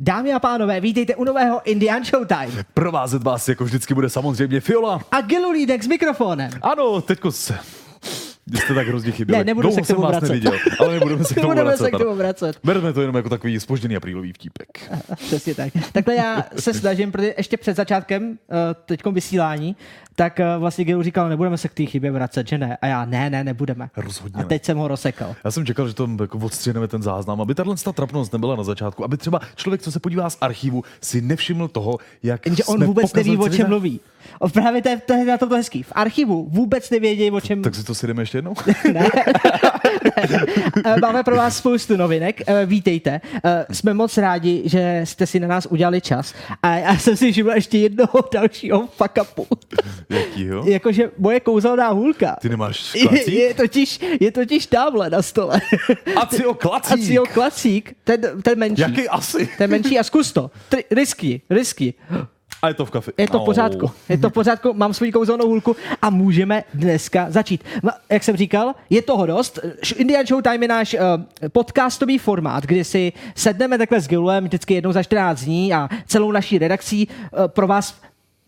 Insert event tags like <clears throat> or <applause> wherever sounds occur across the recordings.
Dámy a pánové, vítejte u nového Indian Showtime. Provázet vás jako vždycky bude samozřejmě Fiola. A Gelulídek s mikrofonem. Ano, teďko se... Jste tak hrozně chyběli. Ne, nebudu se k tomu jsem vás vracet. neviděl, ale nebudeme se k tomu Nebudeme vracet. se k tomu vracet. Bereme to jenom jako takový spožděný aprílový vtípek. <laughs> Přesně tak. Takhle já se snažím, protože ještě před začátkem uh, teďkom vysílání, tak uh, vlastně Gelu říkal, nebudeme se k té chybě vracet, že ne? A já, ne, ne, nebudeme. Rozhodně A ne. teď jsem ho rozsekal. Já jsem čekal, že to jako odstřihneme ten záznam, aby tahle ta trapnost nebyla na začátku, aby třeba člověk, co se podívá z archivu, si nevšiml toho, jak Jenže on vůbec neví, o čem mluví. O, právě to je, to je na to hezký. V archivu vůbec nevědějí, o čem Tak si to si jdeme ještě jednou? <laughs> Ne. <laughs> Eh, Máme pro vás spoustu novinek. Eh, Vítejte. Eh, Jsme moc rádi, že jste si na nás udělali čas. A já jsem si všiml ještě jednoho dalšího fuck upu. Jakýho? Jakože moje kouzelná hůlka. Ty nemáš Je, klacík? je, totiž, je totiž tamhle na stole. Acio A klacík! cíl klacík, ten, ten menší. Jaký asi? Ten menší a zkus to. Tri, risky, risky. A je to v kafi. Je to v pořádku. Je to v pořádku, mám svůj kouzelnou hůlku a můžeme dneska začít. Ma- Jak jsem říkal, je toho dost. Indian Showtime je náš uh, podcastový formát, kdy si sedneme takhle s Gilem vždycky jednou za 14 dní a celou naší redakcí uh, pro vás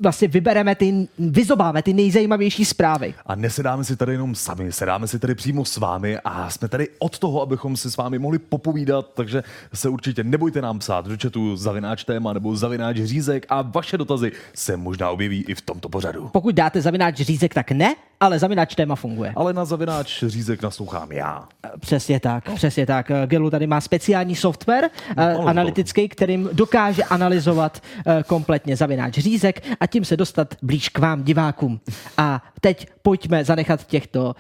vlastně vybereme ty, vyzobáme ty nejzajímavější zprávy. A nesedáme si tady jenom sami, sedáme si tady přímo s vámi a jsme tady od toho, abychom si s vámi mohli popovídat, takže se určitě nebojte nám psát do chatu zavináč téma nebo zavináč řízek a vaše dotazy se možná objeví i v tomto pořadu. Pokud dáte zavináč řízek, tak ne, ale zavináč téma funguje. Ale na zavináč řízek naslouchám já. Přesně tak, přesně tak. Eh, Gelu tady má speciální software uh, ano. analytický, kterým dokáže analyzovat kompletně zavináč řízek a tím se dostat blíž k vám, divákům. A teď pojďme zanechat těchto uh,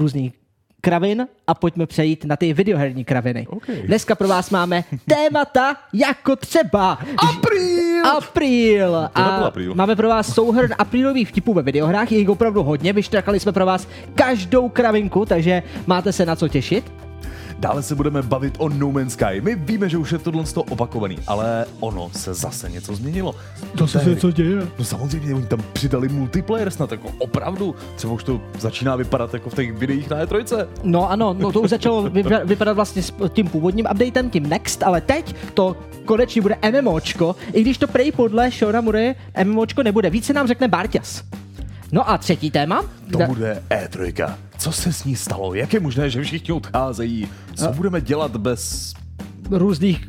různých kravin a pojďme přejít na ty videoherní kraviny. OK. Dneska pro vás máme témata jako třeba Apríl! Apríl. To nebyl apríl. máme pro vás souhrn aprílových vtipů ve videohrách, je jich opravdu hodně, vyštrakali jsme pro vás každou kravinku, takže máte se na co těšit. Dále se budeme bavit o No Man's Sky. My víme, že už je tohle z toho opakovaný, ale ono se zase něco změnilo. To se něco děje. No samozřejmě, oni tam přidali multiplayer snad jako opravdu. Třeba už to začíná vypadat jako v těch videích na E3. No ano, no to už začalo <laughs> vypa- vypadat vlastně s tím původním updatem, tím Next, ale teď to konečně bude MMOčko, i když to prej podle Shona Murray MMOčko nebude. Více nám řekne Barťas. No a třetí téma? To bude E3. Co se s ní stalo? Jak je možné, že všichni odcházejí? Co budeme dělat bez... různých,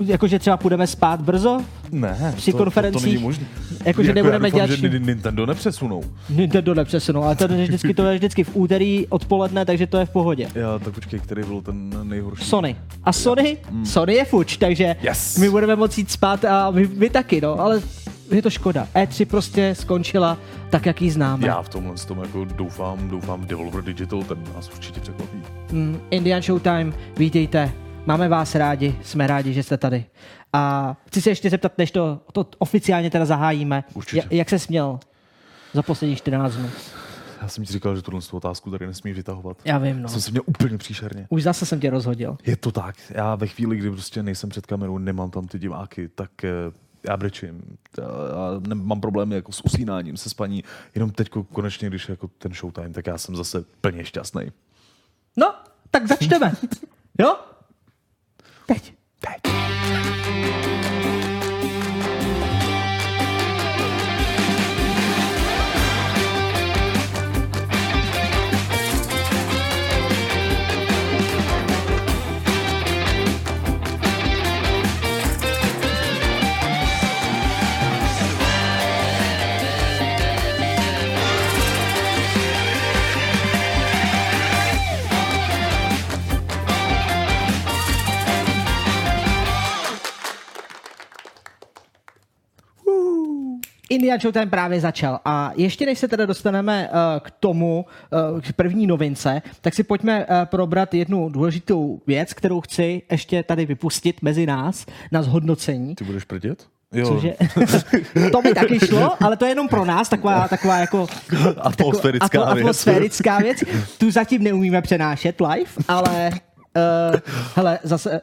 jakože třeba půjdeme spát brzo, Ne, Při to, to, to konferencích? není možné. Jakože Jako nebudeme já doufám, dělat že Nintendo nepřesunou. Nintendo nepřesunou, ale to je vždycky, to je vždycky v úterý odpoledne, takže to je v pohodě. Já, tak počkej, který byl ten nejhorší? Sony. A Sony? Sony je fuč, takže Yes. my budeme moci jít spát a vy, vy taky, no, ale je to škoda. E3 prostě skončila tak, jak ji známe. Já v tomhle s tom jako doufám, doufám Devolver Digital, ten nás určitě překvapí. Mm, Indian Showtime, vítejte. Máme vás rádi, jsme rádi, že jste tady. A chci se ještě zeptat, než to, to oficiálně teda zahájíme, Určitě. Ja- jak se směl za posledních 14 dnů? Já jsem ti říkal, že tuhle tu otázku tady nesmíš vytahovat. Já vím, no. Jsem se měl úplně příšerně. Už zase jsem tě rozhodil. Je to tak. Já ve chvíli, kdy prostě nejsem před kamerou, nemám tam ty diváky, tak eh, já brečím. Já já mám problémy jako s usínáním, se spaní. Jenom teď konečně, když je jako ten showtime, tak já jsem zase plně šťastný. No, tak začneme. jo? Teď. Indian Showtime právě začal a ještě než se teda dostaneme uh, k tomu, uh, k první novince, tak si pojďme uh, probrat jednu důležitou věc, kterou chci ještě tady vypustit mezi nás na zhodnocení. Ty budeš prdět? Jo. Cože, <laughs> to mi taky šlo, ale to je jenom pro nás, taková, taková jako Atmosférická atmo- věc. atmosférická věc. Tu zatím neumíme přenášet live, ale uh, hele, zase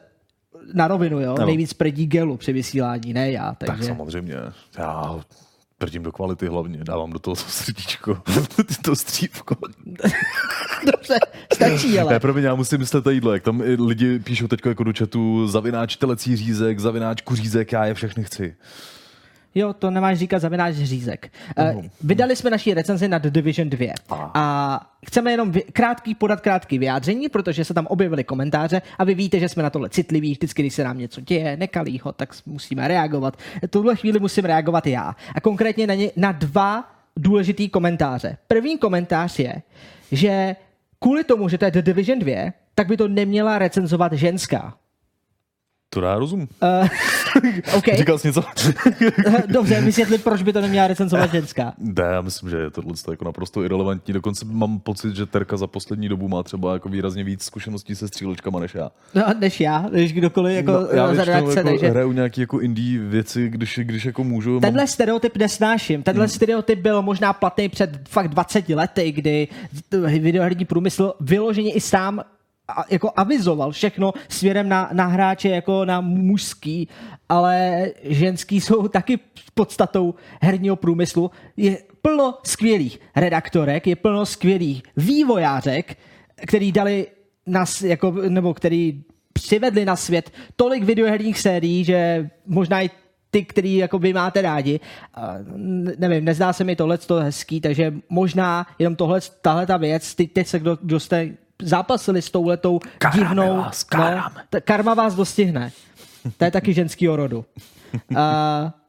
na rovinu, jo, Ano. nejvíc prdí gelu při vysílání, ne já, Tak takže... samozřejmě. Já Prdím do kvality hlavně, dávám do toho to srdíčko, <laughs> to střívko. <laughs> Dobře, stačí, ale. Ne, pro mě já musím myslet to jídlo, jak tam lidi píšou teď jako do chatu zavináč telecí řízek, zavináč kuřízek, já je všechny chci. Jo, to nemáš říkat zavináč řízek. Uh, vydali jsme naší recenzi na The Division 2 a, a chceme jenom krátký, podat krátký vyjádření, protože se tam objevily komentáře a vy víte, že jsme na tohle citliví, vždycky, když se nám něco děje nekalýho, tak musíme reagovat. Tuhle chvíli musím reagovat já. A konkrétně na, ně, na dva důležitý komentáře. První komentář je, že kvůli tomu, že to je The Division 2, tak by to neměla recenzovat ženská. To dá rozum. Uh, <laughs> okay. Říkal jsi něco? Dobře, vysvětlit, proč by to neměla recenzovat ženská. Ne, já myslím, že je tohle jako naprosto irrelevantní. Dokonce mám pocit, že Terka za poslední dobu má třeba jako výrazně víc zkušeností se střílečkama než já. No, než já, než kdokoliv jako no, já za redakce. Jako takže... hraju nějaký jako indie věci, když, když jako můžu. Tenhle mám... stereotyp nesnáším. Tenhle hmm. stereotyp byl možná platný před fakt 20 lety, kdy videoherní průmysl vyloženě i sám a, jako avizoval všechno směrem na, na hráče jako na mužský, ale ženský jsou taky podstatou herního průmyslu. Je plno skvělých redaktorek, je plno skvělých vývojářek, který dali nas, jako, nebo který přivedli na svět tolik videoherních sérií, že možná i ty, který jako vy máte rádi. nevím, nezdá se mi tohle to hezký, takže možná jenom tohle, tahle ta věc, ty, teď se kdo, kdo jste zápasili s touhletou Karame divnou... Vás, karam. no, karma vás dostihne. To je taky ženský rodu. Uh,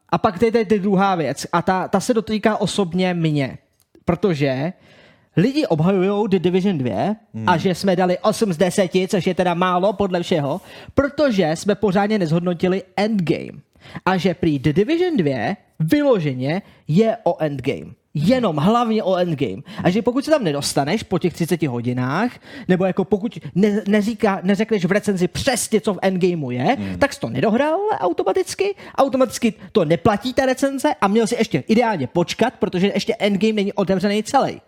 a pak tady je druhá věc. A ta, ta se dotýká osobně mě. Protože lidi obhajují The Division 2 hmm. a že jsme dali 8 z 10, což je teda málo podle všeho, protože jsme pořádně nezhodnotili Endgame. A že prý The Division 2 vyloženě je o Endgame jenom hlavně o endgame. A že pokud se tam nedostaneš po těch 30 hodinách, nebo jako pokud ne, neříká, neřekneš v recenzi přesně, co v endgameu je, hmm. tak jsi to nedohrál automaticky, automaticky to neplatí ta recenze a měl si ještě ideálně počkat, protože ještě endgame není otevřený celý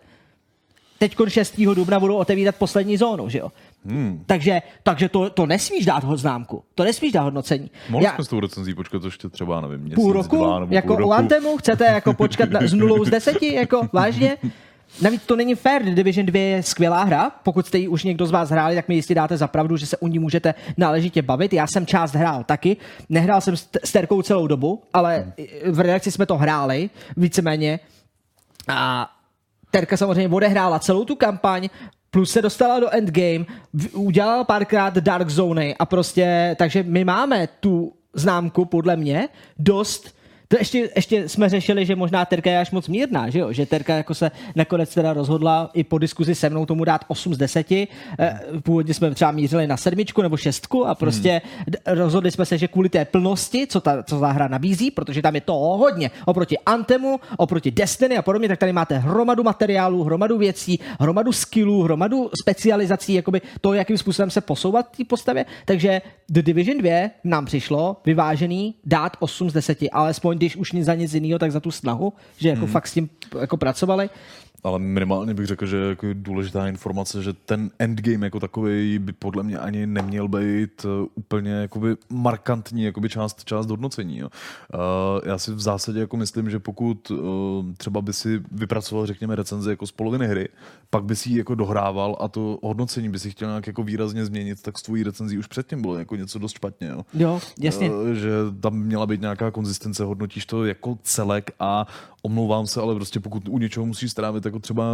teď 6. dubna budou otevírat poslední zónu, že jo? Hmm. Takže, takže to, to nesmíš dát ho známku. To nesmíš dát hodnocení. Mohli jsme s tou recenzí počkat ještě třeba, nevím, měsíc, půl roku? Dva, nebo jako půl roku. u Antemu? Chcete jako počkat na, z nulou z deseti? Jako vážně? Navíc to není fair, Division 2 je skvělá hra. Pokud jste ji už někdo z vás hráli, tak mi jistě dáte za pravdu, že se u ní můžete náležitě bavit. Já jsem část hrál taky. Nehrál jsem s Terkou celou dobu, ale v redakci jsme to hráli víceméně. A Terka samozřejmě odehrála celou tu kampaň, plus se dostala do endgame, udělala párkrát Dark Zone a prostě, takže my máme tu známku, podle mě, dost to ještě, ještě jsme řešili, že možná Terka je až moc mírná, že jo? Že Terka jako se nakonec teda rozhodla i po diskuzi se mnou tomu dát 8 z 10. Eh, původně jsme třeba mířili na sedmičku nebo šestku a prostě hmm. rozhodli jsme se, že kvůli té plnosti, co ta, co ta hra nabízí, protože tam je to hodně oproti Antemu, oproti Destiny a podobně, tak tady máte hromadu materiálů, hromadu věcí, hromadu skillů, hromadu specializací, jakoby to, jakým způsobem se posouvat té postavě. Takže The Division 2 nám přišlo vyvážený dát 8 z 10, alespoň když už nic za nic jiného, tak za tu snahu, že jako hmm. fakt s tím jako pracovali. Ale minimálně bych řekl, že jako důležitá informace, že ten endgame jako takový by podle mě ani neměl být uh, úplně jakoby markantní jakoby část, část hodnocení. Jo. Uh, já si v zásadě jako myslím, že pokud uh, třeba by si vypracoval, řekněme, recenzi jako z poloviny hry, pak by si ji jako dohrával a to hodnocení by si chtěl nějak jako výrazně změnit, tak s tvojí recenzí už předtím bylo jako něco dost špatně. Jo, jo jasně. Že tam měla být nějaká konzistence, hodnotíš to jako celek a omlouvám se, ale prostě pokud u něčeho musíš strávit jako třeba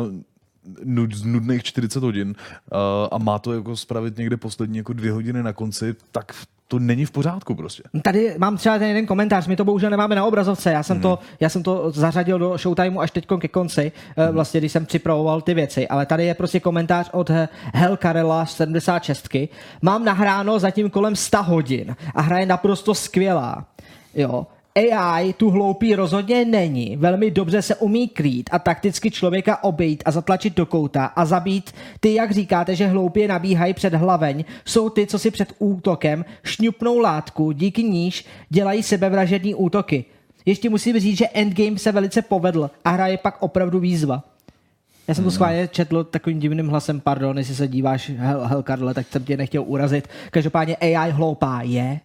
nudných 40 hodin uh, a má to jako spravit někde poslední jako dvě hodiny na konci, tak to není v pořádku prostě. Tady mám třeba ten jeden komentář, my to bohužel nemáme na obrazovce, já jsem, hmm. to, já jsem to zařadil do Showtimeu až teď ke konci, hmm. vlastně když jsem připravoval ty věci, ale tady je prostě komentář od Hel Karela 76. Mám nahráno zatím kolem 100 hodin a hra je naprosto skvělá. Jo, AI tu hloupý rozhodně není. Velmi dobře se umí krýt a takticky člověka obejít a zatlačit do kouta a zabít ty, jak říkáte, že hloupě nabíhají před hlaveň, jsou ty, co si před útokem šňupnou látku, díky níž dělají sebevražední útoky. Ještě musím říct, že Endgame se velice povedl a hra je pak opravdu výzva. Já jsem to hmm. schválně četl takovým divným hlasem, pardon, jestli se díváš, Hel, Hel Karle, tak jsem tě nechtěl urazit. Každopádně AI hloupá je,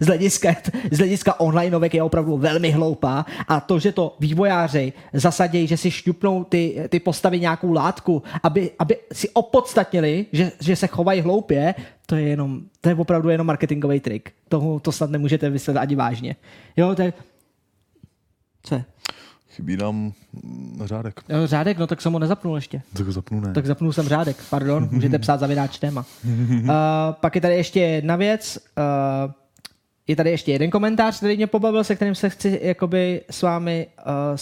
z hlediska, z hlediska onlineovek je opravdu velmi hloupá a to, že to vývojáři zasadějí, že si šťupnou ty, ty postavy nějakou látku, aby, aby si opodstatnili, že, že se chovají hloupě, to je jenom, to je opravdu jenom marketingový trik. Tomu to snad nemůžete vysvětlit ani vážně. Jo, to je... Co je? Chybí nám řádek. Jo, řádek, no tak jsem ho nezapnul ještě. Tak ho zapnu, ne. Tak zapnul jsem řádek, pardon, můžete psát zavináč téma. Uh, <laughs> pak je tady ještě jedna věc, uh, je tady ještě jeden komentář, který mě pobavil, se kterým se chci jakoby s vámi uh,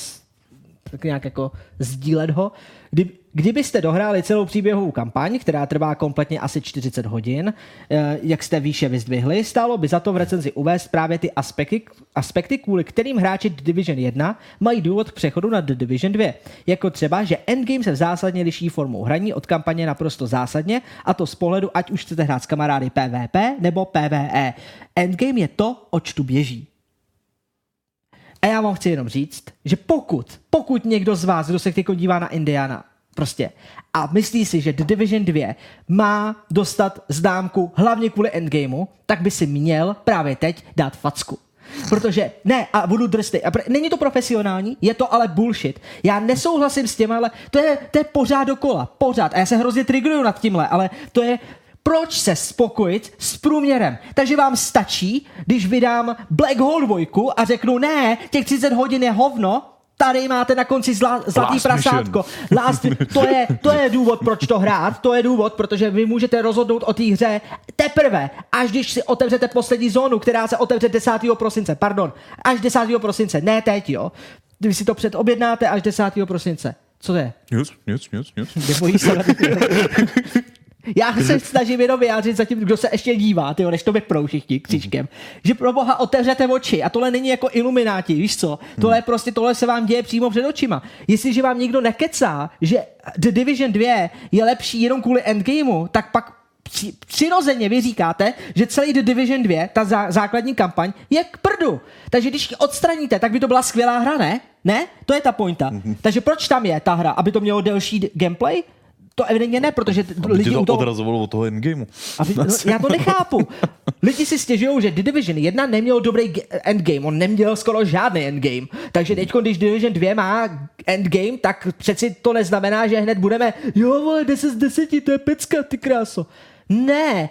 tak nějak jako sdílet ho. Kdy, kdybyste dohráli celou příběhovou kampaň, která trvá kompletně asi 40 hodin, eh, jak jste výše vyzdvihli, stálo by za to v recenzi uvést právě ty aspekty, aspekty, kvůli kterým hráči The Division 1 mají důvod k přechodu na The Division 2. Jako třeba, že Endgame se zásadně liší formou hraní od kampaně naprosto zásadně, a to z pohledu, ať už chcete hrát s kamarády PvP nebo PvE. Endgame je to, oč tu běží. A já vám chci jenom říct, že pokud, pokud někdo z vás, kdo se teď dívá na Indiana, prostě, a myslí si, že The Division 2 má dostat známku hlavně kvůli endgameu, tak by si měl právě teď dát facku. Protože, ne, a budu drsný. A pr- není to profesionální, je to ale bullshit. Já nesouhlasím s tím, ale to je, to je pořád dokola. Pořád. A já se hrozně triggeruju nad tímhle, ale to je proč se spokojit s průměrem? Takže vám stačí, když vydám Black Hole 2 a řeknu, ne, těch 30 hodin je hovno, tady máte na konci zla, zlatý Last prasátko. Last, <laughs> to, je, to je důvod, proč to hrát, to je důvod, protože vy můžete rozhodnout o té hře teprve, až když si otevřete poslední zónu, která se otevře 10. prosince, pardon, až 10. prosince, ne teď, jo. Vy si to předobjednáte až 10. prosince. Co to je? Nic, nic, nic, nic. Já se snažím jenom vyjádřit za tím, kdo se ještě dívá, tyjo, než to vyprou všichni křičkem, že pro boha otevřete oči a tohle není jako ilumináti, víš co? Tohle je prostě, tohle se vám děje přímo před očima. Jestliže vám někdo nekecá, že The Division 2 je lepší jenom kvůli endgameu, tak pak přirozeně vy říkáte, že celý The Division 2, ta zá, základní kampaň, je k prdu. Takže když ji odstraníte, tak by to byla skvělá hra, ne? Ne? To je ta pointa. Mm-hmm. Takže proč tam je ta hra? Aby to mělo delší gameplay? To evidentně ne, protože Aby lidi to, to odrazovalo od toho endgameu. Aby, no, já to nechápu. Lidi si stěžují, že The Division 1 neměl dobrý endgame, on neměl skoro žádný endgame. Takže teď, když Division 2 má endgame, tak přeci to neznamená, že hned budeme jo, vole, 10 z 10, to je pecka, ty kráso. Ne.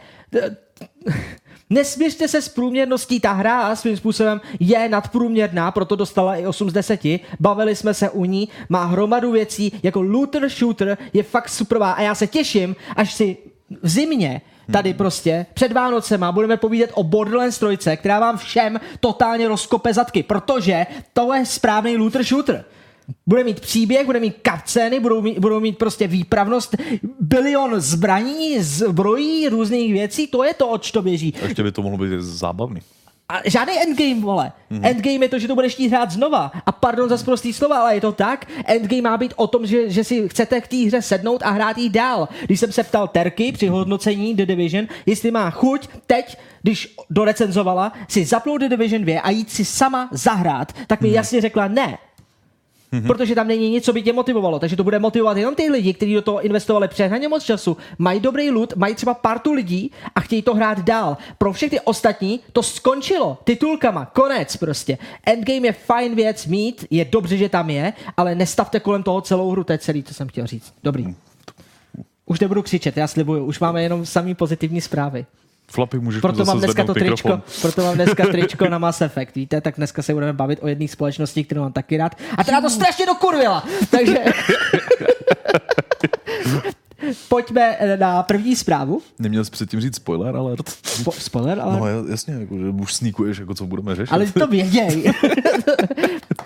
Nesměřte se s průměrností, ta hra svým způsobem je nadprůměrná, proto dostala i 8 z 10, bavili jsme se u ní, má hromadu věcí, jako looter shooter je fakt superová. A já se těším, až si v zimě tady prostě před Vánocema budeme povídat o Borderlands 3, která vám všem totálně rozkope zadky, protože to je správný looter shooter bude mít příběh, bude mít kapceny, budou mít, budou mít prostě výpravnost, bilion zbraní, zbrojí, různých věcí, to je to, oč to běží. Ještě by to mohlo být zábavný. A žádný endgame, vole. Mm-hmm. Endgame je to, že to budeš chtít hrát znova. A pardon za prostý slova, ale je to tak. Endgame má být o tom, že, že si chcete k té hře sednout a hrát jí dál. Když jsem se ptal Terky při hodnocení The Division, jestli má chuť teď, když dorecenzovala, si zapnout The Division 2 a jít si sama zahrát, tak mi mm-hmm. jasně řekla ne mm-hmm. protože tam není nic, co by tě motivovalo. Takže to bude motivovat jenom ty lidi, kteří do toho investovali přehnaně moc času, mají dobrý loot, mají třeba partu lidí a chtějí to hrát dál. Pro všechny ostatní to skončilo titulkama, konec prostě. Endgame je fajn věc mít, je dobře, že tam je, ale nestavte kolem toho celou hru, to je celý, co jsem chtěl říct. Dobrý. Mhm. Už nebudu křičet, já slibuju, už máme jenom samý pozitivní zprávy. Flapy, můžeš proto mám dneska to tričko, proto mám dneska <laughs> tričko na Mass Effect, víte, tak dneska se budeme bavit o jedné společnosti, kterou mám taky rád. A teda to strašně dokurvila. Takže <laughs> Pojďme na první zprávu. Neměl jsi předtím říct spoiler alert? Po, spoiler alert? No jasně, jako, že už sníkuješ, jako co budeme řešit. Ale to věděj.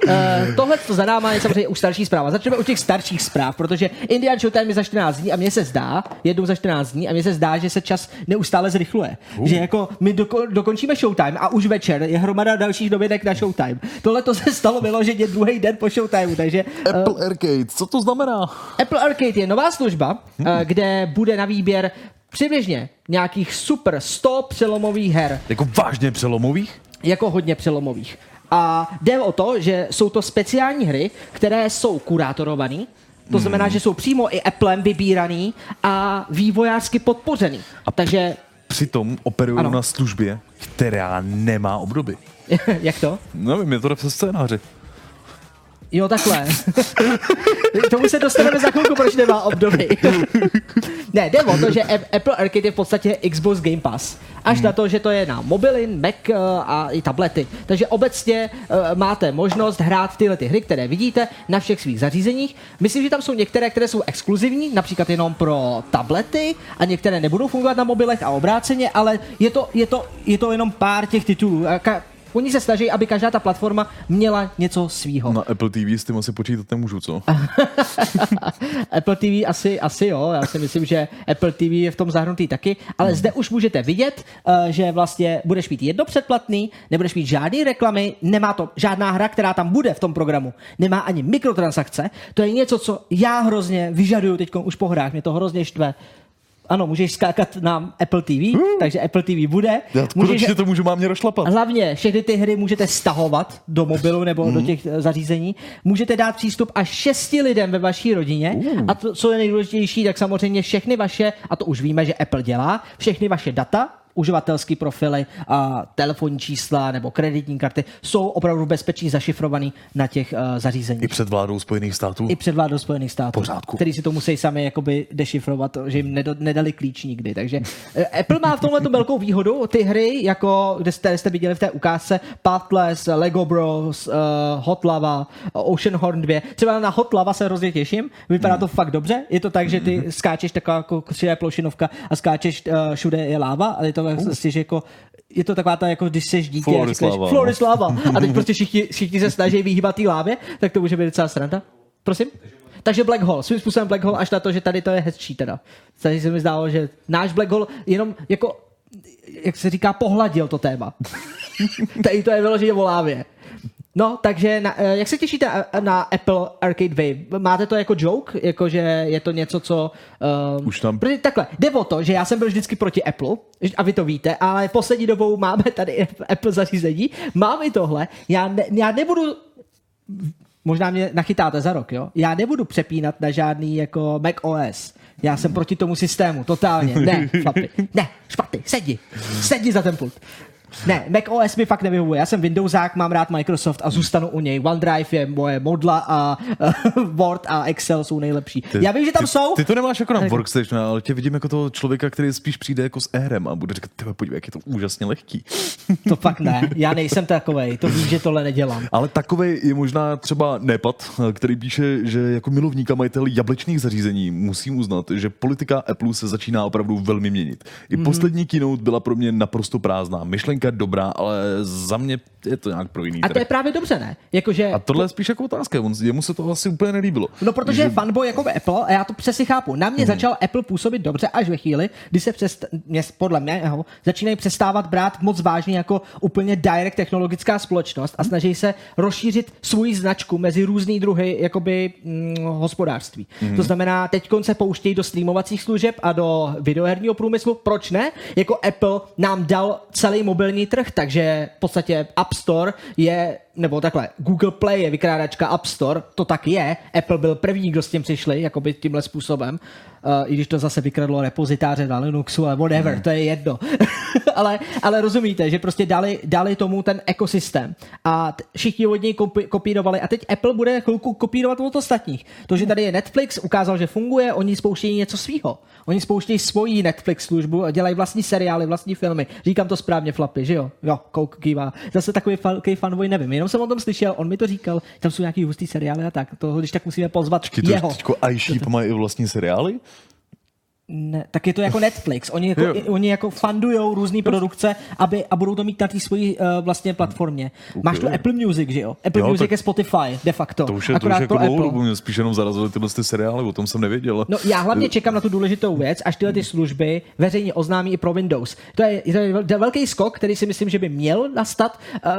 uh, <laughs> tohle to za náma je samozřejmě už starší zpráva. Začneme u těch starších zpráv, protože Indian Showtime je za 14 dní a mně se zdá, jednou za 14 dní a mně se zdá, že se čas neustále zrychluje. Uh. Že jako my doko, dokončíme Showtime a už večer je hromada dalších novinek na Showtime. Tohle to se stalo vyloženě druhý den po Showtime, takže... Uh, Apple Arcade, co to znamená? Apple Arcade je nová služba, hmm. uh, kde bude na výběr přibližně nějakých super 100 přelomových her. Jako vážně přelomových? Jako hodně přelomových. A jde o to, že jsou to speciální hry, které jsou kurátorované, to znamená, hmm. že jsou přímo i Applem vybíraný a vývojářsky podpořený. A Takže přitom operují Ano. na službě, která nemá obdoby. <laughs> Jak to? Nevím, je to v scénáři. Jo, takhle. <laughs> K tomu se dostaneme za chvilku, proč nemá obdoby. <laughs> ne, jde o to, že Apple Arcade je v podstatě Xbox Game Pass. Až na to, že to je na mobily, Mac eh, a i tablety. Takže obecně eh, máte možnost hrát tyhle ty hry, které vidíte na všech svých zařízeních. Myslím, že tam jsou některé, které jsou exkluzivní, například jenom pro tablety a některé nebudou fungovat na mobilech a obráceně, ale je to, je to, je to jenom pár těch titulů. Ka- Oni se snaží, aby každá ta platforma měla něco svýho. Na Apple TV s tím asi počítat nemůžu, co? <laughs> Apple TV asi, asi jo, já si myslím, že Apple TV je v tom zahrnutý taky, ale zde už můžete vidět, eh, že vlastně budeš mít jedno předplatný, nebudeš mít žádný reklamy, nemá to žádná hra, která tam bude v tom programu, nemá ani mikrotransakce, to je něco, co já hrozně vyžaduju teď už po hrách, mě to hrozně štve. Ano, můžeš skákat na Apple TV, takže Apple TV bude. Já konečně to můžu mámě rozšlapat. Hlavně všechny ty hry můžete stahovat do mobilu nebo Mhm. do těch eh, zařízení. Můžete dát přístup až šesti lidem ve vaší rodině. A to, co je nejdůležitější, tak samozřejmě všechny vaše, a to už víme, že Apple dělá, všechny vaše data, uživatelské profily a telefonní čísla nebo kreditní karty jsou opravdu bezpečí zašifrovaný na těch uh, zařízeních. I před vládou Spojených států. I před vládou Spojených států, Pořádku. který si to musí sami jakoby dešifrovat, že jim nedo, nedali klíč nikdy. Takže eh, Apple má v tomhle velkou výhodu. Ty hry, jako kde jste, jste viděli v té ukázce, Pathless, Lego Bros, uh, Hot Lava, Ocean Horn 2. Třeba na Hot Lava se hrozně těším. Vypadá to fakt dobře. Je to tak, že ty <laughs> skáčeš taková jako křivé plošinovka a skáčeš uh, všude je láva, ale je to vlastně, že jako je to taková ta, jako když jsi dítě a Florislava, říkáš, no. Florislava. A teď <laughs> prostě všichni, všichni se snaží vyhýbat té lávě, tak to může být docela sranda. Prosím? Takže Black Hole, svým způsobem Black Hole, až na to, že tady to je hezčí teda. Takže se mi zdálo, že náš Black Hole jenom jako, jak se říká, pohladil to téma. <laughs> tady to je vyloženě o lávě. No, takže na, eh, jak se těšíte eh, na Apple Arcade Wave? Máte to jako joke? Jako, že je to něco, co... Uh, Už tam- Protože takhle, jde o to, že já jsem byl vždycky proti Apple, a vy to víte, ale poslední dobou máme tady <laughs> Apple zařízení, mám i tohle, já, ne, já nebudu možná mě nachytáte za rok, jo? Já nebudu přepínat na žádný jako Mac OS. Já jsem proti tomu systému, totálně. Ne, <laughs> chlapi. Ne, špatný, sedni. Sedni za ten pult. Ne, Mac OS mi fakt nevyhovuje. Já jsem Windowsák, mám rád Microsoft a zůstanu u něj. OneDrive je moje modla a uh, <laughs> Word a Excel jsou nejlepší. Já vím, že tam ty, jsou. Ty to nemáš jako na workstation, ale tě vidím jako toho člověka, který spíš přijde jako s ehrem a bude říkat, tyhle, podívej, jak je to úžasně lehký. <laughs> To fakt ne. Já nejsem takovej. To víš, že tohle nedělám. Ale takový je možná třeba Nepad, který píše, že jako milovník a majitel jablečných zařízení musím uznat, že politika Apple se začíná opravdu velmi měnit. I Mhm. mm-hmm. poslední keynote byla pro mě naprosto prázdná. Myšlenka dobrá, ale za mě je to nějak pro jiný A to je právě dobře, ne? Jakože A tohle je spíš jako otázka, on, jemu se to asi úplně nelíbilo. No, protože je fanboy jako Apple a já to přesně chápu. Na mě začal Apple působit dobře až ve chvíli, kdy se přest, mě, podle mě jeho, začínají přestávat brát moc vážně jako úplně direct technologická společnost a snaží se rozšířit svůj značku mezi různý druhy jakoby mm, hospodářství. To znamená, teď se pouštějí do streamovacích služeb a do videoherního průmyslu. Proč ne? Jako Apple nám dal celý mobilní trh, takže v podstatě App Store je nebo takhle, Google Play je vykrádačka App Store, to tak je. Apple byl první, kdo s tím přišli, jakoby tímhle způsobem. Uh, I když to zase vykradlo repozitáře na Linuxu, ale whatever, Hmm. to je jedno. <laughs> ale, ale rozumíte, že prostě dali, dali tomu ten ekosystém. A všichni od něj kopi- kopírovali. A teď Apple bude chvilku kopírovat od ostatních. To, že tady je Netflix, ukázal, že funguje, oni spouštějí něco svýho. Oni spouštějí svoji Netflix službu a dělají vlastní seriály, vlastní filmy. Říkám to správně, Flapy, že jo? Jo, kouk kývá. Zase takový velký fanboy, nevím. Jenom jsem o tom slyšel, on mi to říkal, tam jsou nějaký hustý seriály a tak. To, když tak musíme pozvat Ti to jeho. teďko iSheep mají i vlastní seriály? Ne, tak je to jako Netflix. Oni jako, Jo. oni jako fundujou různé produkce aby, a budou to mít na té svojí uh, vlastně platformě. Okay. Máš tu Apple Music, že jo? Apple Jo, Music tak- je Spotify, de facto. To už je, to už Akorát jako pro dlouho Apple. mě spíš jenom zarazily tyhle ty seriály, o tom jsem nevěděl. No já hlavně čekám na tu důležitou věc, až tyhle ty služby veřejně oznámí i pro Windows. To je, to je vel- velký skok, který si myslím, že by měl nastat. Uh,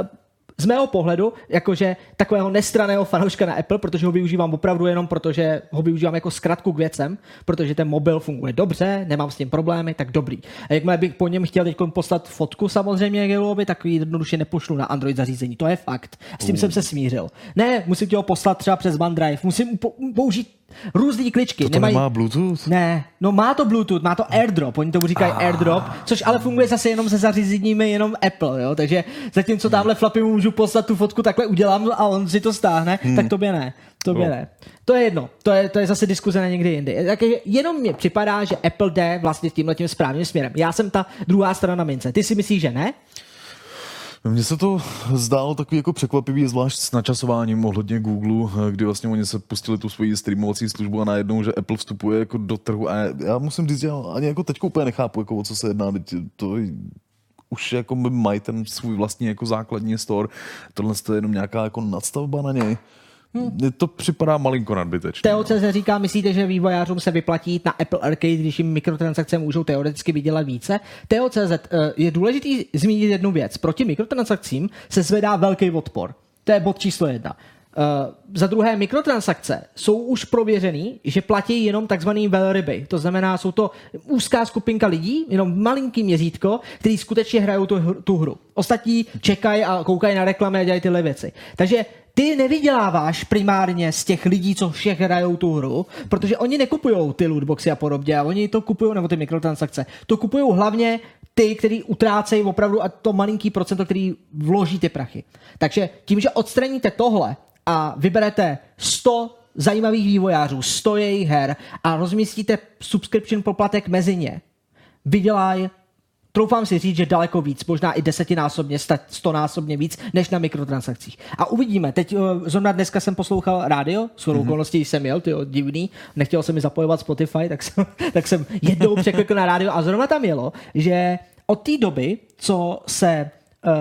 z mého pohledu, jakože takového nestraného fanouška na Apple, protože ho využívám opravdu jenom proto, že ho využívám jako zkratku k věcem, protože ten mobil funguje dobře, nemám s tím problémy, tak dobrý. A jakmile bych po něm chtěl teď poslat fotku samozřejmě Gilovi, tak ji jednoduše nepošlu na Android zařízení. To je fakt. S tím jsem se smířil. Ne, musím ti ho poslat třeba přes OneDrive, musím po- použít Různý kličky. To, to Nemají... nemá Bluetooth? Ne, no má to Bluetooth, má to AirDrop, oni tomu říkají ah. AirDrop, což ale funguje zase jenom se zařízeními jenom Apple, jo, takže zatímco tamhle Flappy můžu poslat tu fotku, takhle udělám a on si to stáhne, hmm. tak tobě ne. Tobě no. ne. To je jedno, to je, to je zase diskuze na někdy jindy. Takže jenom mně připadá, že Apple jde vlastně tímhle tím správným směrem. Já jsem ta druhá strana mince. Ty si myslíš, že ne? Mně se to zdálo takový jako překvapivý, zvlášť s načasováním ohledně Google, kdy vlastně oni se pustili tu svoji streamovací službu a najednou, že Apple vstupuje jako do trhu. A já musím říct, já ani jako teď úplně nechápu, jako o co se jedná. To už jako mají ten svůj vlastní jako základní store. Tohle je jenom nějaká jako nadstavba na něj. Hmm. To připadá malinko nadbytečné. TOCZ říká, myslíte, že vývojářům se vyplatí na Apple Arcade, když jim mikrotransakce můžou teoreticky vydělat více? TOCZ eh, je důležitý zmínit jednu věc. Proti mikrotransakcím se zvedá velký odpor. To je bod číslo jedna. Uh, za druhé, mikrotransakce jsou už prověřený, že platí jenom takzvaný velryby. To znamená, jsou to úzká skupinka lidí, jenom malinký měřítko, který skutečně hrajou tu, tu hru. Ostatní čekají a koukají na reklamy a dělají tyhle věci. Takže ty nevyděláváš primárně z těch lidí, co všech hrajou tu hru, protože oni nekupují ty lootboxy a podobně, a oni to kupují, nebo ty mikrotransakce. To kupují hlavně ty, kteří utrácejí opravdu a to malinký procento, který vloží ty prachy. Takže tím, že odstraníte tohle a vyberete 100 zajímavých vývojářů, 100 jejich her a rozmístíte subscription poplatek mezi ně, vydělají troufám si říct, že daleko víc, možná i desetinásobně, stonásobně víc, než na mikrotransakcích. A uvidíme. Teď uh, zrovna dneska jsem poslouchal rádio, s mm-hmm. okolností jsem jel, tyjo, divný, nechtěl jsem mi zapojovat Spotify, tak jsem, <laughs> tak jsem jednou překlikl na rádio a zrovna tam jelo, že od té doby, co se uh,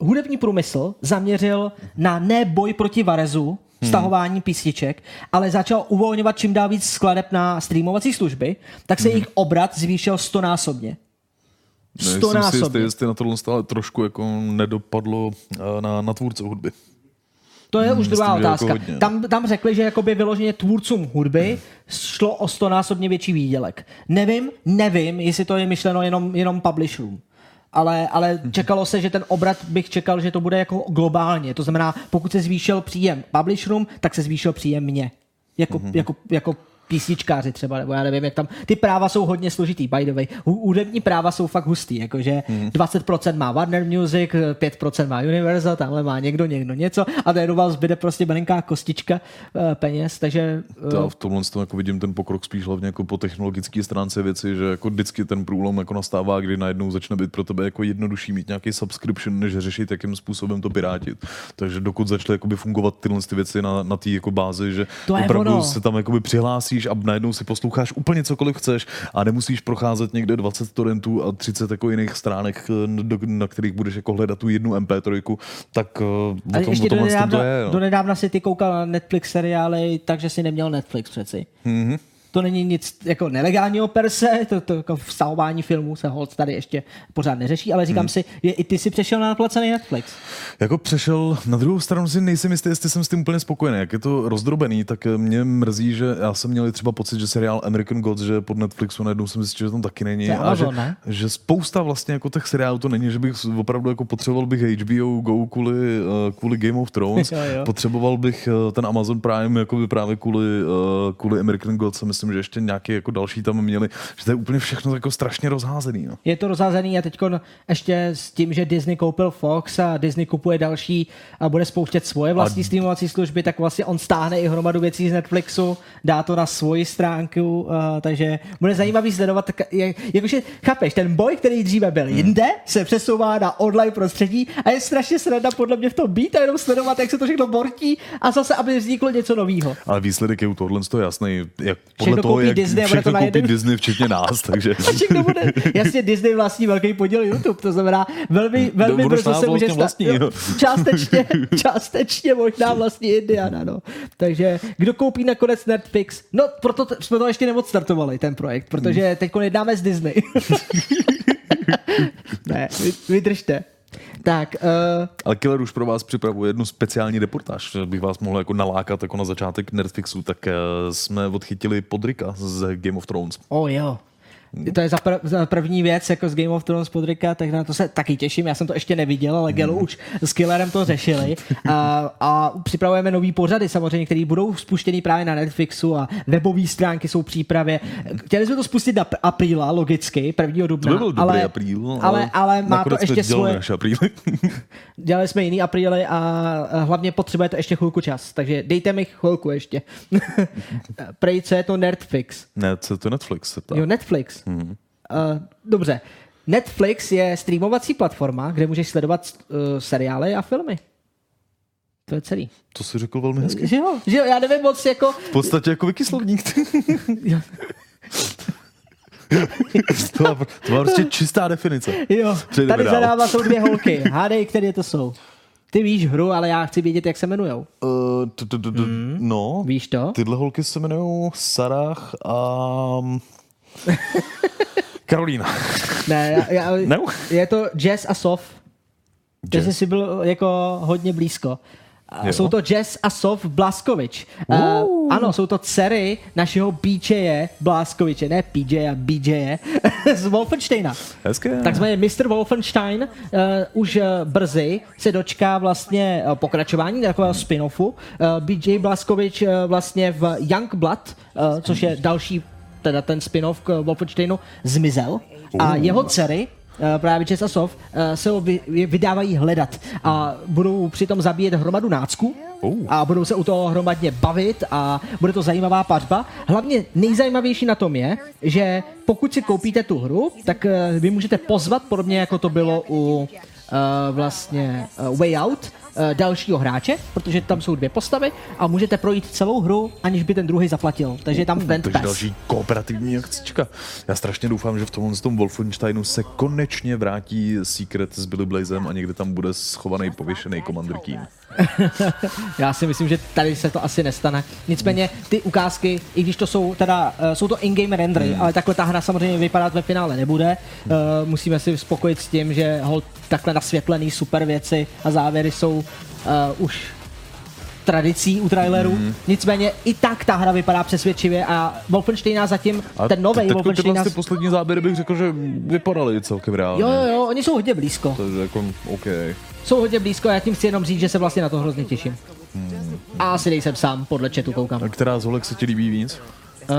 hudební průmysl zaměřil na ne boj proti Varezu, stahování hmm. písniček, ale začal uvolňovat čím dál víc skladeb na streamovací služby, tak se hmm. jejich obrat zvýšil stonásobně. Jistý, jestli na tohle stále trošku jako nedopadlo eh, na, na tvůrce hudby. To je hmm, už druhá jako otázka. Jako tam, tam řekli, že jakoby vyloženě tvůrcům hudby šlo o stonásobně větší výdělek. Nevím, nevím, jestli to je myšleno jenom, jenom publisherům. Ale, ale mhm. čekalo se, že ten obrat bych čekal, že to bude jako globálně. To znamená, pokud se zvýšil příjem publisherům, tak se zvýšil příjem mě. Jako, mm-hmm. jako, jako písničkáři třeba, nebo já nevím, jak tam, ty práva jsou hodně složitý, by the way. Hudební práva jsou fakt hustý, jakože hmm. 20% má Warner Music, 5% má Universal, tamhle má někdo, někdo něco a najednou vám zbyde prostě malinká kostička uh, peněz, takže... Uh... To v tomhle tom jako vidím ten pokrok spíš hlavně jako po technologické stránce věci, že jako vždycky ten průlom jako nastává, kdy najednou začne být pro tebe jako jednodušší mít nějaký subscription, než řešit, jakým způsobem to pirátit. Takže dokud začaly fungovat tyhle ty věci na, na té jako bázi, že to opravdu ono. se tam jakoby přihlásí musíš a najednou si posloucháš úplně cokoliv chceš a nemusíš procházet někde 20 torrentů a 30 jako jiných stránek, na kterých budeš jako hledat tu jednu MP3, tak uh, o tom, ještě o tom do nedávna, to je. No. Do nedávna si ty koukal na Netflix seriály, takže si neměl Netflix přeci. Mm-hmm to není nic jako nelegálního per se, to, to jako vstahování filmů se hold tady ještě pořád neřeší, ale říkám hmm. si, je, i ty si přešel na placený Netflix. Jako přešel, na druhou stranu si nejsem jistý, jestli jsem s tím úplně spokojený. Jak je to rozdrobený, tak mě mrzí, že já jsem měl třeba pocit, že seriál American Gods, že pod Netflixu najednou jsem zjistil, že tam taky není. a že, ne? že, spousta vlastně jako těch seriálů to není, že bych opravdu jako potřeboval bych HBO Go kvůli, uh, kvůli Game of Thrones, <laughs> jo, jo. potřeboval bych uh, ten Amazon Prime jako by právě kvůli, kvůli American Gods, myslím, že ještě nějaký jako další tam měli, že to je úplně všechno jako strašně rozházený. No. Je to rozházený a teď ještě s tím, že Disney koupil Fox a Disney kupuje další a bude spouštět svoje vlastní a... streamovací služby, tak vlastně on stáhne i hromadu věcí z Netflixu, dá to na svoji stránku, uh, takže bude zajímavý sledovat, jak, jakože, chápeš, ten boj, který dříve byl hmm. jinde, se přesouvá na online prostředí a je strašně sranda podle mě v tom být a jenom sledovat, jak se to všechno bortí a zase, aby vzniklo něco nového. Ale výsledek je u tohle jasný, jak podle všechno toho, jak Disney a bude to na jeden... Disney, včetně nás, <laughs> takže... všechno bude, jasně, Disney vlastní velký podíl YouTube, to znamená velmi, velmi no, brzo se může stát. částečně, <laughs> částečně možná vlastní Indiana, no. Takže kdo koupí nakonec Netflix? No, proto t- jsme to ještě nemoc startovali, ten projekt, protože hmm. teď jednáme s Disney. <laughs> ne, vydržte. Tak, uh... Ale Killer už pro vás připravuje jednu speciální reportáž, bych vás mohl jako nalákat jako na začátek Netflixu, tak uh, jsme odchytili Podrika z Game of Thrones. Oh jo. To je za, pr- za první věc jako z Game of Thrones podryka, tak na to se taky těším. Já jsem to ještě neviděl, ale Gelo už s Killerem to řešili. A, a připravujeme nový pořady samozřejmě, které budou spuštěny právě na Netflixu a webové stránky jsou v přípravě. Chtěli jsme to spustit na pr- apríla, logicky, 1. dubna. To by byl dobrý ale, apríl, ale ale, ale má to ještě svoje... <laughs> Dělali jsme jiný apríly a hlavně potřebuje to ještě chvilku čas, takže dejte mi chvilku ještě. <laughs> Prej, co je to Netflix? ne, co to Netflix. Jo, Netflix. Mhm. Uh, dobře. Netflix je streamovací platforma, kde můžeš sledovat uh, seriály a filmy. To je celý. To si řekl velmi hezky. Že jo, že jo, já nevím moc jako... V podstatě jako vykyslovník. <laughs> to, má, to má prostě čistá definice. Jo, Přejdeme tady dál. za náma jsou dvě holky. Hádej, které to jsou. Ty víš hru, ale já chci vědět, jak se jmenujou. T- No, Víš to? tyhle holky se jmenují Sarah a... <laughs> Karolína. Ne, já, já, Ne? je to Jazz a Sof. Takže Jazz. jsi byl jako hodně blízko. Jo. Jsou to Jazz a Sof Blaskovič. Uh, ano, jsou to dcery našeho BJ Blaskoviče, ne PJ a BJ z Wolfensteina. Hezké. Takzvaný Mr. Wolfenstein uh, už uh, brzy se dočká vlastně uh, pokračování takového spin-offu. Uh, BJ Blaskovič uh, vlastně v Young Blood, uh, což je další teda ten spin-off k Wolfensteinu, zmizel. A jeho dcery eh, právě Jess a Sof, eh, se ho vy- vydávají hledat a budou přitom zabíjet hromadu nácku a budou se u toho hromadně bavit a bude to zajímavá pařba. Hlavně nejzajímavější na tom je, že pokud si koupíte tu hru, tak eh, vy můžete pozvat, podobně jako to bylo u vlastně Way Out, dalšího hráče, protože tam jsou dvě postavy a můžete projít celou hru, aniž by ten druhý zaplatil. Takže je tam friend Takže pass. další kooperativní akcička. Já strašně doufám, že v tomhle tom Wolfensteinu se konečně vrátí Secret s Billy Blazem a někde tam bude schovaný pověšený Commander Keen. <laughs> Já si myslím, že tady se to asi nestane. Nicméně ty ukázky, i když to jsou teda, uh, jsou to in-game rendery, Hmm. ale takhle ta hra samozřejmě vypadat ve finále nebude. Uh, musíme si spokojit s tím, že hold takhle nasvětlený super věci a závěry jsou uh, už tradicí u trailerů. Hmm. Nicméně i tak ta hra vypadá přesvědčivě a Wolfensteina zatím, ten nový Wolfenstein tyhle ty poslední záběry bych řekl, že vypadaly celkem reálně. Jo, jo, jo, oni jsou hodně blízko. Takže jako, OK. Jsou hodně blízko, já tím chci jenom říct, že se vlastně na to hrozně těším. Hmm. A asi nejsem sám, podle chatu koukám. A která z holek se ti líbí víc? Uh,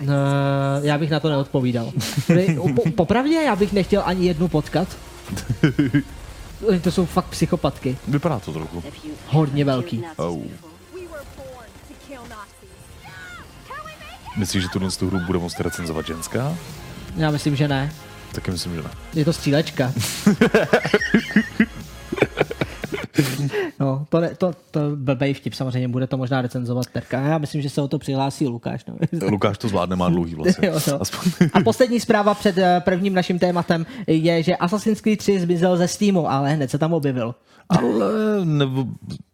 uh, já bych na to neodpovídal. <laughs> Po, popravdě, já bych nechtěl ani jednu potkat. <laughs> To jsou fakt psychopatky. Vypadá to trochu. Hodně velký. Oh. Myslíš, že tuhle tu hru bude moct recenzovat ženská? Já myslím, že ne. Taky myslím, že ne. Je to střílečka. <laughs> No, to, ne, to, to blbej vtip samozřejmě, bude to možná recenzovat Terka. Já myslím, že se o to přihlásí Lukáš. No. <laughs> Lukáš to zvládne, má dlouhý vlasy. Jo, jo. Aspoň... A poslední zpráva před eh, prvním naším tématem je, že Assassin's Creed 3 zmizel ze Steamu, ale hned se tam objevil. Ale nebo,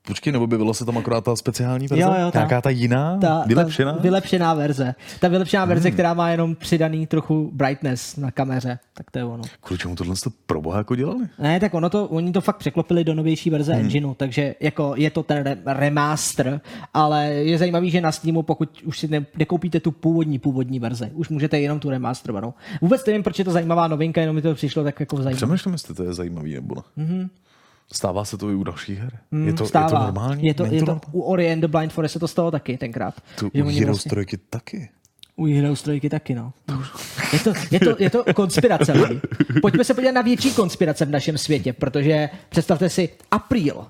počkej, neobjevila se tam akorát ta speciální verze? Jo, jo, ta- Nějaká ta jiná? Ta, vylepšená? Ta vylepšená verze. Ta vylepšená verze, která má jenom přidaný trochu brightness na kameře. Tak to je ono. Kvůli čemu tohle to pro boha jako dělali? Ne, tak ono to, oni to fakt překlopili do novější verze hmm. engineu, takže jako je to ten re- remaster, ale je zajímavý, že na Steamu, pokud už si ne, nekoupíte tu původní, původní verzi, už můžete jenom tu remasterovanou. Vůbec nevím, proč je to zajímavá novinka, jenom mi to přišlo tak jako zajímavé. Přemýšlím, jestli to je zajímavý nebo ne. Mm-hmm. Stává se to i u dalších her? je, to, je Stává. to normální? Je to, Není je to, normální? u Ori and the Blind Forest se to stalo taky tenkrát. Tu, u Heroes vlastně- 3 taky. U Heroes 3 taky, no. Je to, je, to, je to konspirace, lidi. Pojďme se podívat na větší konspirace v našem světě, protože představte si, apríl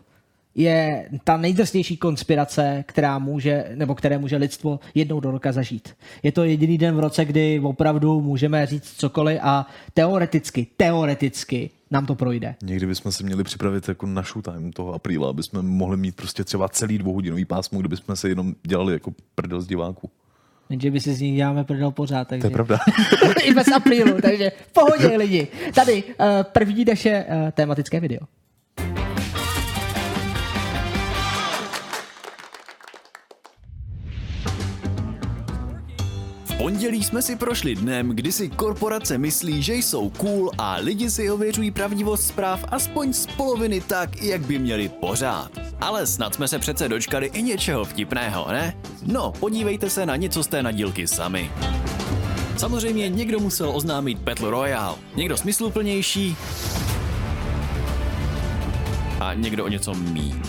je ta nejdrsnější konspirace, která může, nebo které může lidstvo jednou do roka zažít. Je to jediný den v roce, kdy opravdu můžeme říct cokoliv a teoreticky, teoreticky nám to projde. Někdy bychom si měli připravit jako na showtime toho apríla, aby jsme mohli mít prostě třeba celý dvouhodinový pásmo, kde bychom se jenom dělali jako prdel z diváků. Jenže by si z ní děláme prdel pořád. Takže... To je pravda. <laughs> I bez aprílu, takže v pohodě lidi. Tady uh, první naše uh, tematické video. Pondělí jsme si prošli dnem, kdy si korporace myslí, že jsou cool a lidi si ověřují pravdivost zpráv aspoň z poloviny tak, jak by měli pořád. Ale snad jsme se přece dočkali i něčeho vtipného, ne? No, podívejte se na něco z té nadílky sami. Samozřejmě někdo musel oznámit Battle Royale, někdo smysluplnější a někdo o něco míň.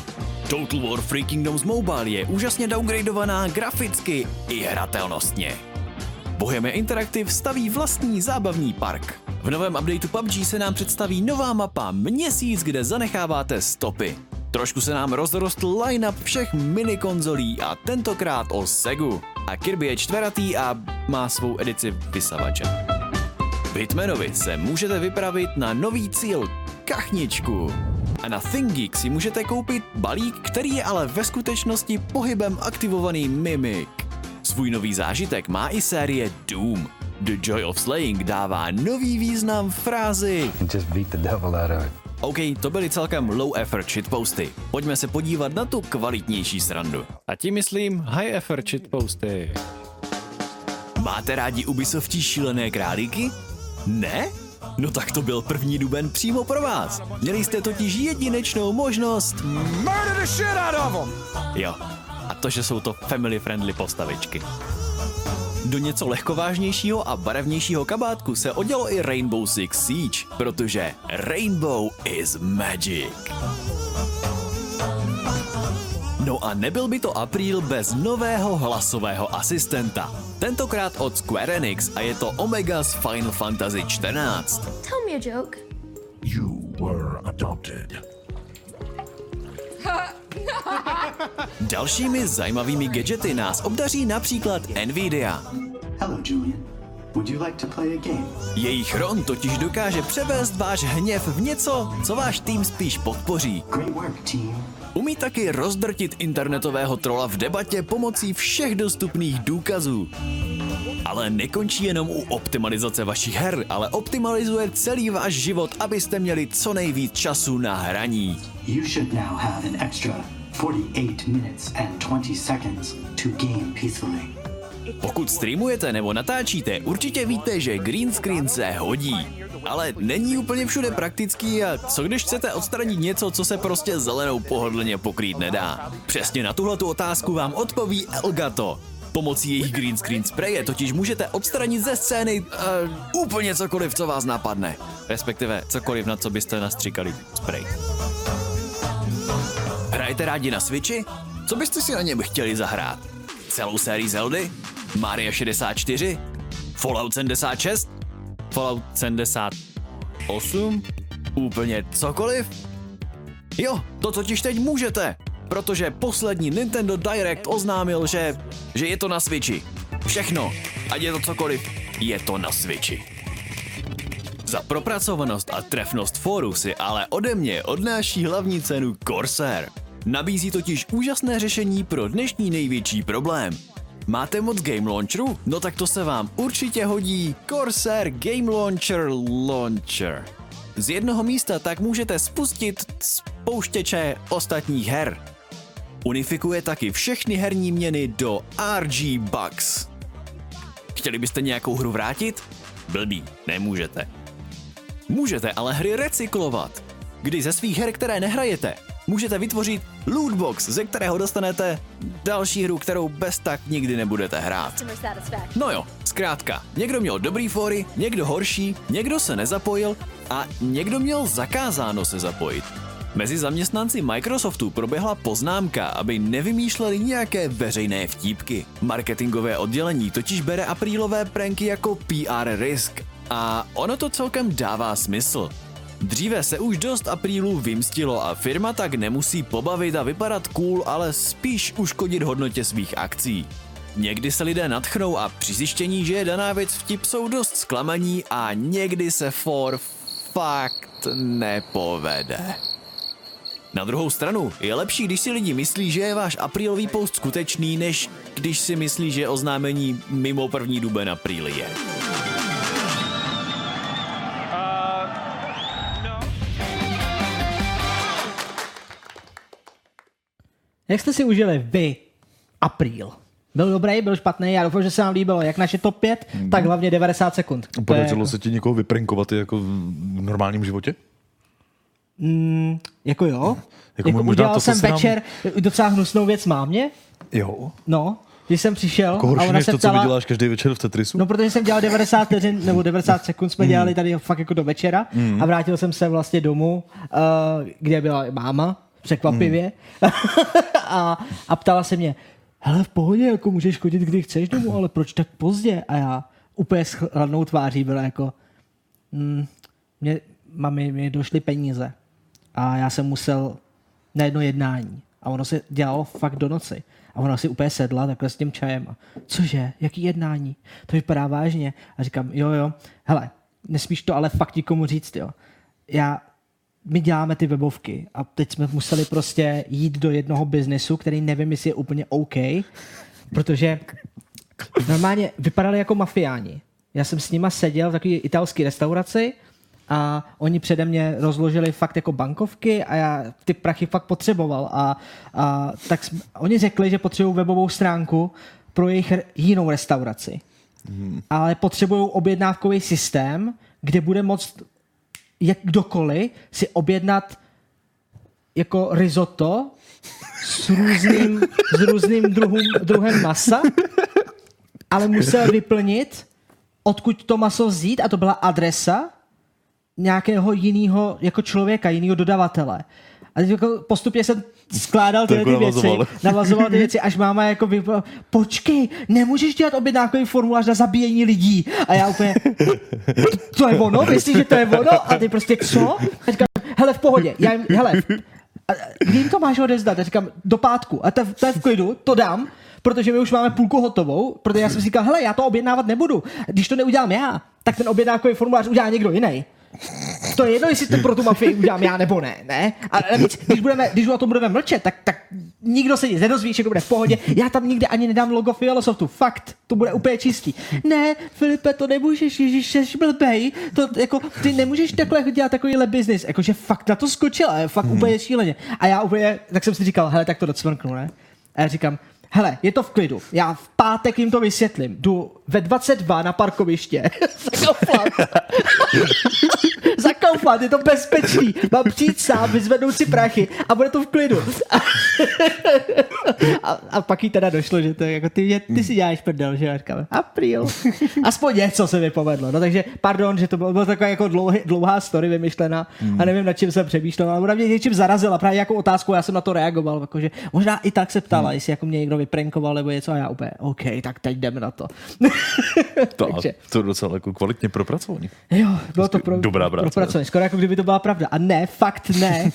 Total War Free Kingdoms Mobile je úžasně downgradovaná graficky i hratelnostně. Bohemia Interactive staví vlastní zábavní park. V novém updateu PUBG se nám představí nová mapa Měsíc, kde zanecháváte stopy. Trošku se nám rozrostl line-up všech minikonzolí a tentokrát o Segu. A Kirby je čtveratý a má svou edici vysavače. V Hitmanovi se můžete vypravit na nový cíl Kachničku. A na ThinkGeek si můžete koupit balík, který je ale ve skutečnosti pohybem aktivovaný Mimic. Svůj nový zážitek má i série Doom. The Joy of Slaying dává nový význam frázi Just beat the devil out of it. OK, to byly celkem low effort shitposty. Pojďme se podívat na tu kvalitnější srandu. A tím myslím high effort shitposty. Máte rádi Ubisoftí šílené králíky? Ne? No tak to byl první duben přímo pro vás. Měli jste totiž jedinečnou možnost Murder the shit out of them! Jo, a to, že jsou to family friendly postavičky. Do něco lehkovážnějšího a barevnějšího kabátku se odělo i Rainbow Six Siege, protože Rainbow is magic. No a nebyl by to apríl bez nového hlasového asistenta. Tentokrát od Square Enix a je to Omega z Final Fantasy 14. Tell me a joke. You were adopted. <laughs> <laughs> Dalšími zajímavými gadgety nás obdaří například Nvidia. Hello, Julian. Would you like to play a game? Jejich Ron totiž dokáže převést váš hněv v něco, co váš tým spíš podpoří. Umí taky rozdrtit internetového trola v debatě pomocí všech dostupných důkazů. Ale nekončí jenom u optimalizace vašich her, ale optimalizuje celý váš život, abyste měli co nejvíc času na hraní. You should now have an extra 48 minutes and 20 seconds to game peacefully. Pokud streamujete nebo natáčíte, určitě víte, že green screen se hodí. Ale není úplně všude praktický a co když chcete odstranit něco, co se prostě zelenou pohodlně pokrýt nedá? Přesně na tuhle otázku vám odpoví Elgato. Pomocí jejich green screen spreje totiž můžete odstranit ze scény uh, úplně cokoliv, co vás napadne. Respektive cokoliv, na co byste nastříkali spray. Hrajete rádi na Switchi? Co byste si na něm chtěli zahrát? Celou sérii Zeldy? Mario 64? Fallout 76? Fallout 78? Úplně cokoliv? Jo, to totiž teď můžete, protože poslední Nintendo Direct oznámil, že, že je to na Switchi. Všechno, ať je to cokoliv, je to na Switchi. Za propracovanost a trefnost fóru si ale ode mě odnáší hlavní cenu Corsair. Nabízí totiž úžasné řešení pro dnešní největší problém. Máte moc Game Launcheru? No tak to se vám určitě hodí Corsair Game Launcher Launcher. Z jednoho místa tak můžete spustit spouštěče ostatních her. Unifikuje taky všechny herní měny do RG Bucks. Chtěli byste nějakou hru vrátit? Blbý, nemůžete. Můžete ale hry recyklovat. Kdy ze svých her, které nehrajete, můžete vytvořit lootbox, ze kterého dostanete další hru, kterou bez tak nikdy nebudete hrát. No jo, zkrátka, někdo měl dobrý fóry, někdo horší, někdo se nezapojil a někdo měl zakázáno se zapojit. Mezi zaměstnanci Microsoftu proběhla poznámka, aby nevymýšleli nějaké veřejné vtípky. Marketingové oddělení totiž bere aprílové pranky jako PR risk. A ono to celkem dává smysl. Dříve se už dost aprílů vymstilo a firma tak nemusí pobavit a vypadat cool, ale spíš uškodit hodnotě svých akcí. Někdy se lidé natchnou a při zjištění, že je daná věc vtip, jsou dost zklamaní a někdy se for fakt nepovede. Na druhou stranu, je lepší, když si lidi myslí, že je váš aprílový post skutečný, než když si myslí, že oznámení mimo první duben apríl je. Jak jste si užili vy apríl? Byl dobrý, byl špatný, já doufám, že se vám líbilo jak naše top 5, Mhm. tak hlavně 90 sekund. Podařilo jako, se ti někoho vyprankovat i jako v normálním životě? jako jo. Jako Jako možná udělal to, co jsem se nám- večer docela hnusnou věc mámě, Jo. no, když jsem přišel Jako a horší ona než se to, co ptala, vyděláš každý večer v Tetrisu? No, protože jsem dělal 90 vteřin, nebo 90 sekund jsme dělali Hmm. tady fakt jako do večera a vrátil jsem se vlastně domů, uh, kde byla máma, překvapivě, Hmm. <laughs> a, a ptala se mě, hele v pohodě, jako můžeš chodit, kdy chceš domů, ale proč tak pozdě? A já úplně s chladnou tváří byla jako, mm, mě, mami, mě došly peníze a já jsem musel na jedno jednání a ono se dělalo fakt do noci. A ona si úplně sedla takhle s tím čajem. A, Cože? Jaký jednání? To vypadá vážně. A říkám, jo, jo, hele, nesmíš to ale fakt nikomu říct, jo. Já, my děláme ty webovky a teď jsme museli prostě jít do jednoho biznesu, který nevím, jestli je úplně OK, protože normálně vypadali jako mafiáni. Já jsem s nima seděl v takové italské restauraci a oni přede mě rozložili fakt jako bankovky a já ty prachy fakt potřeboval. A, a tak jsme, oni řekli, že potřebují webovou stránku pro jejich jinou restauraci. Hmm. Ale potřebují objednávkový systém, kde bude moct jak kdokoliv si objednat jako risotto s různým, s různým druhům, druhem masa, ale musel vyplnit, odkud to maso vzít a to byla adresa nějakého jiného jako člověka, jiného dodavatele. A teď jako postupně jsem skládal tyhle ty věci, navazoval. ty <laughs> věci, až máma jako vy, počkej, nemůžeš dělat objednávkový formulář na zabíjení lidí. A já úplně, to je ono, myslíš, že to je ono? A ty prostě, co? A říkám, hele, v pohodě, já jim, hele, a kdy jim to máš odezdat? Já říkám, do pátku. A to, to je v klidu, to dám, protože my už máme půlku hotovou, protože já jsem si říkal, hele, já to objednávat nebudu. Když to neudělám já, tak ten objednávkový formulář udělá někdo jiný. To je jedno, jestli to pro tu mafii udělám já nebo ne, ne? A navíc, když, budeme, když o tom budeme mlčet, tak, tak nikdo se nic nedozví, všechno bude v pohodě. Já tam nikdy ani nedám logo Fialosoftu, fakt, to bude úplně čistý. Ne, Filipe, to nemůžeš, ježiš, jsi blbej, to jako, ty nemůžeš takhle dělat takovýhle biznis, jakože fakt na to skočila, fakt úplně šíleně. A já úplně, tak jsem si říkal, hele, tak to docvrknu, ne? A já říkám, hele, je to v klidu, já v pátek jim to vysvětlím, jdu ve 22 na parkoviště, za Kaufland. za Kaufland, je to bezpečný, mám přijít sám, vyzvednout si prachy a bude to v klidu. <laughs> a, a pak jí teda došlo, že to je jako ty, ty si děláš prdel, že já říkám, apríl. <laughs> Aspoň něco se mi povedlo, no takže pardon, že to bylo, bylo taková jako dlouhý, dlouhá story vymyšlená a nevím, nad čím jsem přemýšlel, ale ona mě něčím zarazila, právě jako otázku, já jsem na to reagoval, jakože možná i tak se ptala, jestli jako mě někdo vyprenkoval nebo něco a já úplně, OK, tak teď jdeme na to. <laughs> To, takže- to docela jako kvalitně propracovaný. Jo, bylo to pro, Dobrá práce. propracované. Skoro jako kdyby to byla pravda. A ne, fakt ne.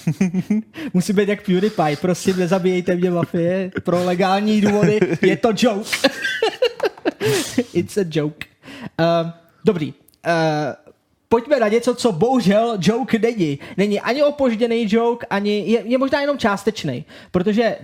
<laughs> Musí být jak PewDiePie. Prosím, nezabíjejte mě mafie. Pro legální důvody je to joke. <laughs> It's a joke. Uh, dobrý. Uh, pojďme na něco, co bohužel joke není. Není ani opožděný joke, ani je, je možná jenom částečný. Protože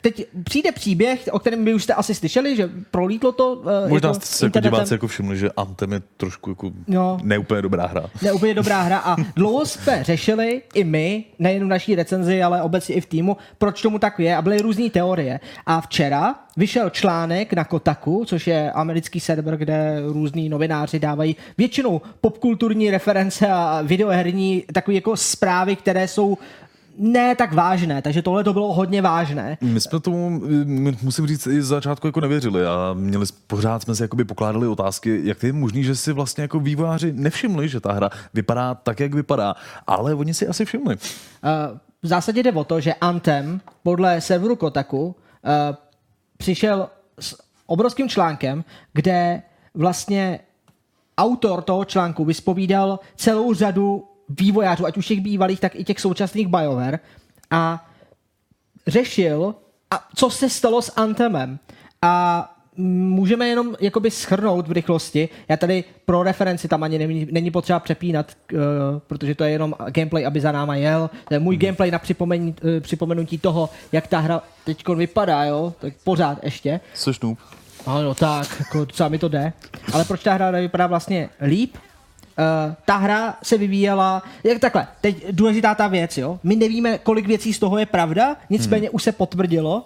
teď přijde příběh, o kterém by už jste asi slyšeli, že prolítlo to uh, Možná jako jste se jako diváci jako všimli, že Anthem je trošku jako No. neúplně dobrá hra. Ne, úplně dobrá hra a dlouho jsme řešili i my, nejen v naší recenzi, ale obecně i v týmu, proč tomu tak je a byly různé teorie. A včera vyšel článek na Kotaku, což je americký server, kde různí novináři dávají většinou popkulturní reference a videoherní takové jako zprávy, které jsou ne tak vážné, takže tohle to bylo hodně vážné. My jsme tomu, musím říct, i z začátku jako nevěřili a měli, pořád jsme si jakoby pokládali otázky, jak to je možné, že si vlastně jako vývojáři nevšimli, že ta hra vypadá tak, jak vypadá, ale oni si asi všimli. Uh, v zásadě jde o to, že Anthem podle serveru Kotaku uh, přišel s obrovským článkem, kde vlastně autor toho článku vyspovídal celou řadu vývojářů, ať už těch bývalých, tak i těch současných BioWare a řešil, a co se stalo s Anthemem. A můžeme jenom jakoby schrnout v rychlosti. Já tady pro referenci tam ani není, není potřeba přepínat, uh, protože to je jenom gameplay, aby za náma jel. To je můj gameplay na připomení, uh, připomenutí toho, jak ta hra teď vypadá, jo? Tak pořád ještě. Což noob. Ano, tak, jako docela mi to jde. Ale proč ta hra vypadá vlastně líp? Uh, ta hra se vyvíjela, jak takhle, teď důležitá ta věc, jo. My nevíme, kolik věcí z toho je pravda, nicméně hmm. už se potvrdilo,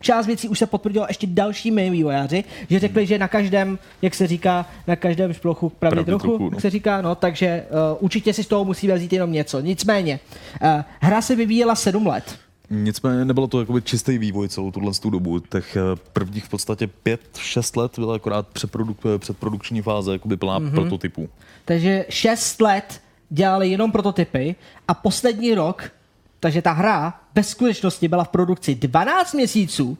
část věcí už se potvrdilo ještě dalšími vývojáři, že řekli, že na každém, jak se říká, na každém šplochu pravdy Pravdy trochu, trochu, no. jak se říká, no, takže uh, určitě si z toho musí vzít jenom něco. Nicméně, uh, hra se vyvíjela sedm let Nicméně nebylo to jakoby čistý vývoj celou tuhle tu dobu. Těch eh, prvních v podstatě pět, šest let byla akorát předproduk- předprodukční fáze jakoby plná mm-hmm. prototypů. Takže 6 let dělali jenom prototypy a poslední rok, takže ta hra ve skutečnosti byla v produkci 12 měsíců,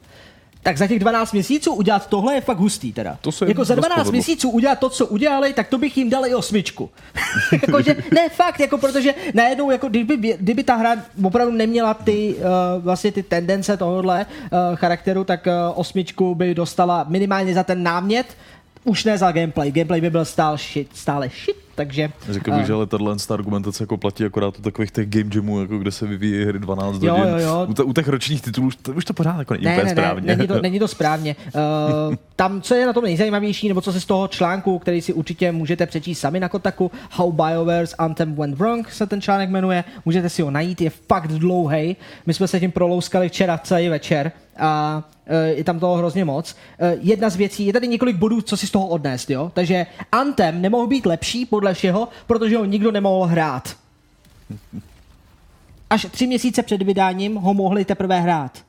tak za těch 12 měsíců udělat tohle je fakt hustý teda. To se jako za dost 12 povedlo. měsíců udělat to, co udělali, tak to bych jim dal i osmičku. <laughs> Jakože, ne, fakt, jako protože najednou, jako kdyby, kdyby ta hra opravdu neměla ty, uh, vlastně ty tendence tohohle uh, charakteru, tak uh, osmičku by dostala minimálně za ten námět, už ne za gameplay. Gameplay by byl stále shit, stále shit, takže... Řekl bych, že ale tahle ta argumentace jako platí akorát u takových těch game jamů, jako kde se vyvíjí hry 12 Jo, hodin. jo, jo. U, te, u těch ročních titulů už to, už to pořád jako není Ne, úplně ne, ne, správně. není to, <laughs> není to správně. Uh, tam, co je na tom nejzajímavější, nebo co se z toho článku, který si určitě můžete přečíst sami na Kotaku, How BioWare's Anthem Went Wrong se ten článek jmenuje, můžete si ho najít, je fakt dlouhý. My jsme se tím prolouskali včera celý večer a uh, je tam toho hrozně moc. Uh, jedna z věcí, je tady několik bodů, co si z toho odnést, jo? Takže Anthem nemohl být lepší podle všeho, protože ho nikdo nemohl hrát. Až tři měsíce před vydáním ho mohli teprve hrát.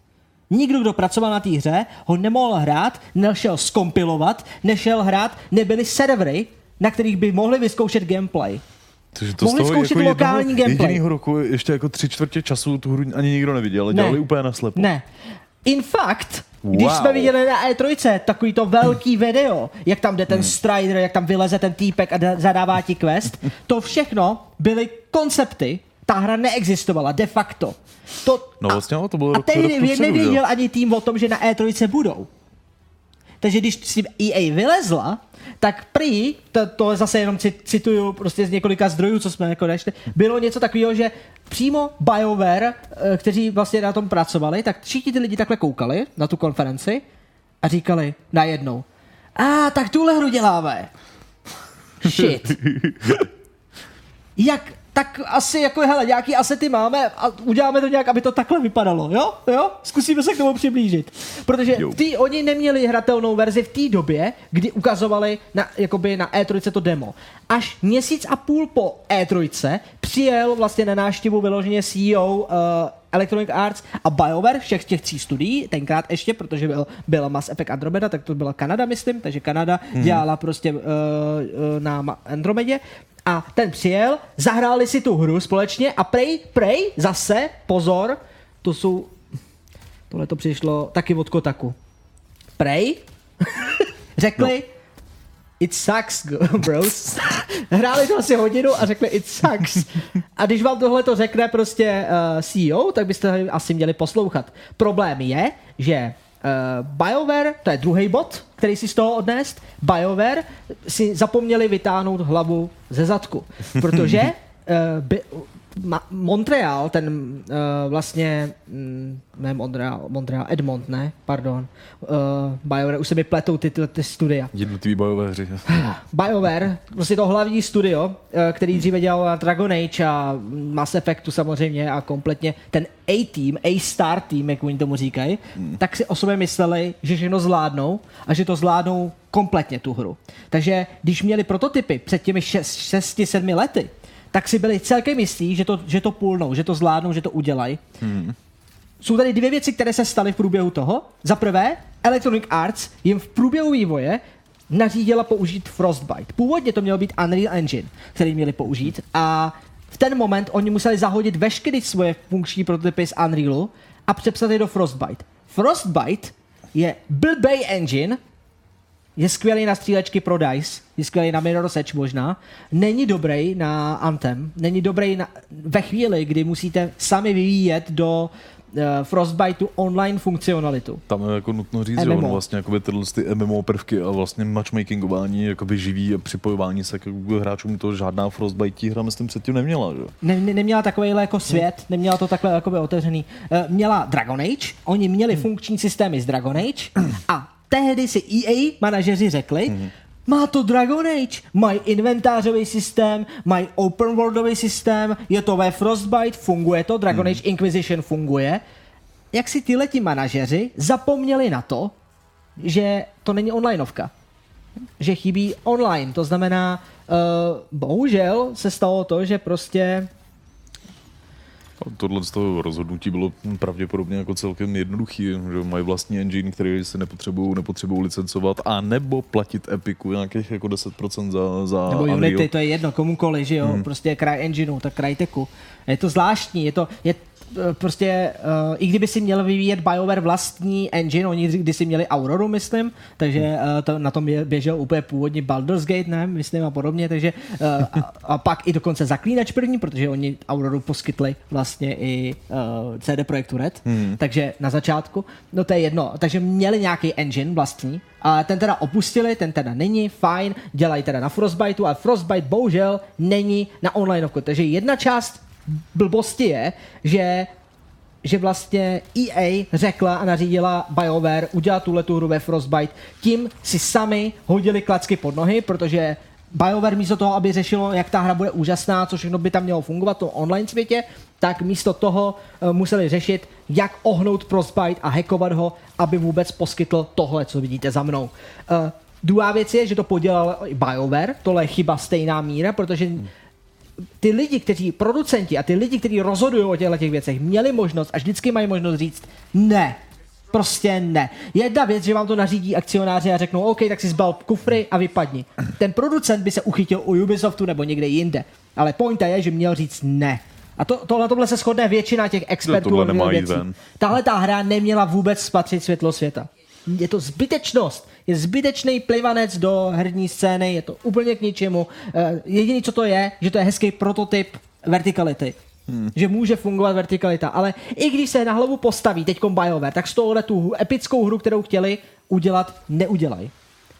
Nikdo, kdo pracoval na té hře, ho nemohl hrát, nešel skompilovat, nešel hrát, nebyly servery, na kterých by mohli vyzkoušet gameplay. Takže to Mohli zkoušet jako lokální jednoho, gameplay. jedinýho roku ještě jako tři čtvrtě času tu hru ani nikdo neviděl, ale dělali úplně naslepo. Ne. In fact, když Wow. jsme viděli na E3 takový to velký video, jak tam jde ten Hmm. Strider, jak tam vyleze ten týpek a zadává ti quest, to všechno byly koncepty, ta hra neexistovala de facto. To, No vlastně to bylo a tehdy nevěděl ani tým o tom, že na E3 budou. Takže když si EA vylezla, tak prý, to, to zase jenom ci- cituju prostě z několika zdrojů, co jsme jako našli, bylo něco takového, že přímo BioWare, eh, kteří vlastně na tom pracovali, tak všichni ty lidi takhle koukali na tu konferenci a říkali najednou, a tak tuhle hru děláme. <laughs> Shit. Jak, tak asi jako, hele, nějaký asety máme a uděláme to nějak, aby to takhle vypadalo, jo? Jo? Zkusíme se k tomu přiblížit. Protože Jo. ty, oni neměli hratelnou verzi v té době, kdy ukazovali na, jakoby na E3 to demo. Až měsíc a půl po E3 přijel vlastně na návštěvu vyloženě CEO uh, Electronic Arts a BioWare všech těch tří studií, tenkrát ještě, protože byl, byl Mass Effect Andromeda, tak to byla Kanada, myslím, takže Kanada hmm. dělala prostě uh, uh, na Andromedě a ten přijel, zahráli si tu hru společně a prej, prej, zase, pozor, to jsou, tohle to přišlo taky od Kotaku. Prej, <laughs> řekli, no. it sucks, <laughs> bros. Hráli to asi hodinu a řekli, it sucks. <laughs> A když vám tohle to řekne prostě uh, CEO, tak byste asi měli poslouchat. Problém je, že Uh, BioWare, to je druhý bod, který si z toho odnést, BioWare si zapomněli vytáhnout hlavu ze zadku, protože uh, <laughs> by, Ma- Montreal, ten uh, vlastně, mm, ne Montreal, Montreal, Edmont, ne, pardon, uh, BioWare, už se mi pletou ty, ty, ty studia. Jednotlivý bojové hry. <laughs> BioWare, prostě to hlavní studio, eh, který dříve dělal Dragon Age a Mass Effectu samozřejmě a kompletně ten A-team, A-star team, jak oni tomu říkají, hmm. tak si o sobě mysleli, že všechno zvládnou a že to zvládnou kompletně tu hru. Takže když měli prototypy před těmi 6-7 lety, tak si byli celkem jistí, že to, že to půlnou, že to zvládnou, že to udělají. Hmm. Jsou tady dvě věci, které se staly v průběhu toho. Za prvé, Electronic Arts jim v průběhu vývoje nařídila použít Frostbite. Původně to měl být Unreal Engine, který měli použít a v ten moment oni museli zahodit veškeré svoje funkční prototypy z Unrealu a přepsat je do Frostbite. Frostbite je blbej engine, je skvělý na střílečky pro DICE, je skvělý na Mirror's Edge možná, není dobrý na Anthem, není dobrý na, ve chvíli, kdy musíte sami vyvíjet do uh, Frostbiteu online funkcionalitu. Tam je jako nutno říct, MMO. že ono vlastně jakoby tyhle ty MMO prvky a vlastně matchmakingování jakoby živý a připojování se k hráčům to žádná Frostbite hra myslím předtím neměla, že? Ne, ne, neměla takovýhle jako svět, neměla to takhle jakoby otevřený. Uh, měla Dragon Age, oni měli funkční systémy z Dragon Age a tehdy si EA manažeři řekli, má to Dragon Age, mají inventářový systém, mají open worldový systém, je to ve Frostbite, funguje to, Dragon Age Inquisition funguje. Jak si tyhle ti manažeři zapomněli na to, že to není onlineovka že chybí online. To znamená, uh, bohužel se stalo to, že prostě A tohle z toho rozhodnutí bylo pravděpodobně jako celkem jednoduchý, že mají vlastní engine, který si nepotřebují, nepotřebují licencovat, a nebo platit Epiku nějakých jako 10% za, za Nebo Unreal. Unity, to je jedno, komukoliv, že jo, hmm. prostě kraj engineu, tak Cryteku. Je to zvláštní, je to, je prostě, uh, i kdyby si měl vyvíjet BioWare vlastní engine, oni kdysi měli Auroru, myslím, takže uh, to, na tom bě- běžel úplně původně Baldur's Gate, ne, myslím a podobně, takže uh, a, a, pak i dokonce Zaklínač první, protože oni Auroru poskytli vlastně i uh, CD Projektu Red, hmm. takže na začátku, no to je jedno, takže měli nějaký engine vlastní, a ten teda opustili, ten teda není, fajn, dělají teda na Frostbiteu, ale Frostbite bohužel není na onlineovku, takže jedna část blbosti je, že že vlastně EA řekla a nařídila BioWare udělat tuhle tu hru ve Frostbite, tím si sami hodili klacky pod nohy, protože BioWare místo toho, aby řešilo, jak ta hra bude úžasná, co všechno by tam mělo fungovat v online světě, tak místo toho uh, museli řešit, jak ohnout Frostbite a hackovat ho, aby vůbec poskytl tohle, co vidíte za mnou. Uh, druhá věc je, že to podělal i BioWare, tohle je chyba stejná míra, protože ty lidi, kteří, producenti a ty lidi, kteří rozhodují o těchto těch věcech, měli možnost a vždycky mají možnost říct ne. Prostě ne. Jedna věc, že vám to nařídí akcionáři a řeknou, OK, tak si zbal kufry a vypadni. Ten producent by se uchytil u Ubisoftu nebo někde jinde. Ale pointa je, že měl říct ne. A to, to, na tomhle se shodne většina těch expertů. tohle o nemá jít věcí. ven. Tahle ta hra neměla vůbec spatřit světlo světa. Je to zbytečnost. Je zbytečný plivanec do herní scény, je to úplně k ničemu. Eh, Jediný, co to je, že to je hezký prototyp vertikality. Hmm. Že může fungovat vertikalita, ale i když se na hlavu postaví teď BioWare, tak z tohohle tu epickou hru, kterou chtěli udělat, neudělají.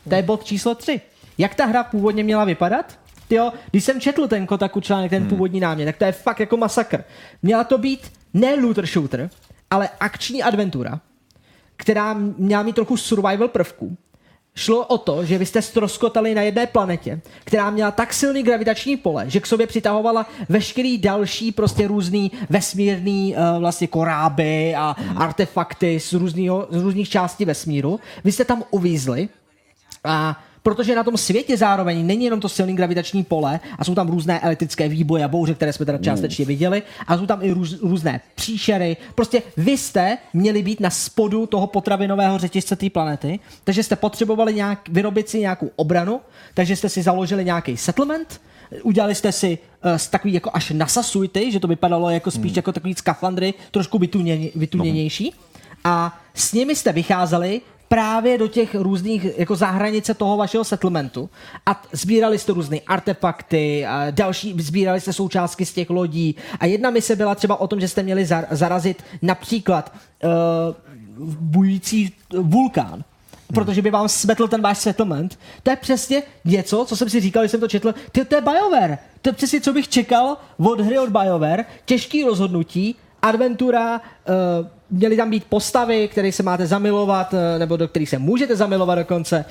To je bod číslo 3. Jak ta hra původně měla vypadat? Jo, když jsem četl ten Kotaku článek, ten hmm. původní námět, tak to je fakt jako masakr. Měla to být ne looter shooter, ale akční adventura, která měla mít trochu survival prvků. Šlo o to, že vy jste stroskotali na jedné planetě, která měla tak silný gravitační pole, že k sobě přitahovala veškerý další prostě různý vesmírný uh, vlastně koráby a artefakty z, různýho, z různých částí vesmíru. Vy jste tam uvízli a protože na tom světě zároveň není jenom to silný gravitační pole a jsou tam různé elektrické výboje a bouře, které jsme teda částečně viděli, a jsou tam i růz, různé příšery. Prostě vy jste měli být na spodu toho potravinového řetězce té planety, takže jste potřebovali nějak, vyrobit si nějakou obranu, takže jste si založili nějaký settlement, udělali jste si uh, takový jako až nasasuity, že to vypadalo jako spíš hmm. jako takový skafandry, trošku vytuněně, vytuněnější. A s nimi jste vycházeli právě do těch různých jako zahranice toho vašeho settlementu a sbírali jste různé artefakty, a další, sbírali jste součástky z těch lodí a jedna mise byla třeba o tom, že jste měli zar- zarazit například uh, bující vulkán protože by vám smetl ten váš settlement. To je přesně něco, co jsem si říkal, když jsem to četl. Ty, to je BioWare. To je přesně, co bych čekal od hry od BioWare. Těžký rozhodnutí, adventura, uh, měly tam být postavy, které se máte zamilovat, uh, nebo do kterých se můžete zamilovat dokonce.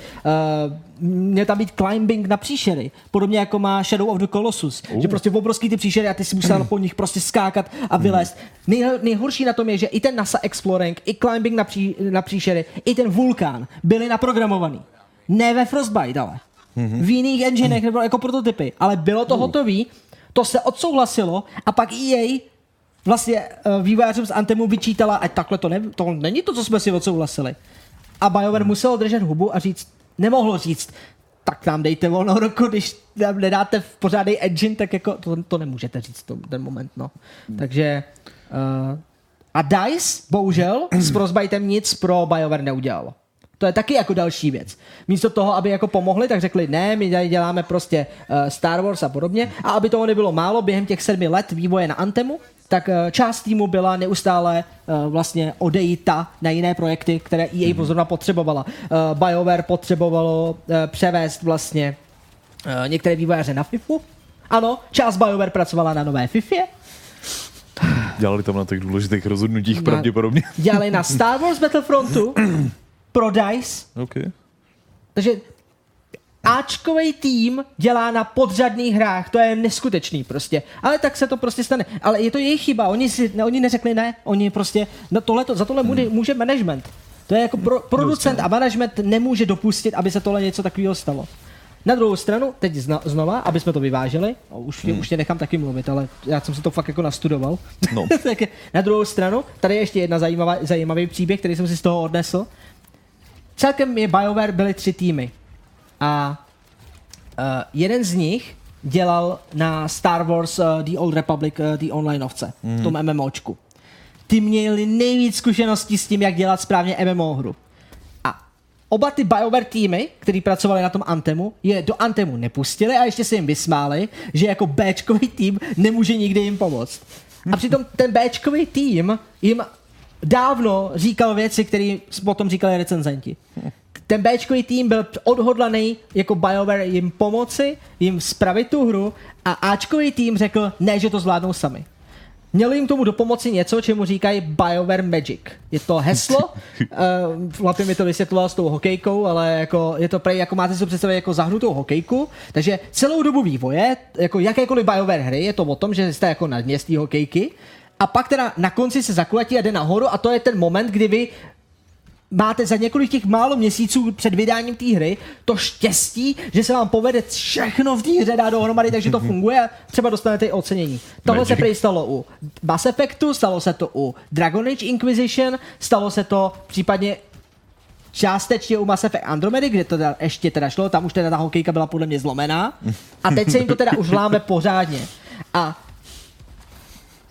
Uh, měl tam být climbing na příšery, podobně jako má Shadow of the Colossus, uh. že prostě obrovský ty příšery a ty si musel po nich prostě skákat a vylézt. Nej, nejhorší na tom je, že i ten NASA Exploring, i climbing na, pří, na příšery, i ten vulkán byly naprogramovaný. Ne ve Frostbite, ale. V jiných enginech nebo jako prototypy, ale bylo to hotový, to se odsouhlasilo a pak EA vlastně uh, vývojářům z Antemu vyčítala, ať takhle to, ne, to není to, co jsme si odsouhlasili. A BioWare musel držet hubu a říct, nemohlo říct, tak nám dejte volnou roku, když nám nedáte v pořádný engine, tak jako to, to nemůžete říct v tom, ten moment, no. Takže uh, a DICE, bohužel, s Frostbitem nic pro BioWare neudělalo. To je taky jako další věc. Místo toho, aby jako pomohli, tak řekli, ne, my tady děláme prostě uh, Star Wars a podobně. A aby toho nebylo málo, během těch sedmi let vývoje na Antemu, tak uh, část týmu byla neustále uh, vlastně odejita na jiné projekty, které EA mm-hmm. pozorna potřebovala. Uh, BioWare potřebovalo převést vlastně některé vývojáře na FIFU. Ano, část BioWare pracovala na nové FIFě, Dělali tam na těch důležitých rozhodnutích Na- pravděpodobně. dělali na Star Wars Battlefrontu <clears throat> pro DICE, Okay. Takže Ačkový tým dělá na podřadných hrách, to je neskutečný prostě. Ale tak se to prostě stane. Ale je to jejich chyba, oni, si, ne, oni neřekli ne, oni prostě, no tohleto, za tohle může, může management. To je jako pro, producent a management nemůže dopustit, aby se tohle něco takového stalo. Na druhou stranu, teď zna, znova, aby jsme to vyváželi, no, už, hmm. už tě nechám taky mluvit, ale já jsem si to fakt jako nastudoval. No. <laughs> tak na druhou stranu, tady je ještě jedna zajímavá, zajímavý příběh, který jsem si z toho odnesl. Celkem je BioWare byly tři týmy. A uh, jeden z nich dělal na Star Wars uh, The Old Republic, uh, The Onlineovce, mm. v tom MMOčku. Ty měli nejvíc zkušeností s tím, jak dělat správně MMO hru. A oba ty BioWare týmy, který pracovali na tom Antemu, je do Antemu nepustili a ještě se jim vysmáli, že jako Bčkový tým nemůže nikdy jim pomoct. A přitom ten Bčkový tým jim dávno říkal věci, které potom říkali recenzenti. Ten Bčkový tým byl odhodlaný jako BioWare jim pomoci, jim spravit tu hru a Ačkový tým řekl, ne, že to zvládnou sami. Mělo jim tomu do pomoci něco, čemu říkají BioWare Magic. Je to heslo, <laughs> uh, mi to vysvětloval s tou hokejkou, ale jako, je to prej, jako máte si představit jako zahnutou hokejku, takže celou dobu vývoje, jako jakékoliv BioWare hry, je to o tom, že jste jako na dně z té hokejky a pak teda na konci se zakulatí a jde nahoru a to je ten moment, kdy vy máte za několik těch málo měsíců před vydáním té hry to štěstí, že se vám povede všechno v té hře dát dohromady, takže to funguje a třeba dostanete i ocenění. Tohle se prý stalo u Mass Effectu, stalo se to u Dragon Age Inquisition, stalo se to případně částečně u Mass Effect Andromedy, kde to teda ještě teda šlo, tam už teda ta hokejka byla podle mě zlomená a teď se jim to teda už láme pořádně. A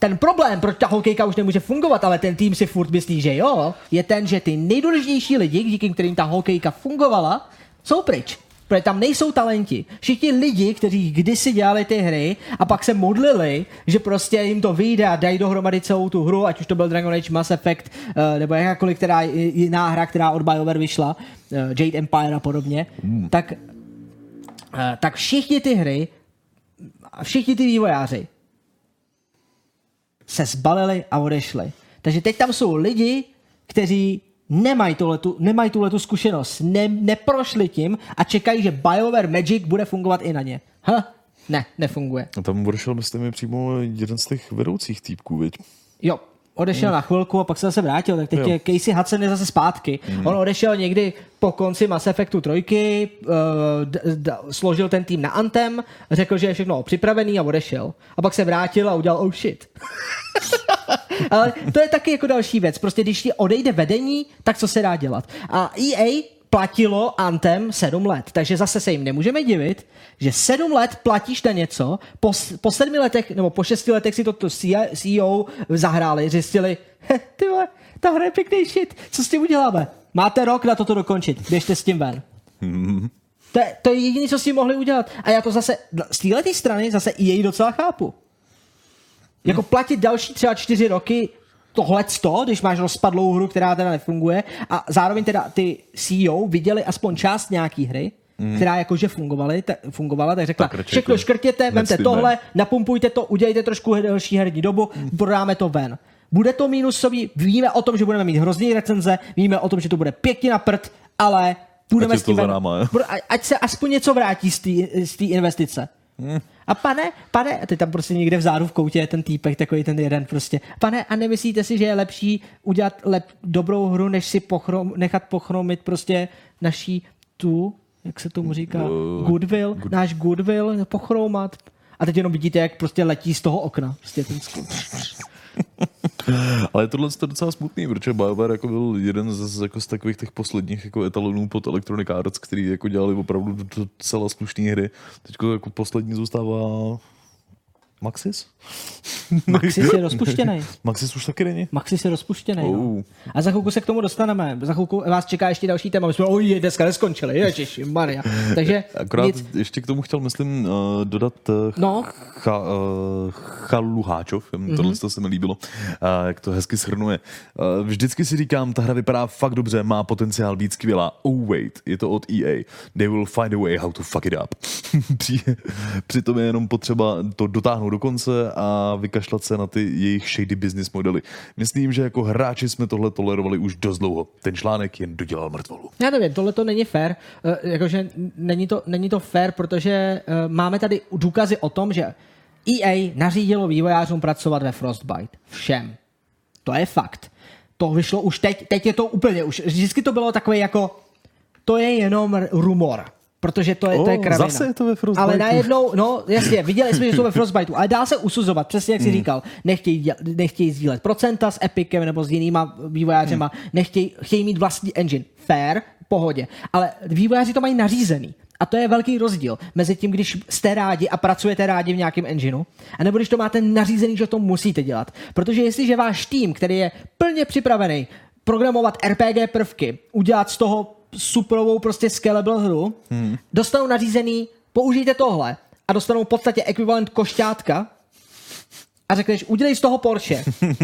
ten problém, proč ta hokejka už nemůže fungovat, ale ten tým si furt myslí, že jo, je ten, že ty nejdůležitější lidi, díky kterým ta hokejka fungovala, jsou pryč. Protože tam nejsou talenti. Všichni lidi, kteří kdysi dělali ty hry a pak se modlili, že prostě jim to vyjde a dají dohromady celou tu hru, ať už to byl Dragon Age Mass Effect, eh, nebo jakákoliv která, jiná hra, která od BioWare vyšla, eh, Jade Empire a podobně, mm. tak, eh, tak všichni ty hry, všichni ty vývojáři se zbalili a odešli. Takže teď tam jsou lidi, kteří nemají tuhletu, nemají tuhletu zkušenost, ne, neprošli tím a čekají, že BioWare Magic bude fungovat i na ně. Ha, ne, nefunguje. A tam odešel, myslím, mi přímo jeden z těch vedoucích týpků, viď? Jo, odešel mm. na chvilku a pak se zase vrátil, tak teď jo. je Casey Hudson je zase zpátky. Mm. On odešel někdy po konci Mass Effectu trojky, uh, d- d- složil ten tým na Anthem, řekl, že je všechno připravený a odešel. A pak se vrátil a udělal oh shit. <laughs> Ale to je taky jako další věc. Prostě když ti odejde vedení, tak co se dá dělat? A EA platilo Anthem sedm let, takže zase se jim nemůžeme divit, že sedm let platíš na něco, po, po sedmi letech nebo po šesti letech si to, to CEO zahráli, zjistili, ty vole, ta hra je pěkný shit, co s tím uděláme? Máte rok na toto dokončit, běžte s tím ven. To je, to je jediné, co s tím mohli udělat. A já to zase, z této strany zase EA docela chápu. Jako platit další třeba čtyři roky tohle když máš rozpadlou hru, která teda nefunguje a zároveň teda ty CEO viděli aspoň část nějaký hry, mm. která jakože fungovaly, ta, fungovala, tak řekla, tak všechno škrtěte, vemte tohle, napumpujte to, udělejte trošku delší herní dobu, mm. prodáme to ven. Bude to minusový, víme o tom, že budeme mít hrozný recenze, víme o tom, že to bude pěkně na prd, ale půjdeme s tím ven. Náma, ať se aspoň něco vrátí z té investice. Hmm. A pane, pane, a teď tam prostě někde vzadu v koutě je ten týpek, takový ten jeden prostě. Pane, a nemyslíte si, že je lepší udělat lep, dobrou hru, než si pochrom, nechat pochromit prostě naší tu, jak se tomu říká, goodwill, good. náš goodwill pochromat. A teď jenom vidíte, jak prostě letí z toho okna. Prostě ten Ale tohle je docela smutný, protože BioWare jako byl jeden z, jako z takových těch posledních jako etalonů pod Electronic Arts, který jako dělali opravdu docela slušné hry. Teď jako poslední zůstává Maxis? <laughs> Maxis je rozpuštěný. <laughs> Maxis už taky není? Maxis je rozpuštěný. Oh. No. A za chvilku se k tomu dostaneme. Za chvilku vás čeká ještě další téma. My jsme, oj, dneska neskončili, ježiši, Maria. <laughs> Takže Akorát nic... ještě k tomu chtěl, myslím, uh, dodat uh, no. cha, uh, Chalu Háčov, mm-hmm. tohle to se mi líbilo, uh, jak to hezky shrnuje. Uh, vždycky si říkám, ta hra vypadá fakt dobře, má potenciál být skvělá. Oh wait, je to od EA. They will find a way how to fuck it up. Přitom je jenom potřeba to dotáhnout do konce a vykašlat se na ty jejich shady business modely. Myslím, že jako hráči jsme tohle tolerovali už dost dlouho. Ten článek jen dodělal mrtvolu. Já nevím, tohle to není fair. Uh, jakože není to, není to fair, protože uh, máme tady důkazy o tom, že EA nařídilo vývojářům pracovat ve Frostbite. Všem. To je fakt. To vyšlo už teď, teď je to úplně, už vždycky to bylo takové jako, to je jenom rumor. Protože to je, to je kravina. zase je to ve Frostbiteu. Ale najednou, no jasně, viděli jsme, že jsou ve Frostbiteu, ale dá se usuzovat, přesně jak jsi říkal. Nechtějí, nechtějí sdílet procenta s Epicem nebo s jinýma vývojářema, nechtějí, chtějí mít vlastní engine. Fair, v pohodě. Ale vývojáři to mají nařízený. A to je velký rozdíl mezi tím, když jste rádi a pracujete rádi v nějakém engineu, a nebo když to máte nařízený, že to musíte dělat. Protože jestliže váš tým, který je plně připravený programovat RPG prvky, udělat z toho superovou prostě scalable hru, hmm. dostanou nařízený, použijte tohle a dostanou v podstatě ekvivalent košťátka a řekneš, udělej z toho Porsche.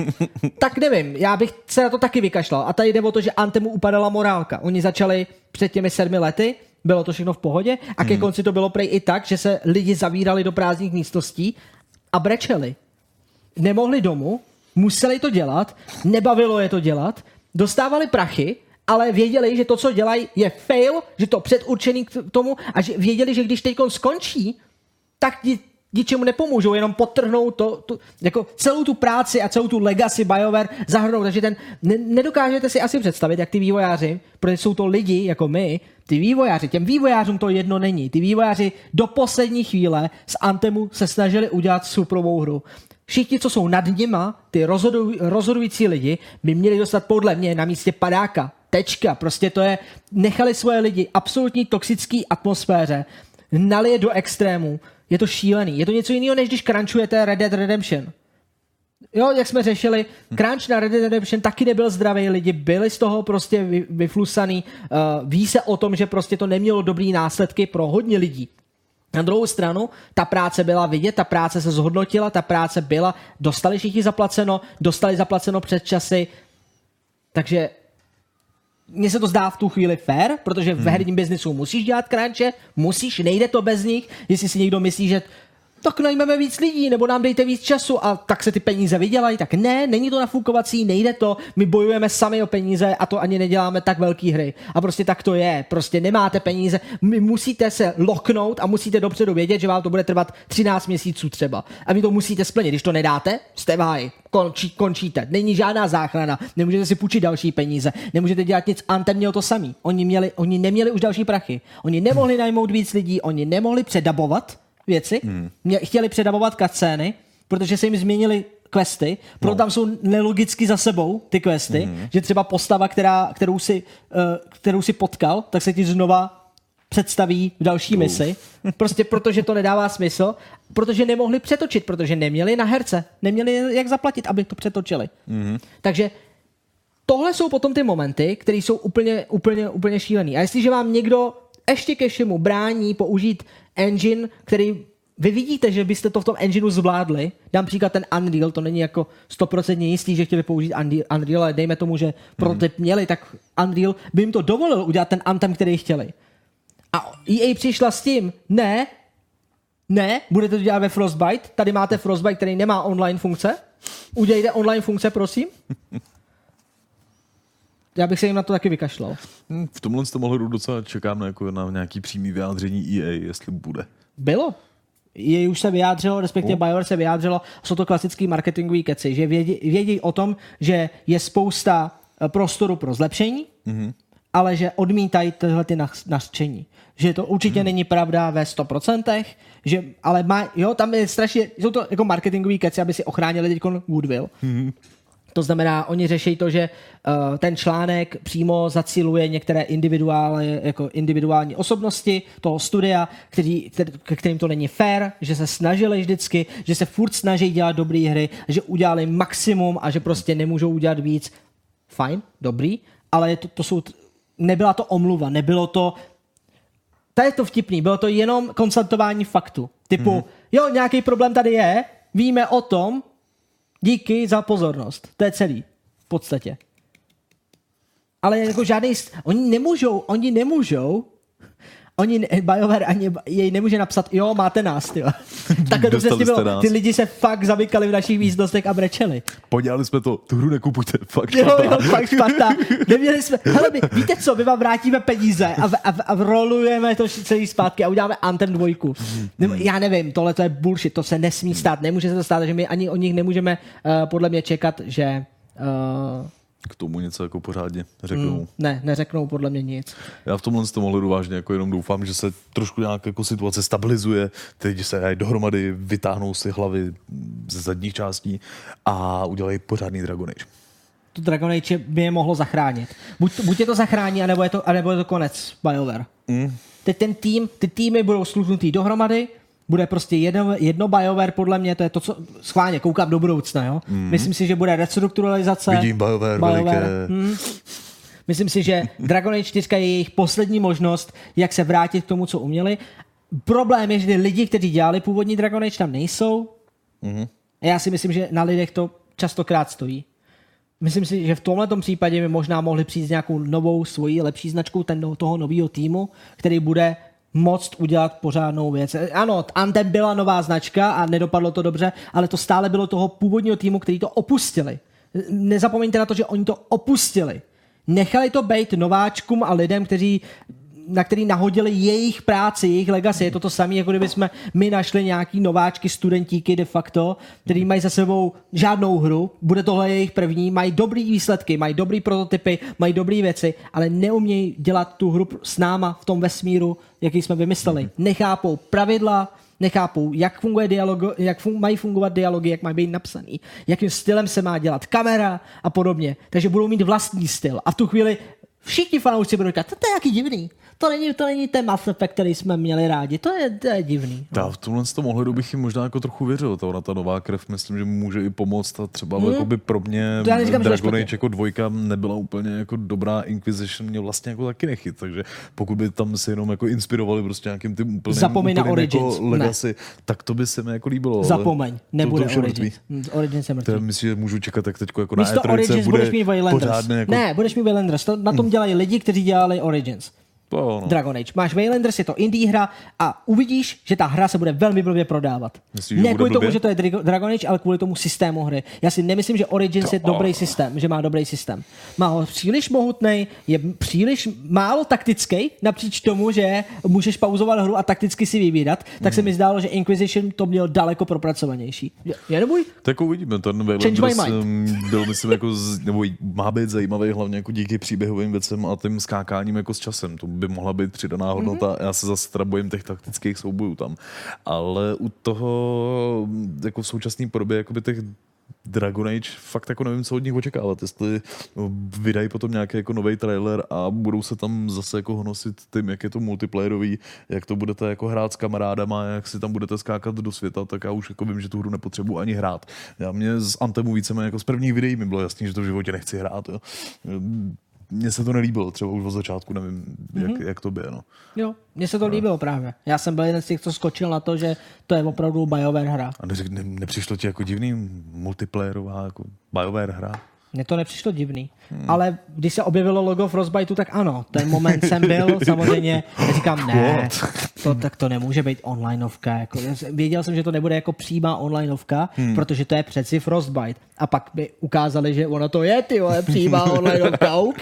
<laughs> tak nevím, já bych se na to taky vykašlal. A tady jde o to, že Antemu upadala morálka. Oni začali před těmi sedmi lety, bylo to všechno v pohodě a ke konci to bylo prej i tak, že se lidi zavírali do prázdných místností a brečeli. Nemohli domů, museli to dělat, nebavilo je to dělat, dostávali prachy, ale věděli, že to, co dělají, je fail, že to předurčený k tomu a že věděli, že když teď skončí, tak ni, ničemu nepomůžou, jenom potrhnou to, tu, jako celou tu práci a celou tu legacy BioWare zahrnou. Takže ten, ne, nedokážete si asi představit, jak ty vývojáři, protože jsou to lidi jako my, ty vývojáři, těm vývojářům to jedno není. Ty vývojáři do poslední chvíle z Antemu se snažili udělat superovou hru. Všichni, co jsou nad nima, ty rozhoduj, rozhodující lidi, by měli dostat podle mě na místě padáka. Tečka. Prostě to je, nechali svoje lidi absolutní toxické atmosféře, nali je do extrému. Je to šílený. Je to něco jiného, než když crunchujete Red Dead Redemption. Jo, jak jsme řešili, crunch na Red Dead Redemption taky nebyl zdravý, lidi byli z toho prostě vy- vyflusaný, uh, ví se o tom, že prostě to nemělo dobrý následky pro hodně lidí. Na druhou stranu, ta práce byla vidět, ta práce se zhodnotila, ta práce byla, dostali všichni zaplaceno, dostali zaplaceno před časy, takže mně se to zdá v tu chvíli fair, protože v herním biznisu musíš dělat crunche, musíš, nejde to bez nich, jestli si někdo myslí, že tak najmeme víc lidí, nebo nám dejte víc času a tak se ty peníze vydělají, tak ne, není to nafukovací, nejde to, my bojujeme sami o peníze a to ani neděláme tak velké hry. A prostě tak to je, prostě nemáte peníze, my musíte se loknout a musíte dopředu vědět, že vám to bude trvat 13 měsíců třeba. A vy to musíte splnit, když to nedáte, jste v háji, končí, končíte, není žádná záchrana, nemůžete si půjčit další peníze, nemůžete dělat nic, Anthem měl to samý. Oni, měli, oni neměli už další prachy, oni nemohli najmout víc lidí, oni nemohli předabovat, věci, hmm. mě, chtěli předavovat cutscény, protože se jim změnili questy, proto no. tam jsou nelogicky za sebou ty questy, hmm. že třeba postava, která, kterou, si, uh, kterou si potkal, tak se ti znova představí v další Uf. misi. Prostě protože to nedává smysl, protože nemohli přetočit, protože neměli na herce, neměli jak zaplatit, aby to přetočili. Hmm. Takže tohle jsou potom ty momenty, které jsou úplně, úplně, úplně šílený. A jestliže vám někdo ještě ke všemu brání použít engine, který vy vidíte, že byste to v tom engineu zvládli. Dám příklad ten Unreal, to není jako 100% jistý, že chtěli použít Unreal, ale dejme tomu, že prototyp měli, tak Unreal by jim to dovolil udělat ten Anthem, který chtěli. A EA přišla s tím, ne, ne, budete to dělat ve Frostbite, tady máte Frostbite, který nemá online funkce, udělejte online funkce, prosím. <laughs> Já bych se jim na to taky vykašlal. Hm, V tomhle z toho ohledu docela čekám na, jako na nějaký přímý vyjádření EA, jestli bude. Bylo. Je už se vyjádřilo, respektive. BioWare se vyjádřilo, jsou to klasický marketingový keci, že vědí, vědí o tom, že je spousta eh, prostoru pro zlepšení, mm-hmm. ale že odmítají tyhle ty nařčení. Že to určitě mm. není pravda ve 100%, že, ale má, jo, tam je strašně, jsou to jako marketingový keci, aby si ochránili teď goodwill. Mm. To znamená, oni řeší to, že uh, ten článek přímo zaciluje některé individuály, jako individuální osobnosti toho studia, který, ke kterým to není fair, že se snažili vždycky, že se furt snaží dělat dobré hry, že udělali maximum a že prostě nemůžou udělat víc. Fajn, dobrý, ale to, to jsou, nebyla to omluva, nebylo to to je to vtipný, bylo to jenom konstatování faktu. Typu, mm. jo, nějaký problém tady je, víme o tom, díky za pozornost. To je celý, v podstatě. Ale jako žádný, oni nemůžou, oni nemůžou, oni, BioWare ani jej nemůže napsat, jo, máte nás, ty. <laughs> Takhle to přesně bylo. nás. Ty lidi se fakt zamykali v našich místnostech a brečeli. Podělali jsme to, tu hru nekupujte, <laughs> fakt Jo, špatná. jo, fakt špatná. Neměli jsme, hele, my, víte co, my vám vrátíme peníze a, v, a, v, a rolujeme to celý zpátky a uděláme Anthem dvojku. Nebo, já nevím, tohle to je bullshit, to se nesmí stát, nemůže se to stát, že my ani od nich nemůžeme uh, podle mě čekat, že uh, k tomu něco jako pořádně řeknou. Mm. Ne, neřeknou podle mě nic. Já v tomhle z toho ohledu vážně jako jenom doufám, že se trošku nějak jako situace stabilizuje, teď se dají dohromady, vytáhnou si hlavy ze zadních částí a udělají pořádný Dragon Age. To Dragon Age by je mohlo zachránit. Buď, buď je to zachrání, anebo je to, anebo je to konec BioWare. Mm. Teď ten tým, ty týmy budou služnutý dohromady, bude prostě jedno, jedno BioWare, podle mě, to je to, co schválně koukám do budoucna, jo. Mm. Myslím si, že bude restrukturalizace. Vidím BioWare, BioWare veliké... Hmm. Myslím si, že Dragon Age 4 je jejich poslední možnost, jak se vrátit k tomu, co uměli. Problém je, že lidi, kteří dělali původní Dragon Age, tam nejsou. Mm. A já si myslím, že na lidech to častokrát stojí. Myslím si, že v tomhle případě by možná mohli přijít s nějakou novou svojí lepší značkou ten, toho nového týmu, který bude moct udělat pořádnou věc. Ano, Anthem byla nová značka a nedopadlo to dobře, ale to stále bylo toho původního týmu, který to opustili. Nezapomeňte na to, že oni to opustili. Nechali to být nováčkům a lidem, kteří na který nahodili jejich práci, jejich legacy. Je to to samé, jako kdyby jsme my našli nějaký nováčky, studentíky de facto, který mají za sebou žádnou hru, bude tohle jejich první, mají dobrý výsledky, mají dobrý prototypy, mají dobré věci, ale neumějí dělat tu hru s náma v tom vesmíru, jaký jsme vymysleli. Nechápou pravidla, nechápou, jak, funguje dialog, jak fun, mají fungovat dialogy, jak mají být napsaný, jakým stylem se má dělat kamera a podobně. Takže budou mít vlastní styl. A v tu chvíli všichni fanoušci budou říkat, to je jaký divný to není, to není ten Mass Effect, který jsme měli rádi. To je, to je divný. Já v tomhle z tom ohledu bych jim možná jako trochu věřil. To na ta nová krev, myslím, že může i pomoct a třeba hmm. by pro mě Dragon Age jako dvojka nebyla úplně jako dobrá Inquisition, mě vlastně jako taky nechyt. Takže pokud by tam se jenom jako inspirovali prostě nějakým tím úplným, Zapomeň na Origins. Jako legacy, ne. tak to by se mi jako líbilo. Zapomeň, nebude to, to Origins. Hmm, Origins je mrtvý. To myslím, že můžu čekat, jak teď jako na E3 Origins bude mít pořádně jako... Ne, budeš mít Waylanders. To, na tom hmm. Dělají lidi, kteří dělali Origins. To, no. Dragon Age. Máš Waylanders, je to indie hra a uvidíš, že ta hra se bude velmi blbě prodávat. Myslíš, ne kvůli tomu, že to je Dragon Age, ale kvůli tomu systému hry. Já si nemyslím, že Origins to, je dobrý systém, že má dobrý systém. Má ho příliš mohutný, je příliš málo taktický, napříč tomu, že můžeš pauzovat hru a takticky si vybírat, tak se mi zdálo, že Inquisition to měl daleko propracovanější. Je neboj? Tak uvidíme, ten Waylanders byl, myslím, jako, z, nebo má být zajímavý hlavně jako díky příběhovým věcem a tím skákáním jako s časem. To by mohla být přidaná hodnota. Mm-hmm. Já se zase teda bojím těch taktických soubojů tam. Ale u toho, jako v současné podobě, jakoby těch Dragon Age, fakt jako nevím, co od nich očekávat, jestli vydají potom nějaký jako nový trailer a budou se tam zase jako honosit tím, jak je to multiplayerový, jak to budete jako hrát s kamarádama, jak si tam budete skákat do světa, tak já už jako vím, že tu hru nepotřebuji ani hrát. Já mě z Antemu víceméně jako z prvních videí mi bylo jasný, že to v životě nechci hrát. Jo mně se to nelíbilo, třeba už od začátku, nevím, jak, mm-hmm. jak to bylo. No. Jo, mně se to no. líbilo právě. Já jsem byl jeden z těch, co skočil na to, že to je opravdu BioWare hra. A neřek, ne, nepřišlo ti jako divný multiplayerová jako BioWare hra? Mně to nepřišlo divný. Hmm. Ale když se objevilo logo Frostbiteu, tak ano, ten moment jsem byl, <laughs> samozřejmě, říkám, ne, to, tak to nemůže být onlineovka. Jako, věděl jsem, že to nebude jako přímá onlineovka, hmm. protože to je přeci Frostbite. A pak by ukázali, že ono to je, ty vole, přímá onlineovka, <laughs> OK,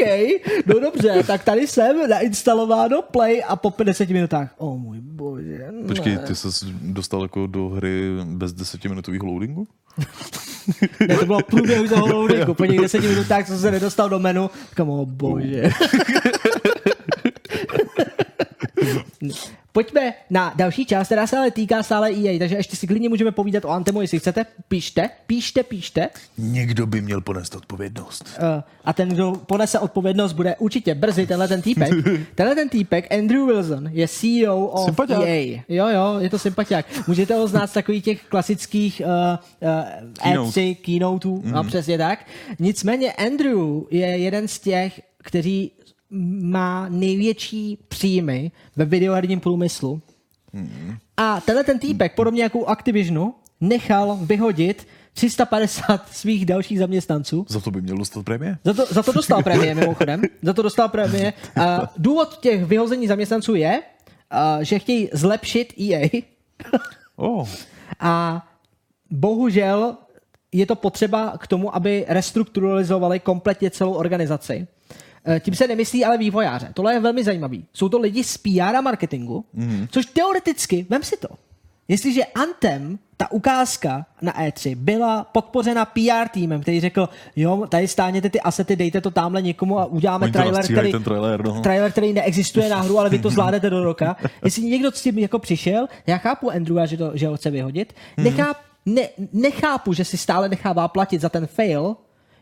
no dobře, tak tady jsem nainstalováno Play a po 50 minutách, o oh, můj bože. Ne. Počkej, ty jsi dostal jako do hry bez 10 minutových loadingu? ne, to bylo průběhu toho <laughs> loadingu, po těch 10 minutách, co se nedostal do menu, kam, oh. Bože. <laughs> Pojďme na další část, která se ale týká stále EA, takže ještě si klidně můžeme povídat o Antemu, jestli chcete. Píšte, píšte, píšte. Někdo by měl ponést odpovědnost. Uh, a ten, kdo ponese odpovědnost, bude určitě brzy tenhle ten týpek. <laughs> tenhle ten týpek, Andrew Wilson, je CEO of sympatiák. EA. Jo, jo, je to sympatiák. Můžete ho znát z takových těch klasických uh, uh, E3 keynoteů, mm-hmm. no mhm. přesně tak. Nicméně Andrew je jeden z těch, kteří má největší příjmy ve videoherním průmyslu. Hmm. A tenhle ten týpek, podobně jako u Activisionu, nechal vyhodit 350 svých dalších zaměstnanců. Za to by měl dostat prémie? Za to, za to dostal prémie, mimochodem. Za to dostal prémie. A důvod těch vyhození zaměstnanců je, a, že chtějí zlepšit EA. oh. A bohužel je to potřeba k tomu, aby restrukturalizovali kompletně celou organizaci. Eh, tím se nemyslí ale vývojáře. Tohle je velmi zajímavý. Jsou to lidi z PR a marketingu, mm-hmm. což teoreticky, vem si to, jestliže Anthem, ta ukázka na E3, byla podpořena PR týmem, který řekl, jo, tady stáněte ty asety, dejte to tamhle někomu a uděláme trailer, který, ten trailer, no. trailer, který neexistuje na hru, ale vy to <laughs> zvládnete do roka. Jestli někdo s tím jako přišel, já chápu Andrewa, že, to, že ho chce vyhodit, Mhm. necháp, ne, nechápu, že si stále nechává platit za ten fail,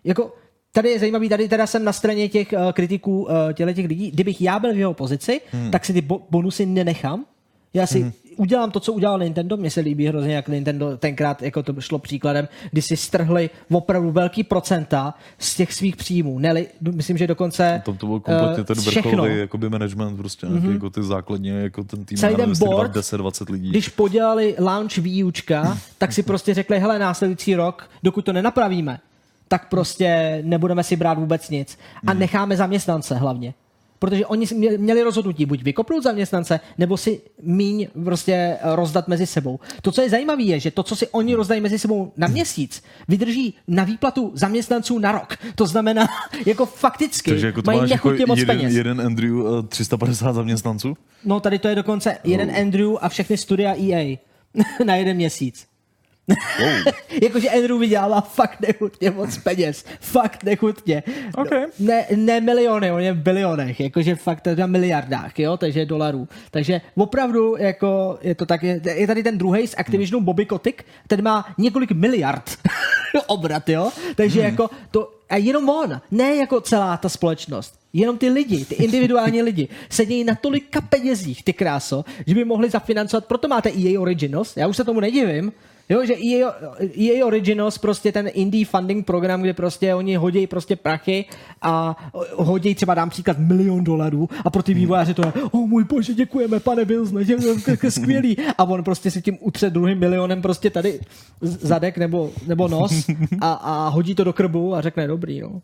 jako Tady je zajímavý, tady teda jsem na straně těch uh, kritiků uh, těle těch lidí. Kdybych já byl v jeho pozici, hmm. tak si ty bo- bonusy nenechám. Já si hmm. udělám to, co udělal Nintendo. Mně se líbí hrozně, jak Nintendo tenkrát, jako to šlo příkladem, kdy si strhli opravdu velký procenta z těch svých příjmů. Neli, myslím, že dokonce Tam to byl kompletně eh, ten vrcholový jakoby management, prostě mm-hmm. jako ty základně, jako ten tým, Celý ten board, 10-20 lidí. Když podělali launch výučka, tak si prostě řekli, hele, následující rok, dokud to nenapravíme, tak prostě nebudeme si brát vůbec nic. A Hmm. necháme zaměstnance hlavně. Protože oni měli rozhodnutí buď vykopnout zaměstnance, nebo si míň prostě rozdat mezi sebou. To, co je zajímavé, je, že to, co si oni rozdají mezi sebou na měsíc, vydrží na výplatu zaměstnanců na rok. To znamená, <laughs> jako fakticky Takže jako mají máš jako nechutně moc jeden, peněz. jeden Andrew, eh, 350 zaměstnanců? No tady to je dokonce jeden Andrew a všechny studia EA <laughs> na jeden měsíc. <laughs> Jakože Andrew vydělává fakt nechutně moc peněz. Fakt nechutně. Okay. Ne, ne miliony, on je v bilionech. Jakože fakt teda miliardách, jo, takže dolarů. Takže opravdu jako je to tak, je, je tady ten druhý z Activisionu Bobby Kotick, ten má několik miliard <laughs> obrat, jo. Takže Hmm. jako to, a jenom on, ne jako celá ta společnost. Jenom ty lidi, ty individuální <laughs> lidi, sedějí na tolika penězích, ty kráso, že by mohli zafinancovat, proto máte EA Originals, já už se tomu nedivím, Jo, že EA, EA Originals, prostě ten indie funding program, kde prostě oni hodí prostě prachy a hodí třeba dám příklad milion dolarů a pro ty vývojáře to je, o oh, můj bože, děkujeme, pane Wilson, děkujeme, skvělý. A on prostě si tím utře druhým milionem prostě tady zadek nebo, nebo nos a, a hodí to do krbu a řekne, dobrý, no.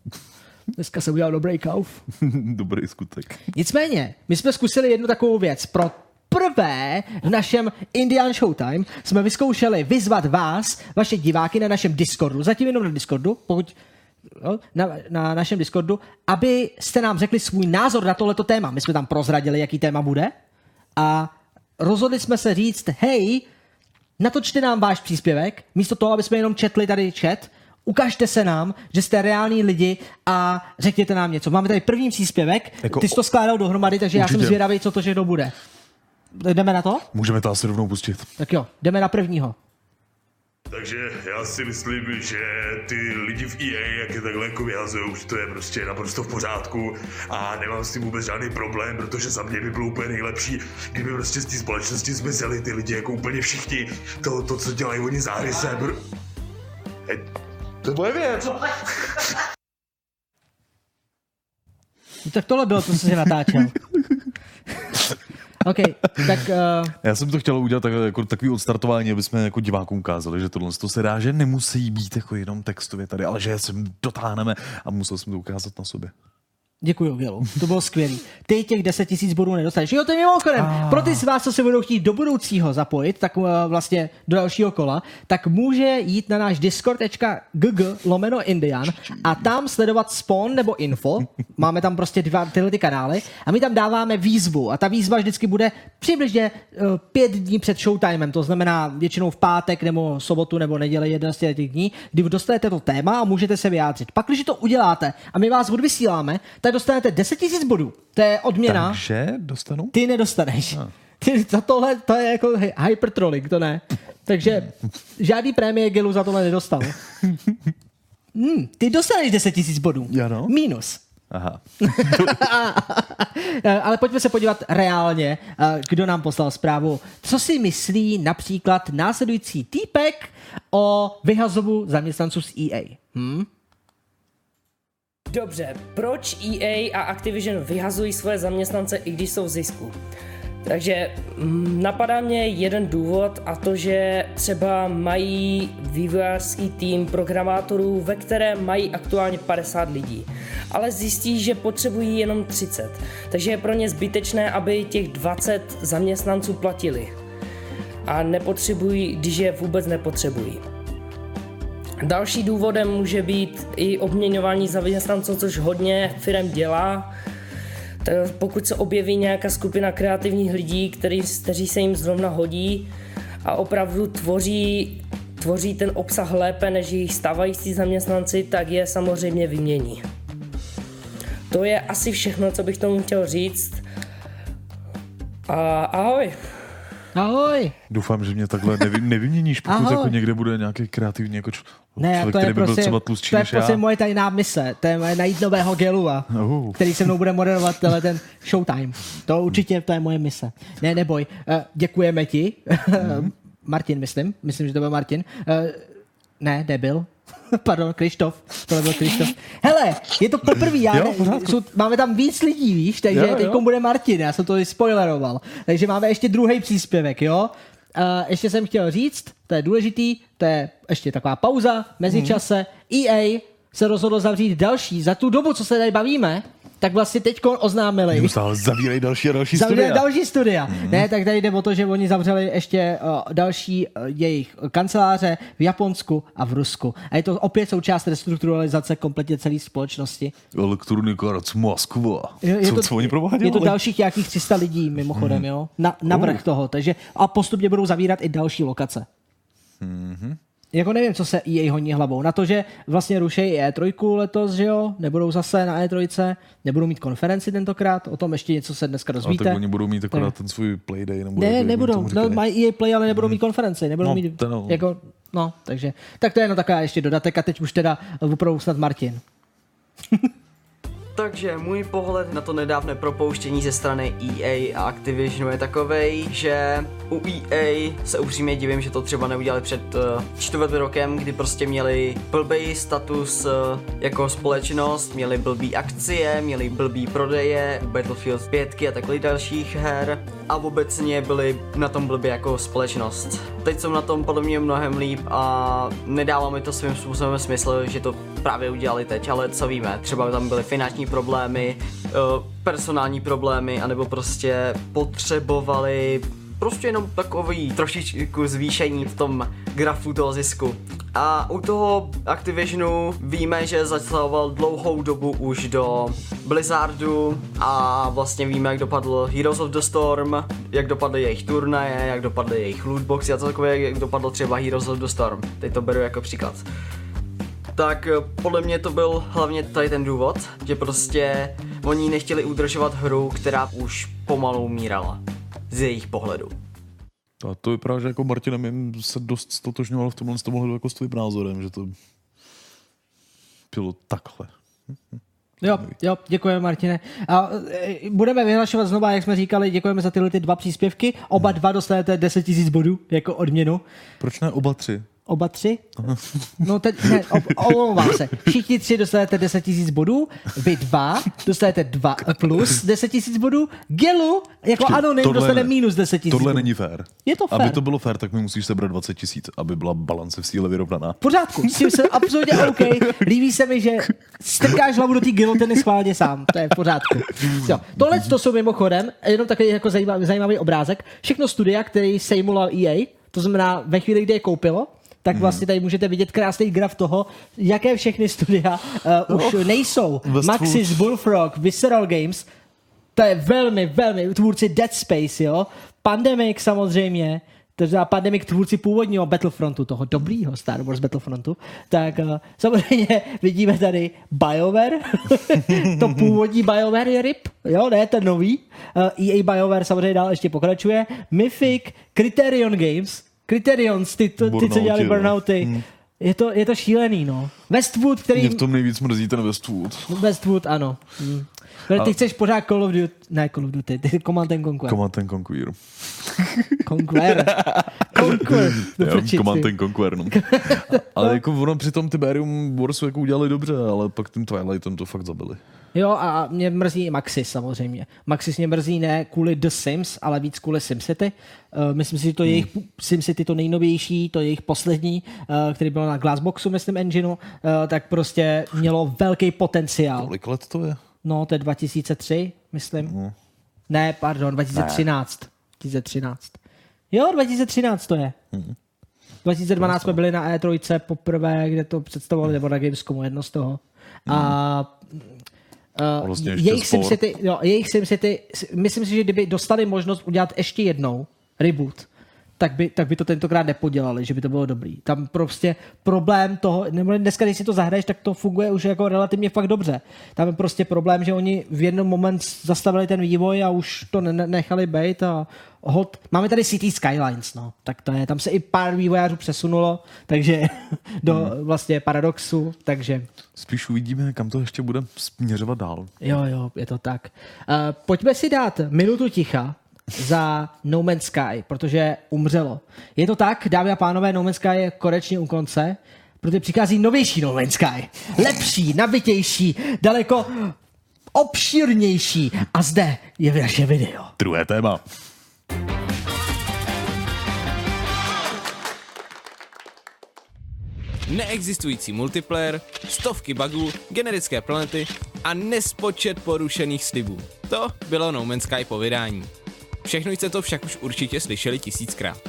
Dneska se udělal dobrý kauf. <laughs> Dobrý skutek. Nicméně, my jsme zkusili jednu takovou věc. Pro prvé v našem Indian Showtime jsme vyzkoušeli vyzvat vás, vaše diváky na našem Discordu, zatím jenom na Discordu, pokud jo, na, na našem Discordu, aby jste nám řekli svůj názor na tohleto téma. My jsme tam prozradili, jaký téma bude a rozhodli jsme se říct, hej, natočte nám váš příspěvek, místo toho, aby jsme jenom četli tady chat, ukažte se nám, že jste reální lidi a řekněte nám něco. Máme tady první příspěvek, Jako ty jsi to skládal dohromady, takže já jsem Určitě. zvědavý, co to všechno bude. Jdeme na to? Můžeme to asi rovnou pustit. Tak jo, jdeme na prvního. Takže já si myslím, že ty lidi v EA, jak je takhle jako vyhazují, že to je prostě naprosto v pořádku a nemám s tím vůbec žádný problém, protože za mě by bylo úplně nejlepší, kdyby prostě z té společnosti zmizeli ty lidi jako úplně všichni. To, to co dělají oni za hry, se br... Hej, to je moje věc. No, tak tohle bylo to, co jsi natáčel. <laughs> OK, tak uh, Já jsem to chtěl udělat tak, jako takový odstartování, aby jsme jako divákům ukázali, že tohle to se dá, že nemusí být jako jenom textově tady, ale že se dotáhneme a musel jsem to ukázat na sobě. Děkuji, Vělu. To bylo skvělý. Ty těch 10 tisíc bodů nedostaneš. Jo, to je mimochodem. Pro ty z vás, co se budou chtít do budoucího zapojit, tak uh, vlastně do dalšího kola, tak může jít na náš discord.gg lomeno Indian a tam sledovat spawn nebo info. Máme tam prostě dva tyhle ty kanály a my tam dáváme výzvu a ta výzva vždycky bude přibližně uh, pět dní před showtimem, to znamená většinou v pátek nebo sobotu nebo neděli jeden z těch dní, kdy dostanete to téma a můžete se vyjádřit. Pak, když to uděláte a my vás odvysíláme, tak dostanete 10 000 bodů. To je odměna. Takže dostanu? Ty nedostaneš. Ty, za tohle to je jako hy- hypertrolling, to ne. Takže <laughs> žádný prémie Gilu za tohle nedostal. <laughs> Hmm, ty dostaneš 10 000 bodů. Ano. Minus. Aha. <laughs> Ale pojďme se podívat reálně, kdo nám poslal zprávu. Co si myslí například následující týpek o vyhazovu zaměstnanců z EA? Hm? Dobře, proč EA a Activision vyhazují svoje zaměstnance, i když jsou v zisku? Takže mm, napadá mě jeden důvod a to, že třeba mají vývojářský tým programátorů, ve kterém mají aktuálně 50 lidí, ale zjistí, že potřebují jenom 30, takže je pro ně zbytečné, aby těch 20 zaměstnanců platili. A nepotřebují, když je vůbec nepotřebují. Další důvodem může být i obměňování zaměstnanců, což hodně firm dělá. Pokud se objeví nějaká skupina kreativních lidí, který, kteří se jim zrovna hodí a opravdu tvoří, tvoří ten obsah lépe než jejich stávající zaměstnanci, tak je samozřejmě vymění. To je asi všechno, co bych tomu chtěl říct. A ahoj. Ahoj. Doufám, že mě takhle nevy, nevyměníš, pokud Ahoj. jako někde bude nějaký kreativní jako č- Ne, člověk, to je který by byl prostě, třeba tlustší to je prostě já. moje tajná mise. To je moje najít nového Gelua, Uh. který se mnou bude moderovat tenhle ten showtime. To určitě to je moje mise. Ne, neboj. Uh, děkujeme ti. Mhm. <laughs> Martin, myslím. Myslím, že to byl Martin. Uh, ne, nebyl. <laughs> Pardon, Krištof. To byl Krištof. Hele, je to poprvé, já Jo, ne, jsou, máme tam víc lidí, víš, takže teď bude Martin, já jsem to spoileroval. Takže máme ještě druhý příspěvek, jo? Uh, ještě jsem chtěl říct, to je důležitý, to je ještě taková pauza, mezičase. EA se rozhodlo zavřít další, za tu dobu, co se tady bavíme, tak vlastně teď oznámili. Neustále zavírají další a další Zavřeli studia. další studia. Mm. Ne, tak tady jde o to, že oni zavřeli ještě uh, další uh, jejich kanceláře v Japonsku a v Rusku. A je to opět součást restrukturalizace kompletně celé společnosti. Elektronika Arts Moskva. Je, je co, to, co oni prováděli? Je to dalších nějakých 300 lidí mimochodem, Mhm. jo? Na, navrh toho. Takže a postupně budou zavírat i další lokace. Mhm. Jako nevím, co se EA honí hlavou. Na to, že vlastně rušejí E3 letos, že jo? Nebudou zase na E3, nebudou mít konferenci tentokrát, o tom ještě něco se dneska A dozvíte. tak oni budou mít akorát Tak. ten svůj playday. Nebo Ne, nebudou. No, mají EA Play, ale nebudou mít konferenci. Nebudou No, mít, to no. jako, no, takže, tak to je jenom taková ještě dodatek a teď už teda opravdu snad Martin. <laughs> Takže můj pohled na to nedávné propouštění ze strany EA a Activisionu je takovej, že u EA se upřímně divím, že to třeba neudělali před uh, čtvrt rokem, kdy prostě měli blbý status uh, jako společnost, měli blbý akcie, měli blbý prodeje, Battlefield 5 a takových dalších her a obecně byli na tom blbě jako společnost. Teď jsou na tom podle mě mnohem líp a nedává mi to svým způsobem smysl, že to právě udělali teď, ale co víme, třeba tam byly finanční problémy, eh, personální problémy, anebo prostě potřebovali prostě jenom takový trošičku zvýšení v tom grafu toho zisku. A u toho Activisionu víme, že zasahoval dlouhou dobu už do Blizzardu a vlastně víme, jak dopadl Heroes of the Storm, jak dopadly jejich turnaje, jak dopadly jejich lootboxy a celkově jak dopadlo třeba Heroes of the Storm. Teď to beru jako příklad tak eh, podle mě to byl hlavně tady ten důvod, že prostě oni nechtěli udržovat hru, která už pomalu umírala. Z jejich pohledu. A to vypadá, že jako Martinem jim se dost stotožňoval v tomhle z tomhle jako s tvým názorem, že to bylo takhle. Jo, jo, děkujeme Martine. A e, budeme vyhlašovat znova, jak jsme říkali, děkujeme za tyhle ty dva příspěvky. Oba dva dostanete 10 000 bodů jako odměnu. Proč ne oba tři? Oba tři? No teď, ne, omlouvám se. Všichni tři dostanete 10 000 bodů, vy dva dostanete dva plus 10 000 bodů, Gelu jako Počkej, anonym tohle dostane ne. minus 10 000 Tohle není fér. Je to fér. Aby to bylo fér, tak mi musíš sebrat 20 tisíc, aby byla balance v síle vyrovnaná. V pořádku, s tím jsem absolutně OK. Líbí se mi, že strkáš hlavu do té gilotiny schválně sám. To je v pořádku. Jo. Tohle to jsou mimochodem, jenom takový jako zajímavý, zajímavý obrázek. Všechno studia, který sejmuloval EA, to znamená ve chvíli, kdy je koupilo, tak Mhm. vlastně tady můžete vidět krásný graf toho, jaké všechny studia uh, už <laughs> nejsou. Westwood. Maxis, Bullfrog, Visceral Games, to je velmi, velmi, tvůrci Dead Space, jo. Pandemic samozřejmě, to znamená Pandemic tvůrci původního Battlefrontu, toho dobrýho Star Wars Battlefrontu, tak uh, samozřejmě <laughs> vidíme tady BioWare, <laughs> to původní BioWare je RIP, jo, ne, ten nový. Uh, EA BioWare samozřejmě dál ještě pokračuje. Mythic, Criterion Games, Criterions, ty, ty, ty co dělali no. Burnouty. Je to, je to šílený, no. Westwood, který... Mě v tom nejvíc mrzí ten Westwood. Westwood, ano. Hmm. Ale ty chceš pořád Call of Duty, ne Call of Duty, ty Command and Conquer. Command and Conquer. Conquer. <laughs> Conquer. Já. Command and Conquer, no. <laughs> Ale jako ono při tom Tiberium Warsu jako udělali dobře, ale pak tím Twilightem to fakt zabili. Jo, a mě mrzí i Maxis samozřejmě. Maxis mě mrzí ne kvůli The Sims, ale víc kvůli SimCity. Uh, myslím si, že to Hmm. jejich SimCity to nejnovější, to jejich poslední, uh, který byl na Glassboxu, myslím, engineu, uh, tak prostě mělo velký potenciál. Kolik let to je? No, to je 2003, myslím. No. Ne, pardon, 2013. 2013. Jo, 2013 to je. Mhm. 2012 jsme byli na E3 poprvé, kde to představovali, nebo na Gamescomu, jedno z toho. A Uh, Vlastně jejich sport. SimCity, jo, jejich SimCity, s- myslím si, že kdyby dostali možnost udělat ještě jednou reboot, tak by, tak by to tentokrát nepodělali, že by to bylo dobrý. Tam prostě problém toho, nebo dneska, když si to zahraješ, tak to funguje už jako relativně fakt dobře. Tam je prostě problém, že oni v jeden moment zastavili ten vývoj a už to ne- nechali být a hod. Máme tady City Skylines, no. Tak to je, tam se i pár vývojářů přesunulo, takže <laughs> do hmm. vlastně paradoxu, takže... Spíš uvidíme, kam to ještě bude směřovat dál. Jo, jo, je to tak. Uh, pojďme si dát minutu ticha za No Man's Sky, protože umřelo. Je to tak, dámy a pánové, No Man's Sky je konečně u konce, protože přichází novější No Man's Sky. Lepší, nabitější, daleko obšírnější. A zde je vaše video. Druhé téma. Neexistující multiplayer, stovky bugů, generické planety a nespočet porušených slibů. To bylo No Man's Sky po vydání. Všechno jste to však už určitě slyšeli tisíckrát.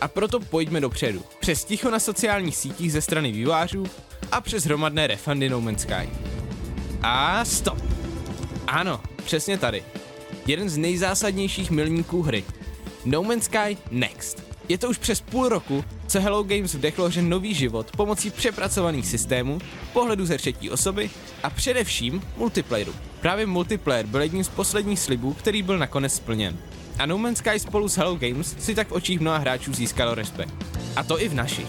A proto pojďme dopředu. Přes ticho na sociálních sítích ze strany vývářů a přes hromadné refundy No Man's Sky. A stop. Ano, přesně tady. Jeden z nejzásadnějších milníků hry. No Man's Sky Next. Je to už přes půl roku, co Hello Games vdechlo hře nový život pomocí přepracovaných systémů, pohledu ze třetí osoby a především multiplayeru. Právě multiplayer byl jedním z posledních slibů, který byl nakonec splněn. A No Man's Sky spolu s Hello Games si tak v očích mnoha hráčů získalo respekt. A to i v našich.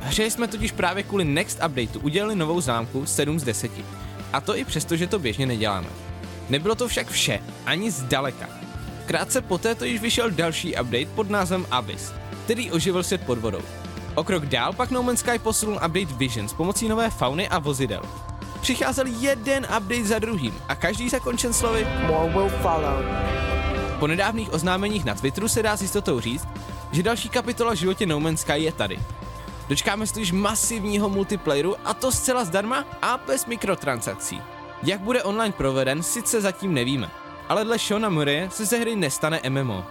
Hře jsme totiž právě kvůli Next Updateu udělali novou zámku 7 z 10. A to i přesto, že to běžně neděláme. Nebylo to však vše, ani zdaleka. Krátce poté to již vyšel další update pod názvem Abyss, který oživil svět pod vodou. O krok dál pak No Man's Sky posunul update Vision s pomocí nové fauny a vozidel. Přicházel jeden update za druhým a každý zakončen slovy More will follow. Po nedávných oznámeních na Twitteru se dá s jistotou říct, že další kapitola v životě No Man's Sky je tady. Dočkáme se totiž masivního multiplayeru a to zcela zdarma a bez mikrotransakcí. Jak bude online proveden, sice zatím nevíme, ale dle Shona Murray se ze hry nestane MMO.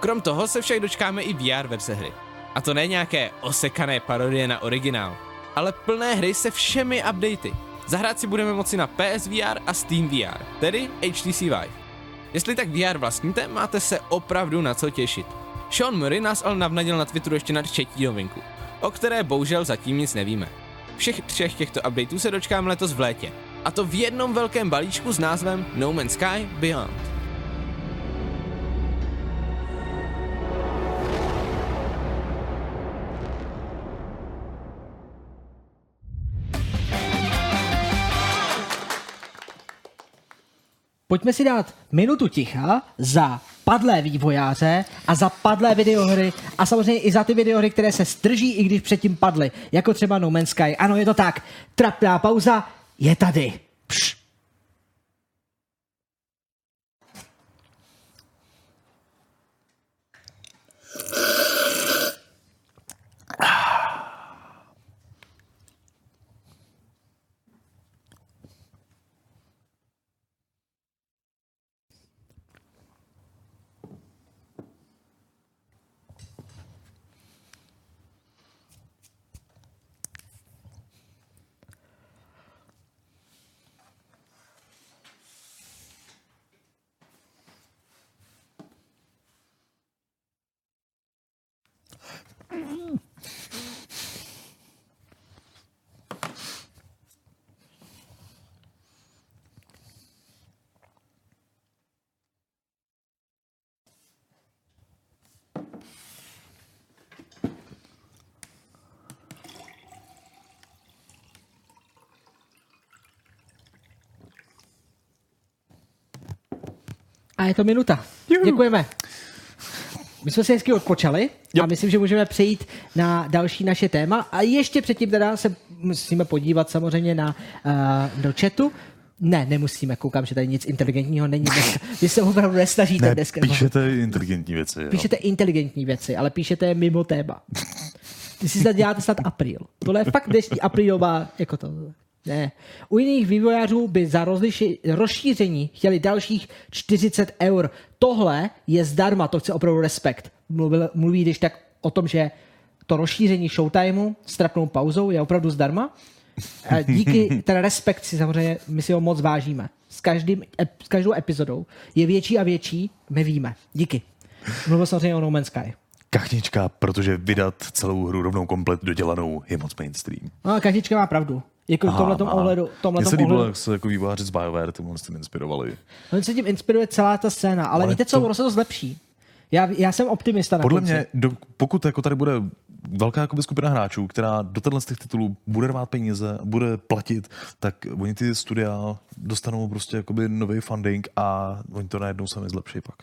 Krom toho se však dočkáme i VR verze hry. A to ne nějaké osekané parodie na originál, ale plné hry se všemi updaty. Zahrát si budeme moci na PSVR a Steam VR, tedy HTC Vive. Jestli tak VR vlastníte, máte se opravdu na co těšit. Sean Murray nás ale navnadil na Twitteru ještě na třetí novinku, o které bohužel zatím nic nevíme. Všech třech těchto updateů se dočkáme letos v létě. A to v jednom velkém balíčku s názvem No Man's Sky Beyond. Pojďme si dát minutu ticha za padlé vývojáře a za padlé videohry a samozřejmě i za ty videohry, které se strží, i když předtím padly, jako třeba No Man's Sky. Ano, je to tak. Trapná pauza je tady. Pš. A je to minuta. Děkujeme. My jsme si hezky odpočali jo. a myslím, že můžeme přejít na další naše téma. A ještě předtím teda se musíme podívat samozřejmě na, uh, do chatu. Ne, nemusíme, koukám, že tady nic inteligentního není dneska. <laughs> Vy se opravdu nesnažíte ne, dneska. píšete inteligentní věci. Jo. Píšete inteligentní věci, ale píšete je mimo téma. Ty si děláte snad apríl. Tohle je fakt dnešní aprílová, jako to. Ne. U jiných vývojářů by za rozliši, rozšíření chtěli dalších 40 eur. Tohle je zdarma, to chce opravdu respekt. Mluvil, mluví když tak o tom, že to rozšíření showtimeu s trapnou pauzou je opravdu zdarma. A díky, <laughs> ten respekt si samozřejmě, my si ho moc vážíme. S, každým, s každou epizodou je větší a větší, my víme. Díky. Mluvil samozřejmě o No Man's Sky. Kachnička, protože vydat celou hru rovnou komplet dodělanou je moc mainstream. No Kachnička má pravdu. Jako v tomhle ohledu. Mně Tomhletom se líbilo, ohledu. jak se jako vývojáři z BioWare ty s tím inspirovali. No, se tím inspiruje celá ta scéna, ale, Ale víte co, to- ono se to zlepší. Já, já jsem optimista na Podle konci. mě, do, pokud jako tady bude velká jakoby skupina hráčů, která do těchto z těch titulů bude rvát peníze, bude platit, tak oni ty studia dostanou prostě jakoby nový funding a oni to najednou sami zlepší pak.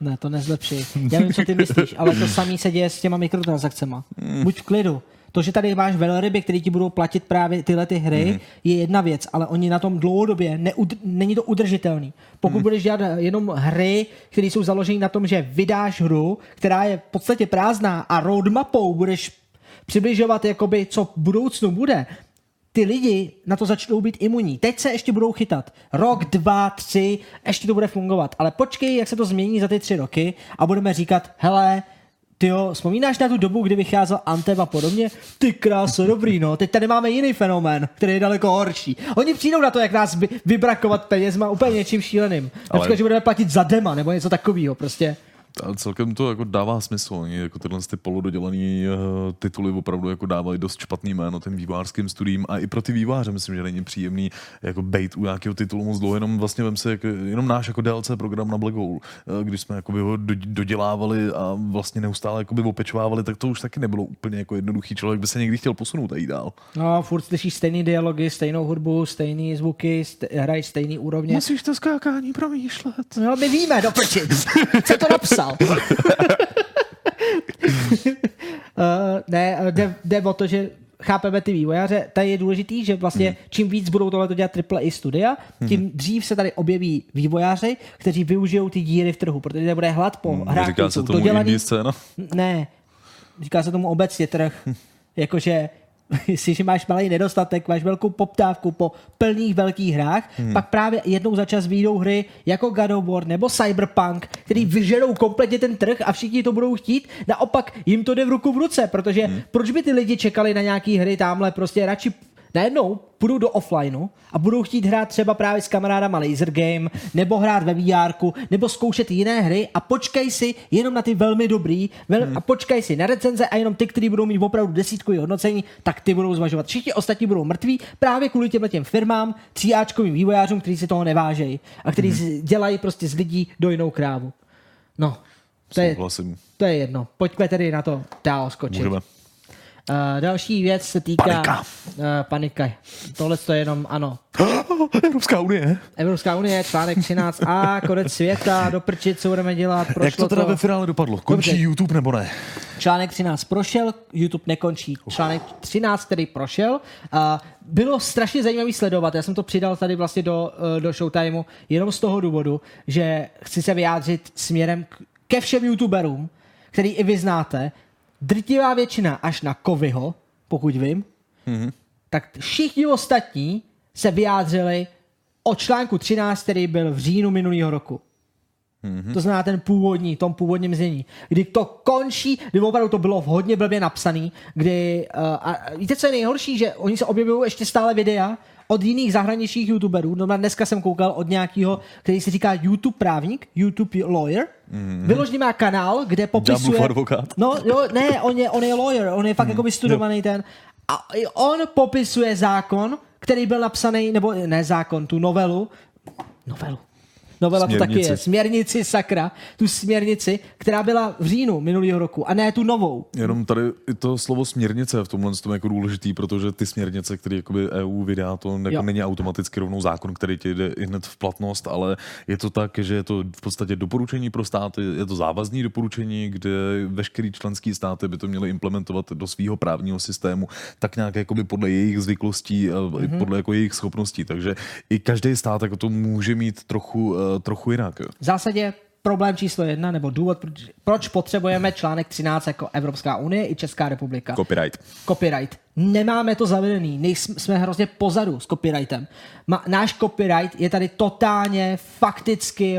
Ne, to nezlepší. Já vím, co ty myslíš, ale to samé se děje s těma mikrotransakcemi. Buď v klidu. To, že tady máš velryby, který ti budou platit právě tyhle ty hry, Mhm. je jedna věc, ale oni na tom dlouhodobě neud- není to udržitelný. Pokud Mhm. budeš dělat jenom hry, které jsou založeny na tom, že vydáš hru, která je v podstatě prázdná a roadmapou budeš přibližovat, jakoby, co v budoucnu bude, ty lidi na to začnou být imunní. Teď se ještě budou chytat. Rok, dva, tři, ještě to bude fungovat. Ale počkej, jak se to změní za ty tři roky a budeme říkat, hele, ty jo, vzpomínáš na tu dobu, kdy vycházel Anthem a podobně? Ty kráso, dobrý, no. Teď tady máme jiný fenomén, který je daleko horší. Oni přijdou na to, jak nás vy, vybrakovat penězma úplně něčím šíleným. Například, Ale- že budeme platit za dema nebo něco takového prostě. A celkem to jako dává smysl. Oni jako tyhle ty polododělané uh, tituly opravdu jako dávají dost špatný jméno těm vývojářským studiím a i pro ty vývojáře myslím, že není příjemný jako bait u nějakého titulu moc dlouho, jenom vlastně vem si, jak, jenom náš jako DLC program na Black Hole, eh, když jsme jakoby ho do, dodělávali a vlastně neustále jakoby opečovávali, tak to už taky nebylo úplně jako jednoduchý. Člověk by se někdy chtěl posunout a jít dál. No, furt slyšíš stejný dialogy, stejnou hudbu, stejný zvuky, st- hraješ stejný úrovně. Musíš to skákání promýšlet. No, my víme, do. Co to napsal? uh, <laughs> ne, eh, jde, jde o to, že chápeme ty vývojáře. Tady je důležitý, že vlastně Hmm. čím víc budou tohle dělat AAA studia, tím dřív se tady objeví vývojáři, kteří využijou ty díry v trhu, protože tady bude hlad po hrách, Hmm, Říká se tomu dodělaný. indie scéna. Ne, říká se tomu obecně trh. Jakože <laughs> jestliže máš malý nedostatek, máš velkou poptávku po plných velkých hrách, hmm. pak právě jednou za čas vyjdou hry jako God of War nebo Cyberpunk, který vyžerou kompletně ten trh a všichni to budou chtít. Naopak jim to jde v ruku v ruce, protože hmm. proč by ty lidi čekali na nějaký hry tamhle, prostě radši najednou půjdou do offlineu a budou chtít hrát třeba právě s kamarádama laser game, nebo hrát ve VR, nebo zkoušet jiné hry a počkej si jenom na ty velmi dobrý vel, hmm. a počkej si na recenze a jenom ty, kteří budou mít opravdu desítkový hodnocení, tak ty budou zvažovat. Všichni ostatní budou mrtví právě kvůli těmhle těm firmám, tříáčkovým vývojářům, kteří si toho nevážejí a kteří hmm. dělají prostě z lidí do jinou krávu. No, to je, to je jedno. Pojďme tedy na to dál skočit. Můžeme. Uh, další věc se týká... Panika. Uh, panika. Tohle to je jenom, ano. <gasps> Evropská unie. Evropská unie, článek 13a, konec světa, doprčit, co budeme dělat, prošlo Jak to teda ve finále dopadlo? Končí Dobře. YouTube nebo ne? Článek 13 prošel, YouTube nekončí. Článek 13, který prošel, a bylo strašně zajímavý sledovat. Já jsem to přidal tady vlastně do, eh, do Showtimeu jenom z toho důvodu, že chci se vyjádřit směrem ke všem YouTuberům, který i vy znáte. Drtivá většina až na Kovyho, pokud vím, Mhm. tak všichni ostatní se vyjádřili o článku 13, který byl v říjnu minulého roku. To znamená ten původní, tom původním znění. Kdy to končí, kdy opravdu to bylo hodně blbě napsaný, kdy, uh, a víte, co je nejhorší, že oni se objevují ještě stále videa od jiných zahraničních youtuberů. No, dneska jsem koukal od nějakého, který se říká YouTube právník, YouTube lawyer. Mm. Vyložený má kanál, kde popisuje... Advokát. No, jo, ne, on je, on je lawyer, on je fakt jako vystudovaný ten. A on popisuje zákon, který byl napsaný, nebo ne zákon, tu novelu, novelu, Novela to taky Směrnici. je. Směrnici, sakra. Tu směrnici, která byla v říjnu minulého roku a ne tu novou. Jenom tady i to slovo směrnice je v tomhle tom jako důležitý, protože ty směrnice, které jakoby EU vydá, to jako Jo. není automaticky rovnou zákon, který ti jde i hned v platnost, ale je to tak, že je to v podstatě doporučení pro státy, je to závazný doporučení, kde veškerý členský státy by to měly implementovat do svého právního systému, tak nějak jakoby podle jejich zvyklostí, mm-hmm. podle jako jejich schopností. Takže i každý stát jako to může mít trochu, eh, trochu jinak. jo. V zásadě problém číslo jedna, nebo důvod, proč, proč potřebujeme článek 13 jako Evropská unie i Česká republika. Copyright. Copyright. Nemáme to zavedený, nejsme, jsme hrozně pozadu s copyrightem. Ma, náš copyright je tady totálně fakticky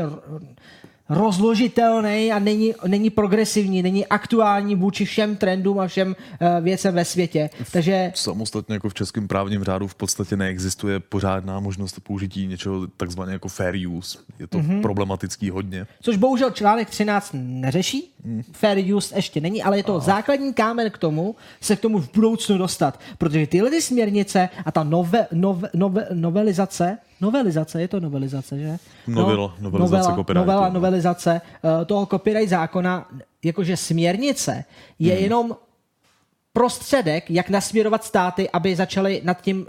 rozložitelný a není, není progresivní, není aktuální vůči všem trendům a všem uh, věcem ve světě. Takže Samostatně jako v českém právním řádu v podstatě neexistuje pořádná možnost použití něčeho takzvaně jako fair use. Je to mm-hmm. problematický hodně. Což bohužel článek 13 neřeší, mm. fair use ještě není, ale je to a. základní kámen k tomu, se k tomu v budoucnu dostat. Protože tyhle ty směrnice a ta nove, nove, nove, novelizace, novelizace, je to novelizace, že? No, novelizace novela, novela, novelizace uh, toho copyright zákona, jakože směrnice, je hmm. jenom prostředek, jak nasměrovat státy, aby začaly nad tím uh,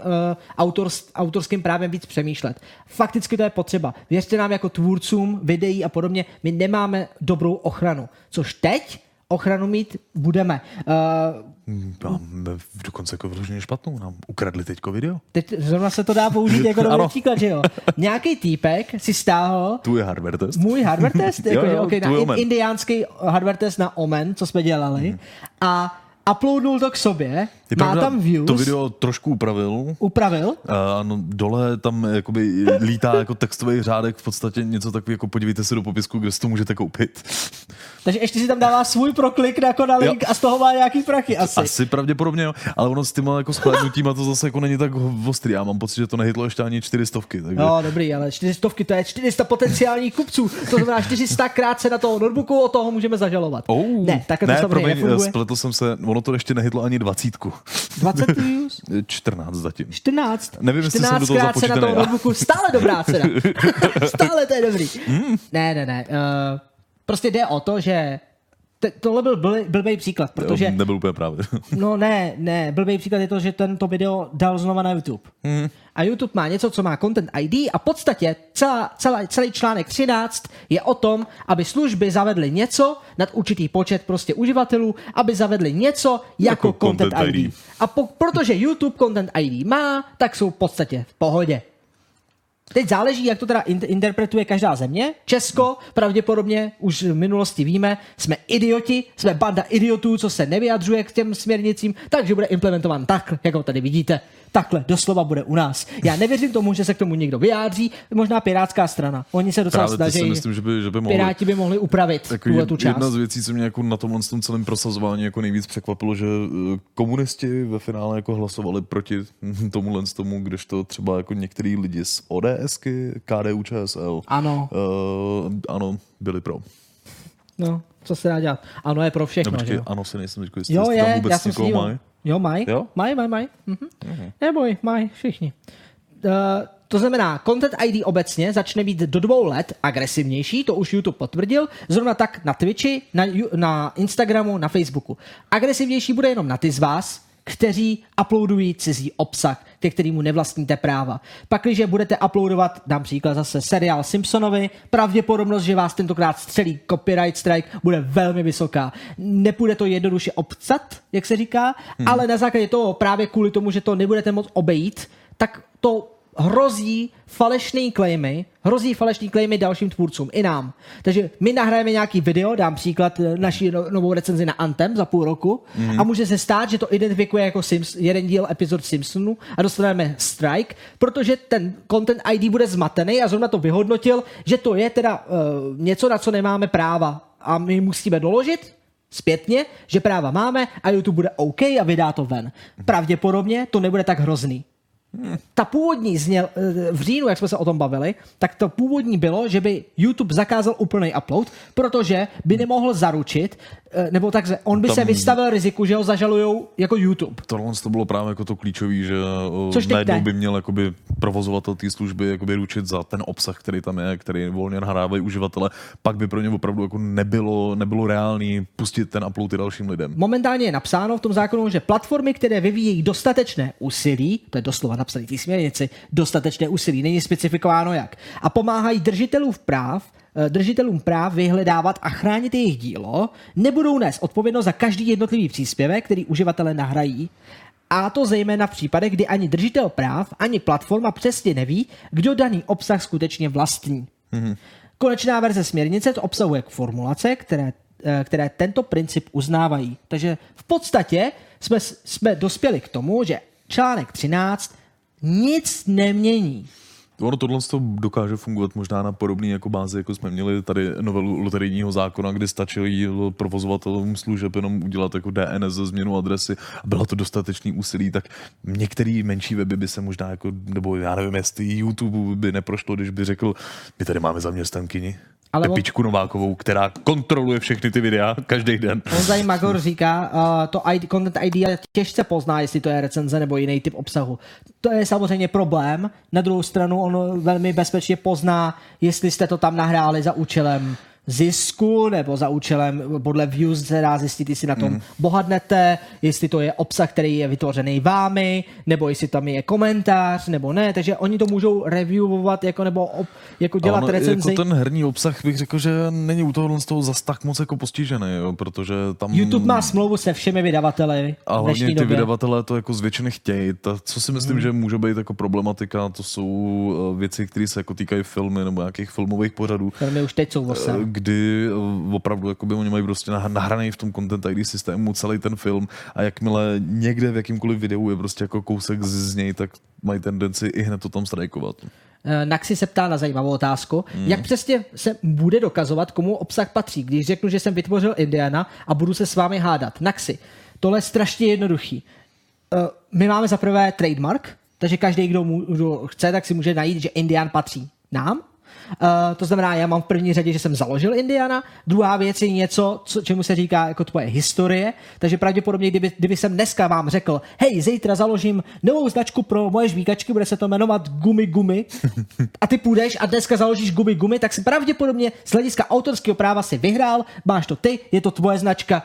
autor, autorským právem víc přemýšlet. Fakticky to je potřeba. Věřte nám jako tvůrcům videí a podobně, my nemáme dobrou ochranu. Což teď ochranu mít budeme. Uh, Máme dokonce jako vyloženě špatnou. Nám ukradli teďko video. Teď zrovna se to dá použít <laughs> jako dobrý příklad, že jo? Nějaký týpek si stáhl... Tu je hardware test. Můj hardware <laughs> test? jako, jo, jo, okay, na in, indiánský hardware test na Omen, co jsme dělali. Hmm. A uploadnul to k sobě, je má pravda, tam views. To video trošku upravil. Upravil? A no, dole tam jakoby lítá jako textový řádek v podstatě něco takového, jako podívejte se do popisku, kde si to můžete koupit. Takže ještě si tam dává svůj proklik jako na link jo. a z toho má nějaký prachy asi. Asi pravděpodobně jo, ale ono s tím jako a to zase jako není tak ostrý. Já mám pocit, že to nehytlo ještě ani čtyřistovky. Takže... No dobrý, ale čtyřistovky to je 400 potenciálních kupců. To znamená 400 krát se na toho notebooku, o toho můžeme zažalovat. Oh. Ne, tak to ne, samozřejmě promiň, spletl jsem se, ono to ještě nehytlo ani dvacítku. 20 views? 14 zatím. 14? Nevím, jestli jsem do toho se na tom notebooku, stále dobrá cena. <laughs> stále to je dobrý. Mm. Ne, ne, ne. Uh, prostě jde o to, že te, tohle byl blbý, blbý příklad, protože... Jo, nebyl úplně právě. <laughs> no ne, ne, blbý příklad je to, že tento video dal znova na YouTube. Mm. A YouTube má něco, co má Content ID a v podstatě celá, celá, celý článek 13 je o tom, aby služby zavedly něco nad určitý počet prostě uživatelů, aby zavedly něco jako, jako Content, content ID. ID. A po, protože YouTube Content ID má, tak jsou v podstatě v pohodě. Teď záleží, jak to teda interpretuje každá země. Česko, pravděpodobně už v minulosti víme, jsme idioti, jsme banda idiotů, co se nevyjadřuje k těm směrnicím, takže bude implementován tak, jak ho tady vidíte takhle doslova bude u nás. Já nevěřím tomu, že se k tomu někdo vyjádří, možná pirátská strana. Oni se docela Právě snaží. myslím, že by, že by mohli, Piráti by mohli upravit tak tuhle tu část. Jedna z věcí, co mě jako na tomhle tom celém prosazování jako nejvíc překvapilo, že eh, komunisti ve finále jako hlasovali proti <laughs> tomuhle tomu, to třeba jako některý lidi z ODSky, KDU, ČSL. Ano. Uh, ano, byli pro. No, co se dá dělat? Ano je pro všechno, no, počkej, že? Ano, si nejsem říkal, jestli jo, je, tam vůbec já jsem si Jo, mají. Jo? Mají, mají, mají. Mhm. Uh-huh. Neboj, mají všichni. Uh, to znamená, Content ID obecně začne být do dvou let agresivnější, to už YouTube potvrdil, zrovna tak na Twitchi, na, na Instagramu, na Facebooku. Agresivnější bude jenom na ty z vás, kteří uploadují cizí obsah, ke kterému nevlastníte práva. Pak, když budete uploadovat, dám příklad zase seriál Simpsonovi, pravděpodobnost, že vás tentokrát střelí copyright strike, bude velmi vysoká. Nepůjde to jednoduše obcat, jak se říká, hmm. ale na základě toho právě kvůli tomu, že to nebudete moc obejít, tak to hrozí falešný claimy, hrozí falešný claimy dalším tvůrcům, i nám. Takže my nahrajeme nějaký video, dám příklad eh, naší no, novou recenzi na Anthem za půl roku mm. a může se stát, že to identifikuje jako Sims, jeden díl epizod Simpsonu a dostaneme strike, protože ten content ID bude zmatený a zrovna to vyhodnotil, že to je teda uh, něco, na co nemáme práva a my musíme doložit, zpětně, že práva máme a YouTube bude OK a vydá to ven. Pravděpodobně to nebude tak hrozný. Ta původní zněl, eh, v říjnu, jak jsme se o tom bavili, tak to původní bylo, že by YouTube zakázal úplný upload, protože by nemohl zaručit, eh, nebo takže on by Tam... se vystavil riziku, že ho zažalujou jako YouTube. Tohle to bylo právě jako to klíčové, že eh, Což najednou by měl jakoby provozovatel té služby jakoby ručit za ten obsah, který tam je, který volně nahrávají uživatele, pak by pro ně opravdu jako nebylo, nebylo reálný pustit ten upload i dalším lidem. Momentálně je napsáno v tom zákonu, že platformy, které vyvíjejí dostatečné úsilí, to je doslova napsaný té směrnici, dostatečné úsilí, není specifikováno jak. A pomáhají držitelům práv, eh, držitelům práv vyhledávat a chránit jejich dílo, nebudou nést odpovědnost za každý jednotlivý příspěvek, který uživatelé nahrají, a to zejména v případech, kdy ani držitel práv, ani platforma přesně neví, kdo daný obsah skutečně vlastní. Mm-hmm. Konečná verze směrnice to obsahuje formulace, které, eh, které tento princip uznávají. Takže v podstatě jsme, jsme dospěli k tomu, že článek 13 nic nemění. Ono tohle to dokáže fungovat možná na podobný jako bázi, jako jsme měli tady novelu loterijního zákona, kdy stačilo provozovatelům služeb jenom udělat jako DNS změnu adresy a bylo to dostatečný úsilí, tak některé menší weby by se možná jako, nebo já nevím, jestli YouTube by neprošlo, když by řekl, my tady máme zaměstnankyni, ale Pepičku on... Novákovou, která kontroluje všechny ty videa každý den. On Magor říká, uh, to ID, content ID těžce pozná, jestli to je recenze nebo jiný typ obsahu. To je samozřejmě problém. Na druhou stranu on velmi bezpečně pozná, jestli jste to tam nahráli za účelem zisku nebo za účelem podle views se dá zjistit, jestli na tom mm. bohatnete, jestli to je obsah, který je vytvořený vámi, nebo jestli tam je komentář, nebo ne, takže oni to můžou reviewovat jako, nebo op, jako dělat ono, recenzi. Jako ten herní obsah bych řekl, že není u toho z toho zas tak moc jako postižený, jo, protože tam... YouTube má smlouvu se všemi vydavateli. A hlavně ty době. vydavatelé to jako z většiny chtějí. Ta, co si myslím, mm. že může být jako problematika, to jsou eh, věci, které se jako týkají filmy nebo nějakých filmových pořadů. Filmy už teď jsou vlastně kdy eh, opravdu jakoby oni mají prostě nahraný v tom Content ID systému celý ten film a jakmile někde v jakýmkoliv videu je prostě jako kousek z, z něj, tak mají tendenci i hned to tam strajkovat. Eh, Naxi se ptá na zajímavou otázku. Hmm. Jak přesně se bude dokazovat, komu obsah patří, když řeknu, že jsem vytvořil Indiana a budu se s vámi hádat? Naxi, tohle je strašně jednoduchý. Eh, my máme zaprvé trademark, takže každý, kdo, mu, kdo chce, tak si může najít, že Indian patří nám Uh, to znamená, já mám v první řadě, že jsem založil Indiana. Druhá věc je něco, co, čemu se říká jako tvoje historie. Takže pravděpodobně, kdyby, kdyby jsem dneska vám řekl, hej, zítra založím novou značku pro moje žvíkačky, bude se to jmenovat Gumi Gumi, a ty půjdeš a dneska založíš Gumi Gumi, tak si pravděpodobně z hlediska autorského práva si vyhrál, máš to ty, je to tvoje značka,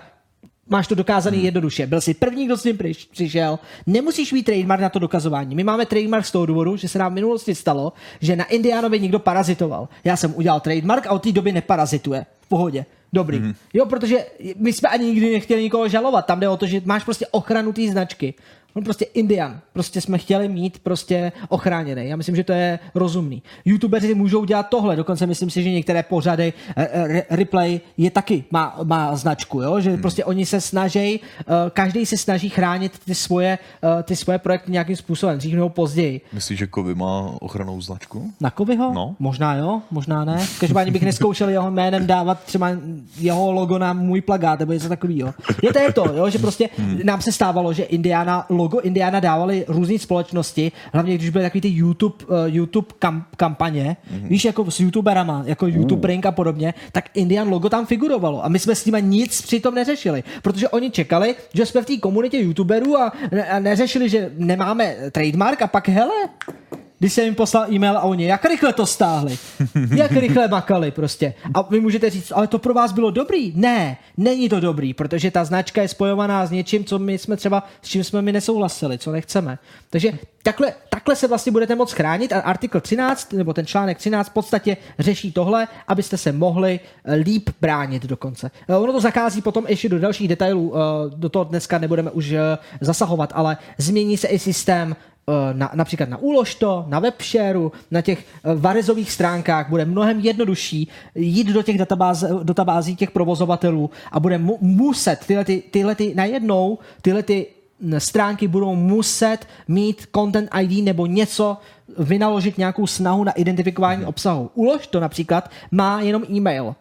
Máš to dokázaný hmm. jednoduše. Byl jsi první, kdo s tím přišel. Nemusíš mít trademark na to dokazování. My máme trademark z toho důvodu, že se nám v minulosti stalo, že na Indianovi někdo parazitoval. Já jsem udělal trademark a od té doby neparazituje. V pohodě. Dobrý. Mm-hmm. Jo, protože my jsme ani nikdy nechtěli nikoho žalovat. Tam jde o to, že máš prostě ochranu té značky. On prostě Indian. Prostě jsme chtěli mít prostě ochráněný. Já myslím, že to je rozumný. YouTubeři můžou dělat tohle. Dokonce myslím si, že některé pořady uh, replay je taky má, má značku, jo? že hmm. prostě oni se snaží, uh, každý se snaží chránit ty svoje, ty svoje projekty nějakým způsobem, dřív nebo později. Myslíš, že Kovy má ochranou značku? Na Kovyho? No. Možná jo, možná ne. Každopádně bych neskoušel jeho jménem dávat třeba jeho logo na můj plagát nebo něco takového. Je to je to, jo? že prostě hmm. nám se stávalo, že Indiana logo Indiana dávali různé společnosti, hlavně když byly takový ty YouTube, uh, YouTube kam, kampaně, mm-hmm. víš, jako s YouTuberama, jako YouTube Ring a podobně, tak Indian logo tam figurovalo a my jsme s nimi nic přitom neřešili, protože oni čekali, že jsme v té komunitě YouTuberů a, a neřešili, že nemáme trademark a pak hele, když jsem jim poslal e-mail a oni, jak rychle to stáhli, jak rychle makali prostě. A vy můžete říct, ale to pro vás bylo dobrý. Ne, není to dobrý, protože ta značka je spojovaná s něčím, co my jsme třeba, s čím jsme my nesouhlasili, co nechceme. Takže takhle, takhle se vlastně budete moct chránit a artikl 13, nebo ten článek 13 v podstatě řeší tohle, abyste se mohli eh, líp bránit dokonce. Eh, ono to zakází potom ještě do dalších detailů, eh, do toho dneska nebudeme už zasahovat, ale změní se i systém na, například na Uložto, na WebShareu, na těch eh, varezových stránkách bude mnohem jednodušší jít do těch databáz, databází těch provozovatelů a bude mu, muset tyhle, ty, tyhle ty, najednou tyhle ty stránky budou muset mít Content ID nebo něco, vynaložit nějakou snahu na identifikování obsahu. Ulož to například má jenom e-mail.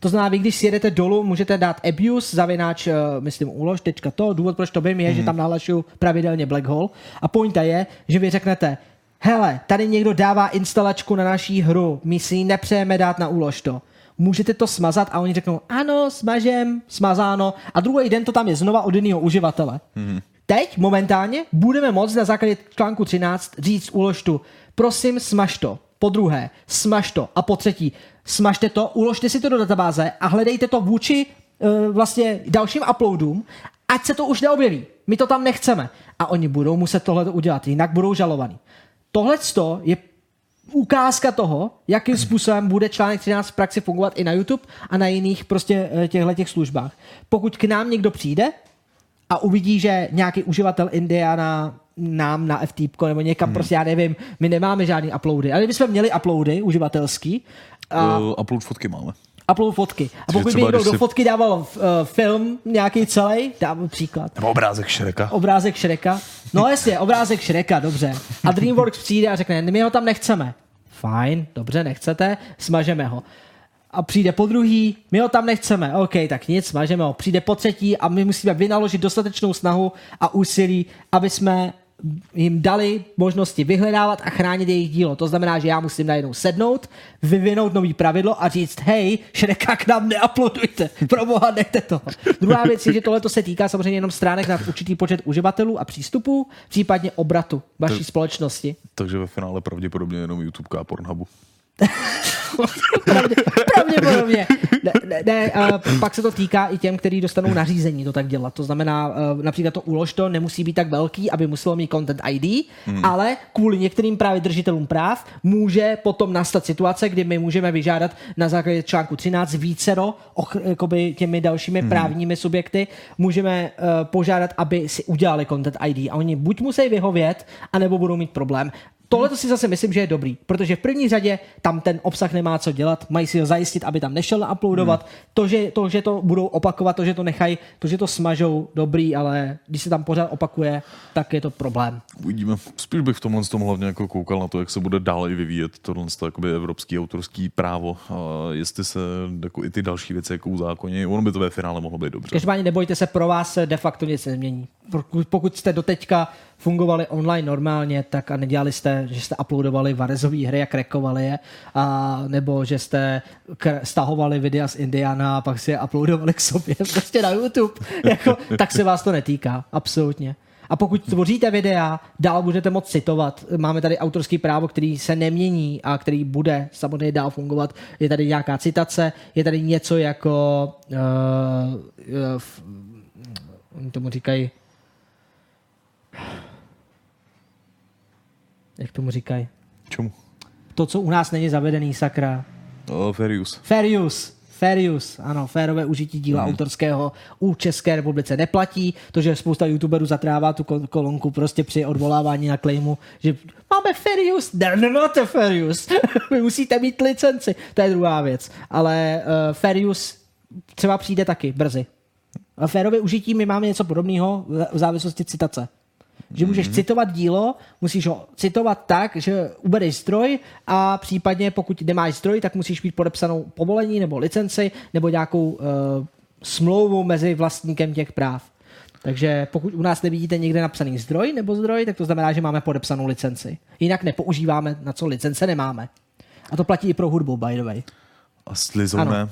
To znamená, vy když si jedete dolů, můžete dát abuse, zavináč, uh, myslím, ulož.to. Důvod, proč to vím, je, mm-hmm. že mhm. tam nahlašuju pravidelně Black Hole. A pointa je, že vy řeknete, hele, tady někdo dává instalačku na naší hru, my si ji nepřejeme dát na úlož to. Můžete to smazat a oni řeknou, ano, smažem, smazáno a druhý den to tam je znova od jiného uživatele. Mm-hmm. Teď momentálně budeme moct na základě článku 13 říct úložtu, prosím, smaž to. Po druhé, smaž to. A po třetí, smažte to, uložte si to do databáze a hledejte to vůči uh, vlastně dalším uploadům, ať se to už neobjeví. My to tam nechceme. A oni budou muset tohle udělat, jinak budou žalovaní. Tohle je ukázka toho, jakým způsobem bude článek 13 v praxi fungovat i na YouTube a na jiných prostě eh, těchto těch službách. Pokud k nám někdo přijde a uvidí, že nějaký uživatel Indiana nám na FTP nebo někam, hmm. prostě já nevím, my nemáme žádný uploady, ale kdybychom měli uploady uživatelský. A... Uh, upload fotky máme. Upload fotky. A pokud by někdo do si... fotky dával uh, film nějaký celý, dám příklad. Nebo obrázek Šreka. Obrázek Šreka. No jasně, obrázek Šreka, dobře. A DreamWorks přijde a řekne, my ho tam nechceme. Fajn, dobře, nechcete, smažeme ho. A přijde po druhý, my ho tam nechceme, OK, tak nic, smažeme ho. Přijde po třetí a my musíme vynaložit dostatečnou snahu a úsilí, aby jsme jim dali možnosti vyhledávat a chránit jejich dílo. To znamená, že já musím najednou sednout, vyvinout nový pravidlo a říct, hej, Šreka k nám neuploadujte, pro boha nechte to. Druhá věc je, že tohle se týká samozřejmě jenom stránek na určitý počet uživatelů a přístupů, případně obratu vaší To- společnosti. Takže ve finále pravděpodobně jenom YouTube a Pornhubu. Pravdě, pravděpodobně. Ne, ne, ne, a pak se to týká i těm, kteří dostanou nařízení to tak dělat. To znamená, eh, například to ulož to nemusí být tak velký, aby muselo mít Content ID, hmm. ale kvůli některým právě držitelům práv může potom nastat situace, kdy my můžeme vyžádat na základě článku 13 vícero jakoby těmi dalšími hmm. právními subjekty, můžeme uh, požádat, aby si udělali Content ID a oni buď musí vyhovět, anebo budou mít problém. Tohle to si zase myslím, že je dobrý, protože v první řadě tam ten obsah nemá co dělat, mají si ho zajistit, aby tam nešel uploadovat. Hmm. To, že, to, že to budou opakovat, to, že to nechají, to, že to smažou, dobrý, ale když se tam pořád opakuje, tak je to problém. Uvidíme. Spíš bych v tomhle tom hlavně jako koukal na to, jak se bude dále vyvíjet tohle jakoby evropský autorský právo. A jestli se jako i ty další věci jako zákoně, ono by to ve finále mohlo být dobře. Každopádně nebojte se, pro vás se de facto nic nezmění. Pokud, pokud jste doteďka fungovali online normálně, tak a nedělali jste, že jste uploadovali varezové hry a krekovali je, a nebo že jste k- stahovali videa z Indiana a pak si je uploadovali k sobě <laughs> prostě na YouTube, <laughs> jako, tak se vás to netýká, absolutně. A pokud tvoříte videa, dál budete moct citovat. Máme tady autorský právo, který se nemění a který bude samozřejmě dál fungovat. Je tady nějaká citace, je tady něco jako uh, uh, f- oni tomu říkají jak tomu říkají? Čemu? To, co u nás není zavedený, sakra. Oh, fair use. Fair use. Fair use, ano, férové užití díla Mhm. autorského u České republice neplatí. To, že spousta youtuberů zatrává tu kol- kolonku prostě při odvolávání na claimu, že máme fair use, no, no, no, to fair use. <laughs> Vy musíte mít licenci, to je druhá věc. Ale uh, fair use třeba přijde taky brzy. A férové užití my máme něco podobného v závislosti citace. Že můžeš citovat dílo, musíš ho citovat tak, že ubereš zdroj a případně pokud nemáš zdroj, tak musíš mít podepsanou povolení nebo licenci nebo nějakou uh, smlouvu mezi vlastníkem těch práv. Takže pokud u nás nevidíte někde napsaný zdroj nebo zdroj, tak to znamená, že máme podepsanou licenci. Jinak nepoužíváme, na co licence nemáme. A to platí i pro hudbu, by the way. A slizouné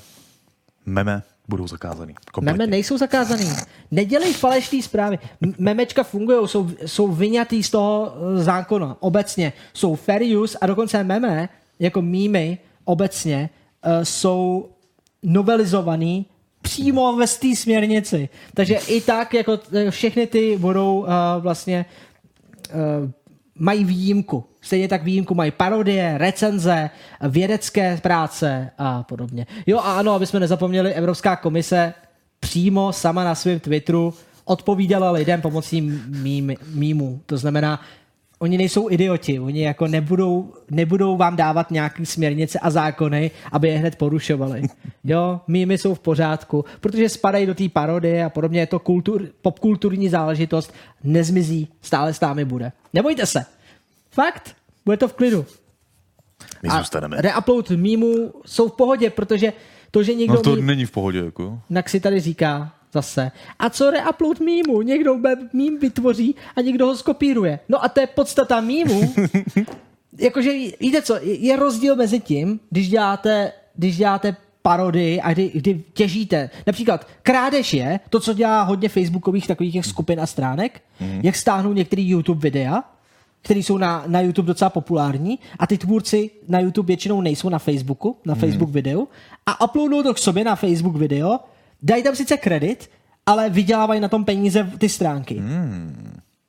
meme budou zakázaný. Kompletně. Meme nejsou zakázaný. Nedělej falešné zprávy. Memečka fungují, jsou, jsou vyňatý z toho eh, zákona. Obecně jsou fair use a dokonce meme, jako mýmy obecně, uh, jsou novelizovaný přímo ve té směrnici. Takže i tak, jako t- všechny ty budou uh, vlastně uh, mají výjimku. Stejně tak výjimku mají parodie, recenze, vědecké práce a podobně. Jo a ano, aby jsme nezapomněli, Evropská komise přímo sama na svém Twitteru odpovídala lidem pomocí mým, mýmů. To znamená, oni nejsou idioti, oni jako nebudou, nebudou vám dávat nějaký směrnice a zákony, aby je hned porušovali. <laughs> Jo, mýmy jsou v pořádku, protože spadají do té parodie a podobně, je to kultur, popkulturní záležitost, nezmizí, stále s námi bude. Nebojte se. Fakt, bude to v klidu. My A zůstaneme. reupload mýmů jsou v pohodě, protože to, že někdo No to mý- není v pohodě, jako. tak si tady říká zase. A co reupload mýmu? Někdo mým vytvoří a někdo ho skopíruje. No a to je podstata mýmu. <laughs> Jakože víte co, je rozdíl mezi tím, když děláte, když děláte parodii a kdy, kdy těžíte. Například krádež je to, co dělá hodně facebookových takových těch skupin a stránek, Mhm. jak stáhnou některý YouTube videa, které jsou na, na YouTube docela populární a ty tvůrci na YouTube většinou nejsou na Facebooku, na Mhm. Facebook videu a uploadnou to k sobě na Facebook video, dají tam sice kredit, ale vydělávají na tom peníze ty stránky.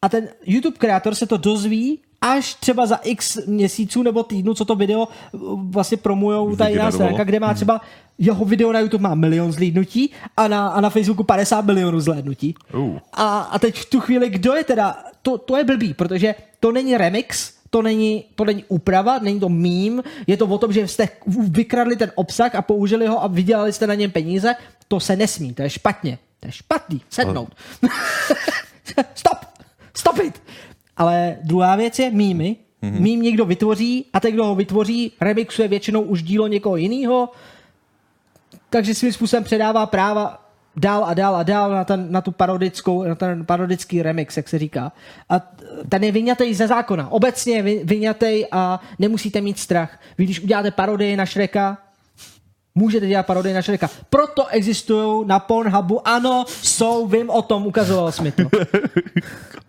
A ten YouTube kreator se to dozví až třeba za x měsíců nebo týdnů, co to video uh, vlastně promujou ta jiná stránka, kde má třeba jeho video na YouTube má milion zlídnutí a na, a na Facebooku 50 milionů zhlédnutí. Uh. A, a teď v tu chvíli, kdo je teda, to, to je blbý, protože to není remix, to není, to není úprava, není to mím, je to o tom, že jste vykradli ten obsah a použili ho a vydělali jste na něm peníze, to se nesmí, to je špatně, to je špatný, sednout. <laughs> Stop, stop it. Ale druhá věc je mýmy, Mm-hmm. Mím někdo vytvoří a ten, kdo ho vytvoří, remixuje většinou už dílo někoho jiného, takže svým způsobem předává práva dál a dál a dál na, ten, na tu parodickou, na ten parodický remix, jak se říká. A ten je vyňatý ze zákona. Obecně je vyňatý a nemusíte mít strach. Vy když uděláte parodii na Šreka, můžete dělat parodii na Šreka. Proto existují na Pornhubu, ano, jsou, vím o tom, ukazoval jsi mi to.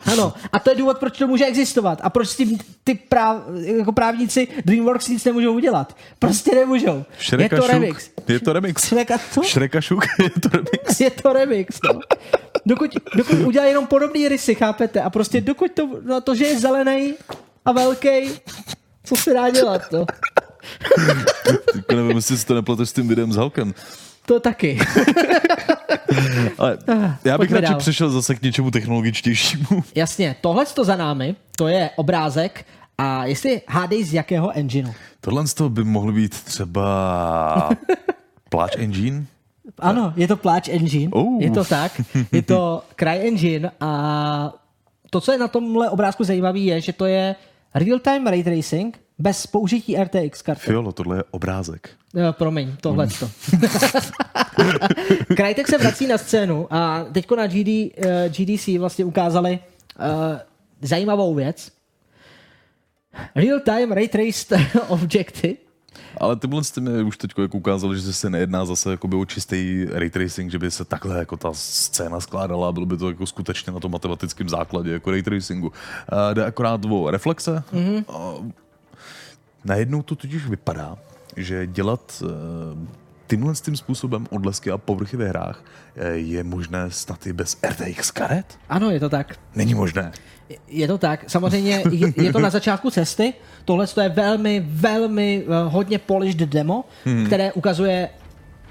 Ano, a to je důvod, proč to může existovat. A proč ty, ty práv, jako právníci DreamWorks nic nemůžou udělat. Prostě nemůžou. Šreka je to šuk. remix. Je to remix. Šreka co? Šreka šuk, <laughs> je to remix. Je to remix, no. Dokud, dokud udělá jenom podobný rysy, chápete? A prostě dokud to, no to, že je zelený a velký, co se dá dělat, no. Nevím, jestli si to nepleteš s tím videem s Halkem. To taky. <laughs> <laughs> Ale já bych Pojďme radši dál. přešel zase k něčemu technologičtějšímu. <laughs> Jasně, tohle to za námi, to je obrázek a jestli hádej z jakého engineu. Tohle z toho by mohl být třeba <laughs> Pláč Engine? Ano, je to Pláč Engine, Oh. je to tak, je to Cry Engine a to, co je na tomhle obrázku zajímavé, je, že to je real-time ray tracing bez použití RTX karty. Fiolo, tohle je obrázek. Uh, promiň, tohle to. Crytek <laughs> se vrací na scénu a teďko na GD, uh, GDC vlastně ukázali uh, zajímavou věc. Real-time ray traced <laughs> objecty Ale tyhle jste mi už teď jako ukázali, že se nejedná zase jakoby o čistý ray tracing, že by se takhle jako ta scéna skládala a bylo by to jako skutečně na tom matematickém základě, jako ray tracingu. Uh, jde akorát o reflexe. Mm-hmm. Uh, najednou to totiž vypadá, že dělat uh, tímhle tím způsobem odlesky a povrchy ve hrách eh, je možné snad i bez RTX karet? Ano, je to tak. Není možné. Je to tak. Samozřejmě je, je to na začátku cesty. Tohle to je velmi, velmi uh, hodně polished demo, hmm. které ukazuje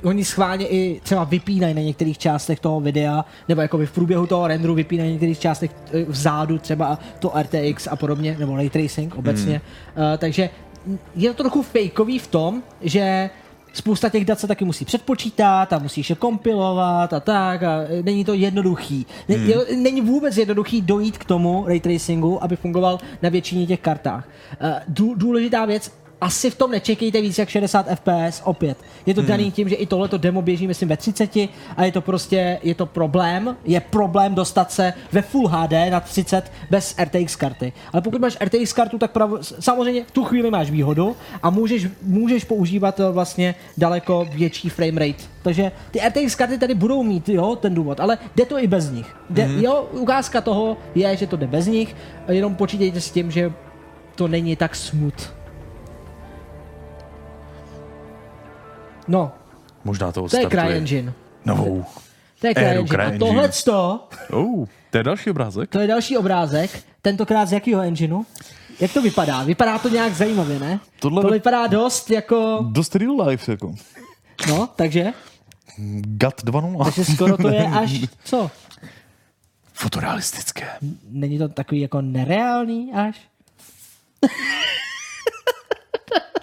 Oni schválně i třeba vypínají na některých částech toho videa, nebo jako v průběhu toho renderu vypínají na některých částech eh, vzadu třeba to RTX a podobně, nebo ray tracing obecně. Hmm. Uh, takže je to trochu fakeový v tom, že spousta těch dat se taky musí předpočítat a musíš je kompilovat a tak a není to jednoduchý. Hmm. Není vůbec jednoduchý dojít k tomu ray tracingu, aby fungoval na většině těch kartách. Dů, důležitá věc, asi v tom nečekejte víc jak 60 fps opět. Je to hmm. daný tím, že i tohleto demo běží myslím ve 30 a je to prostě, je to problém, je problém dostat se ve Full HD na 30 bez RTX karty. Ale pokud máš RTX kartu, tak prav, samozřejmě v tu chvíli máš výhodu a můžeš, můžeš používat eh, vlastně daleko větší frame rate. Takže ty RTX karty tady budou mít, jo, ten důvod, ale jde to i bez nich. Jde, hmm. Jo, ukázka toho je, že to jde bez nich, jenom počítejte s tím, že to není tak smooth. No. Možná to To je CryEngine. Novou. To je CryEngine. A tohle to... Oh, to je další obrázek. To je další obrázek. Tentokrát z jakého engineu? Jak to vypadá? Vypadá to nějak zajímavě, ne? Tohle to vypadá dost jako... Dost real life, jako. No, takže? GAT 2.0. Takže skoro to je až... <laughs> Co? Fotorealistické. Není to takový jako nereálný až? <laughs>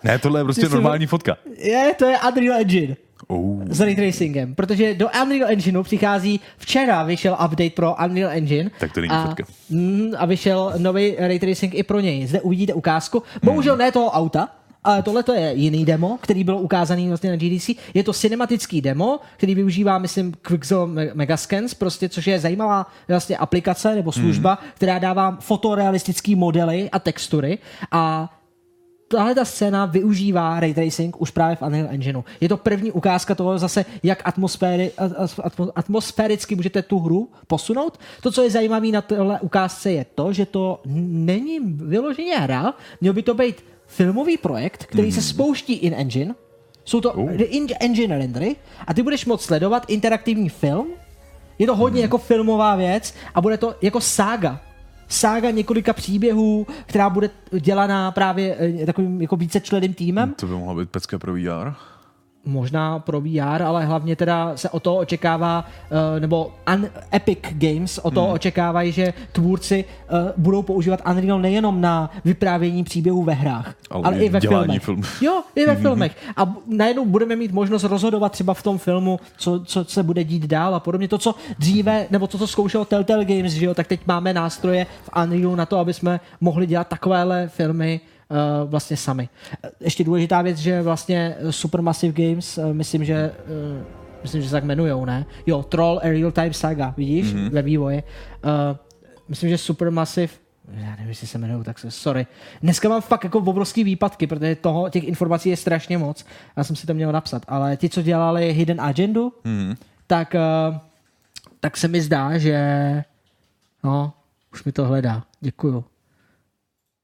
Ne, tohle je prostě normální fotka. Je, to je Unreal Engine. Oh. S ray tracingem, protože do Unreal Engineu přichází, včera vyšel update pro Unreal Engine. Tak to není a, fotka. Mm, a vyšel nový ray tracing i pro něj. Zde uvidíte ukázku. Bohužel ne toho auta, ale tohle to je jiný demo, který byl ukázaný vlastně na GDC. Je to cinematický demo, který využívá, myslím, Quixel Megascans, prostě, což je zajímavá vlastně aplikace nebo služba, hmm. která dává fotorealistické modely a textury a tahle ta scéna využívá ray tracing už právě v Unreal Engineu. Je to první ukázka toho zase, jak atmosféry, atmosféricky můžete tu hru posunout. To, co je zajímavé na téhle ukázce, je to, že to není vyloženě hra, měl by to být filmový projekt, který mm. se spouští in engine. Jsou to uh. in engine rendery a ty budeš moct sledovat interaktivní film. Je to hodně mm. jako filmová věc a bude to jako sága sága několika příběhů, která bude dělaná právě takovým jako vícečleným týmem. To by mohla být pecka pro VR. Možná pro VR, ale hlavně teda se o to očekává, uh, nebo un, Epic Games o to hmm. očekávají, že tvůrci uh, budou používat Unreal nejenom na vyprávění příběhů ve hrách, ale, ale i ve filmech. Film. Jo, i ve filmech. A najednou budeme mít možnost rozhodovat třeba v tom filmu, co, co se bude dít dál a podobně. To, co dříve, nebo to, co zkoušelo Telltale Games, že jo, tak teď máme nástroje v Unrealu na to, aby jsme mohli dělat takovéhle filmy uh, vlastně sami. Ještě důležitá věc, že vlastně Supermassive Games, uh, myslím, že uh, myslím, že se tak jmenujou, ne? Jo, Troll a Real Time Saga, vidíš, mm-hmm. ve vývoji. Uh, myslím, že Supermassive já nevím, jestli se jmenují, tak se, sorry. Dneska mám fakt jako obrovský výpadky, protože toho, těch informací je strašně moc. Já jsem si to měl napsat. Ale ti, co dělali Hidden Agendu, mm. tak, uh, tak se mi zdá, že no, už mi to hledá. Děkuju.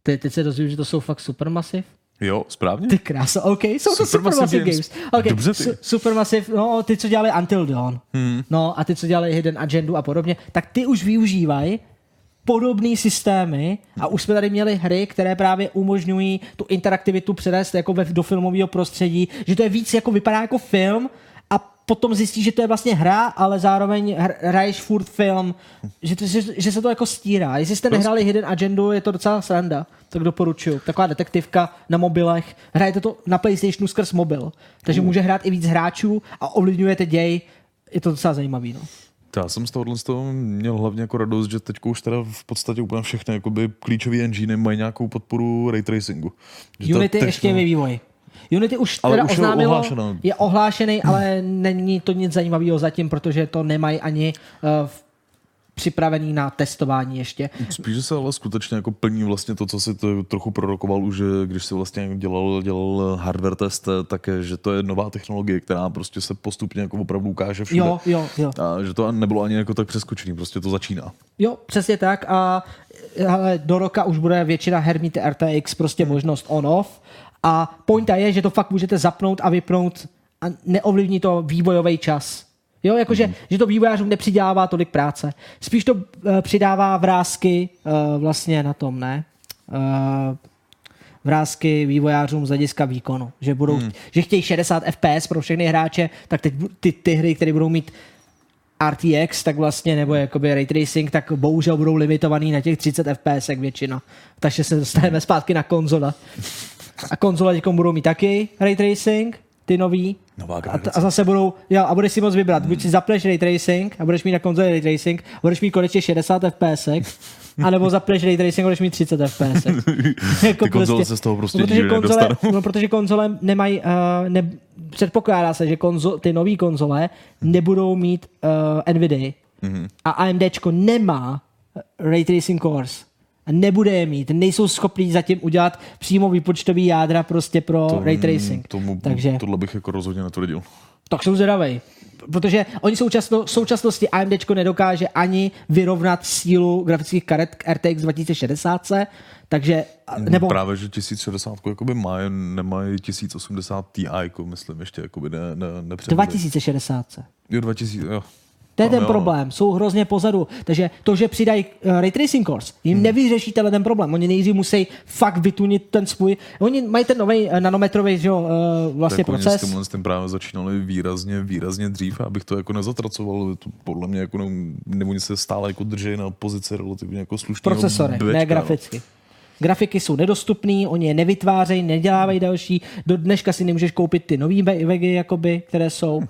Te, teď se dozvím, že to jsou fakt Supermassive. Jo, správně. Ty krása, OK, jsou to Supermassive, Games. Games. Okay. Dobře ty. Su- Supermassive, no, ty, co dělali Until Dawn, hmm. no, a ty, co dělali Hidden Agendu a podobně, tak ty už využívají podobné systémy a už jsme tady měli hry, které právě umožňují tu interaktivitu přenést jako ve, do filmového prostředí, že to je víc jako vypadá jako film, potom zjistíš, že to je vlastně hra, ale zároveň hraješ furt film, že, to, že, že se to jako stírá. Jestli jste nehráli Hidden Agendu, je to docela sranda, tak doporučuju. Taková detektivka na mobilech. Hrajete to na PlayStationu skrz mobil, takže uh. může hrát i víc hráčů a ovlivňujete děj. Je to docela zajímavý. No. Já jsem z tohohle z toho měl hlavně jako radost, že teď už teda v podstatě úplně všechny jakoby klíčové engine mají nějakou podporu ray tracingu. Že Unity ještě ve vývoji. Unity už ale teda už oznámilo, je, ohlášeno. je ohlášený, ale není to nic zajímavého zatím, protože to nemají ani uh, připravený na testování ještě. Spíš, se ale skutečně jako plní vlastně to, co si to trochu prorokoval už, když si vlastně dělal, dělal hardware test, tak že to je nová technologie, která prostě se postupně jako opravdu ukáže všude. Jo, jo, jo. A že to nebylo ani jako tak přeskočený, prostě to začíná. Jo, přesně tak a ale do roka už bude většina her mít RTX prostě možnost on-off a pointa je, že to fakt můžete zapnout a vypnout a neovlivní to vývojový čas. Jo, jakože, mm. že to vývojářům nepřidělává tolik práce. Spíš to uh, přidává vrázky uh, vlastně na tom, ne? Uh, vrázky vývojářům z hlediska výkonu. Že, budou, mm. že chtějí 60 FPS pro všechny hráče, tak teď ty, ty hry, které budou mít RTX, tak vlastně, nebo jakoby ray tracing, tak bohužel budou limitovaný na těch 30 FPS většina. Takže se dostaneme zpátky na konzole. A konzole teď budou mít taky ray tracing, ty nový. Nová a, t- a, zase budou, jo, a budeš si moc vybrat. Hmm. Buď si zapleš ray tracing a budeš mít na konzoli ray tracing, a budeš mít konečně 60 FPS, <laughs> anebo zapleš ray tracing a budeš mít 30 FPS. <laughs> jako ty konzole prostě, se z toho prostě protože konzole, no, protože konzole nemají, uh, ne, předpokládá se, že konzo, ty nové konzole nebudou mít uh, NVIDIA. Mm-hmm. A AMDčko nemá ray tracing cores a nebude je mít. Nejsou schopní zatím udělat přímo výpočtový jádra prostě pro to, ray tracing. Tomu, Takže, tohle bych jako rozhodně netvrdil. Tak jsem zvědavej. Protože oni současno, v současnosti AMD nedokáže ani vyrovnat sílu grafických karet k RTX 2060, takže... Nebo... Právě, že 1060 jakoby má, nemají 1080 Ti, jako myslím, ještě jakoby ne, ne, 2060. Jo, 2000, jo. To je ten problém, jsou hrozně pozadu. Takže to, že přidají uh, ray tracing course, jim hmm. nevyřeší tenhle ten problém. Oni nejdřív musí fakt vytunit ten svůj. Oni mají ten nový uh, nanometrový že, uh, vlastně tak proces. Oni s tím právě začínali výrazně, výrazně dřív, abych to jako nezatracoval. To podle mě jako ne, nebo se stále jako drží na pozici relativně jako slušného Procesory, bečka, ne graficky. No. Grafiky jsou nedostupné, oni je nevytvářejí, nedělávají další. Do dneška si nemůžeš koupit ty nový vegy, jakoby, které jsou.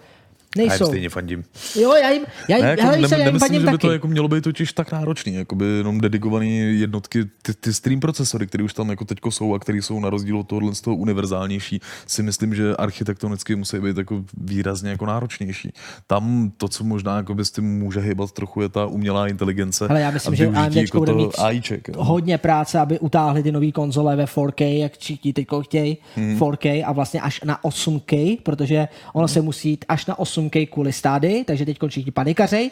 Nejsou. Já jim stejně fandím. Jo, já jim, já jim, ne, jako, hele, ne, já jim fandím že taky. by to jako mělo být totiž tak náročný, jako by jenom dedikované jednotky, ty, ty stream procesory, které už tam jako teďko jsou a které jsou na rozdíl od tohohle z toho univerzálnější, si myslím, že architektonicky musí být jako výrazně jako náročnější. Tam to, co možná jako by s tím může hýbat trochu, je ta umělá inteligence. Ale já myslím, že AMD jako bude mít AIček, hodně práce, aby utáhli ty nové konzole ve 4K, jak všichni teď chtějí, hmm. 4K a vlastně až na 8K, protože ono hmm. se musí jít až na 8 8K kvůli stády, takže teď všichni panikařej.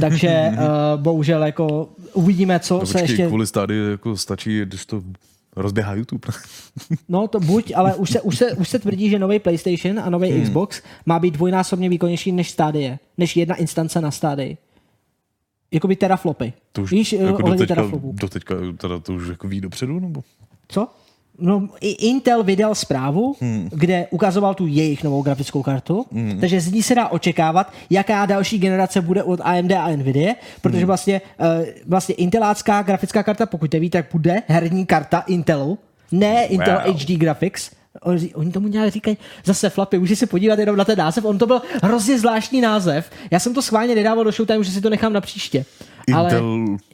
Takže uh, <laughs> bohužel jako uvidíme, co no, se počkej, ještě... kvůli stády jako stačí, když to rozběhá YouTube. <laughs> no to buď, ale už se, už se, už se tvrdí, že nový PlayStation a nový hmm. Xbox má být dvojnásobně výkonnější než stádie, než jedna instance na stádii. Jakoby teraflopy. To už, Víš, jako do teďka, do teďka teda to už jako ví dopředu, nebo? Co? No, i Intel vydal zprávu, hmm. kde ukazoval tu jejich novou grafickou kartu, hmm. takže z ní se dá očekávat, jaká další generace bude od AMD a Nvidia, protože hmm. vlastně, uh, vlastně Intelácká grafická karta, pokud nevíte, tak bude herní karta Intelu, ne Intel wow. HD Graphics, Oni tomu nějak říkají zase flapy, můžeš se podívat jenom na ten název, on to byl hrozně zvláštní název. Já jsem to schválně nedával do Showtime, že si to nechám na příště. Intel Ale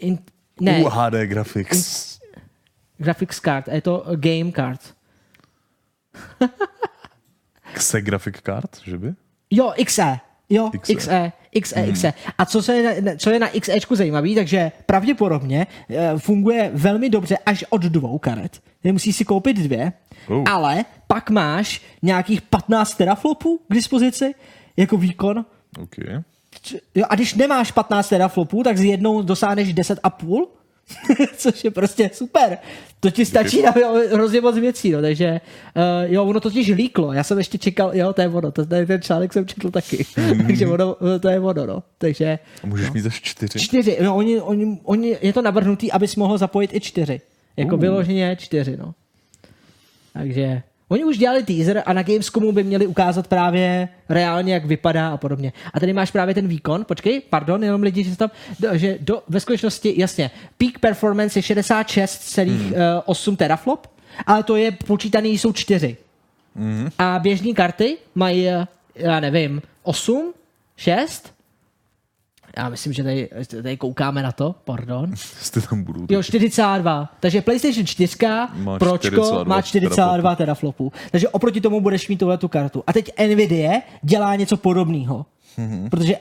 in, ne, UHD Graphics. In, graphics card, je to game card. XE graphic card, že by? Jo, XE. Jo, XE. XE, XE, hmm. XE. A co, se je, na, co je na XEčku zajímavé, takže pravděpodobně e, funguje velmi dobře až od dvou karet. Nemusíš si koupit dvě, uh. ale pak máš nějakých 15 teraflopů k dispozici jako výkon. Okay. Jo, a když nemáš 15 teraflopů, tak z jednou dosáhneš 10,5 <laughs> což je prostě super. To ti stačí na hrozně moc věcí, no, takže uh, jo, ono totiž líklo, já jsem ještě čekal, jo, to je ono, to, ten článek jsem četl taky, mm. <laughs> takže ono, to je ono, no, takže. A můžeš no. mít až čtyři? Čtyři, no, oni, oni, oni, je to navrhnutý, abys mohl zapojit i čtyři, jako uh. vyloženě čtyři, no. Takže Oni už dělali teaser a na Gamescomu by měli ukázat právě reálně, jak vypadá a podobně. A tady máš právě ten výkon, počkej, pardon, jenom lidi, že tam, že do, ve skutečnosti, jasně, peak performance je 66,8 hmm. teraflop, ale to je počítaný, jsou čtyři. Hmm. A běžní karty mají, já nevím, 8, 6, já myslím, že tady, tady koukáme na to, pardon. <laughs> Jste tam budou. Jo, 42. Takže PlayStation 4 má Pročko 42 má 42 teraflopů. Takže oproti tomu budeš mít tuhle tu kartu. A teď Nvidia dělá něco podobného. Mm-hmm. Protože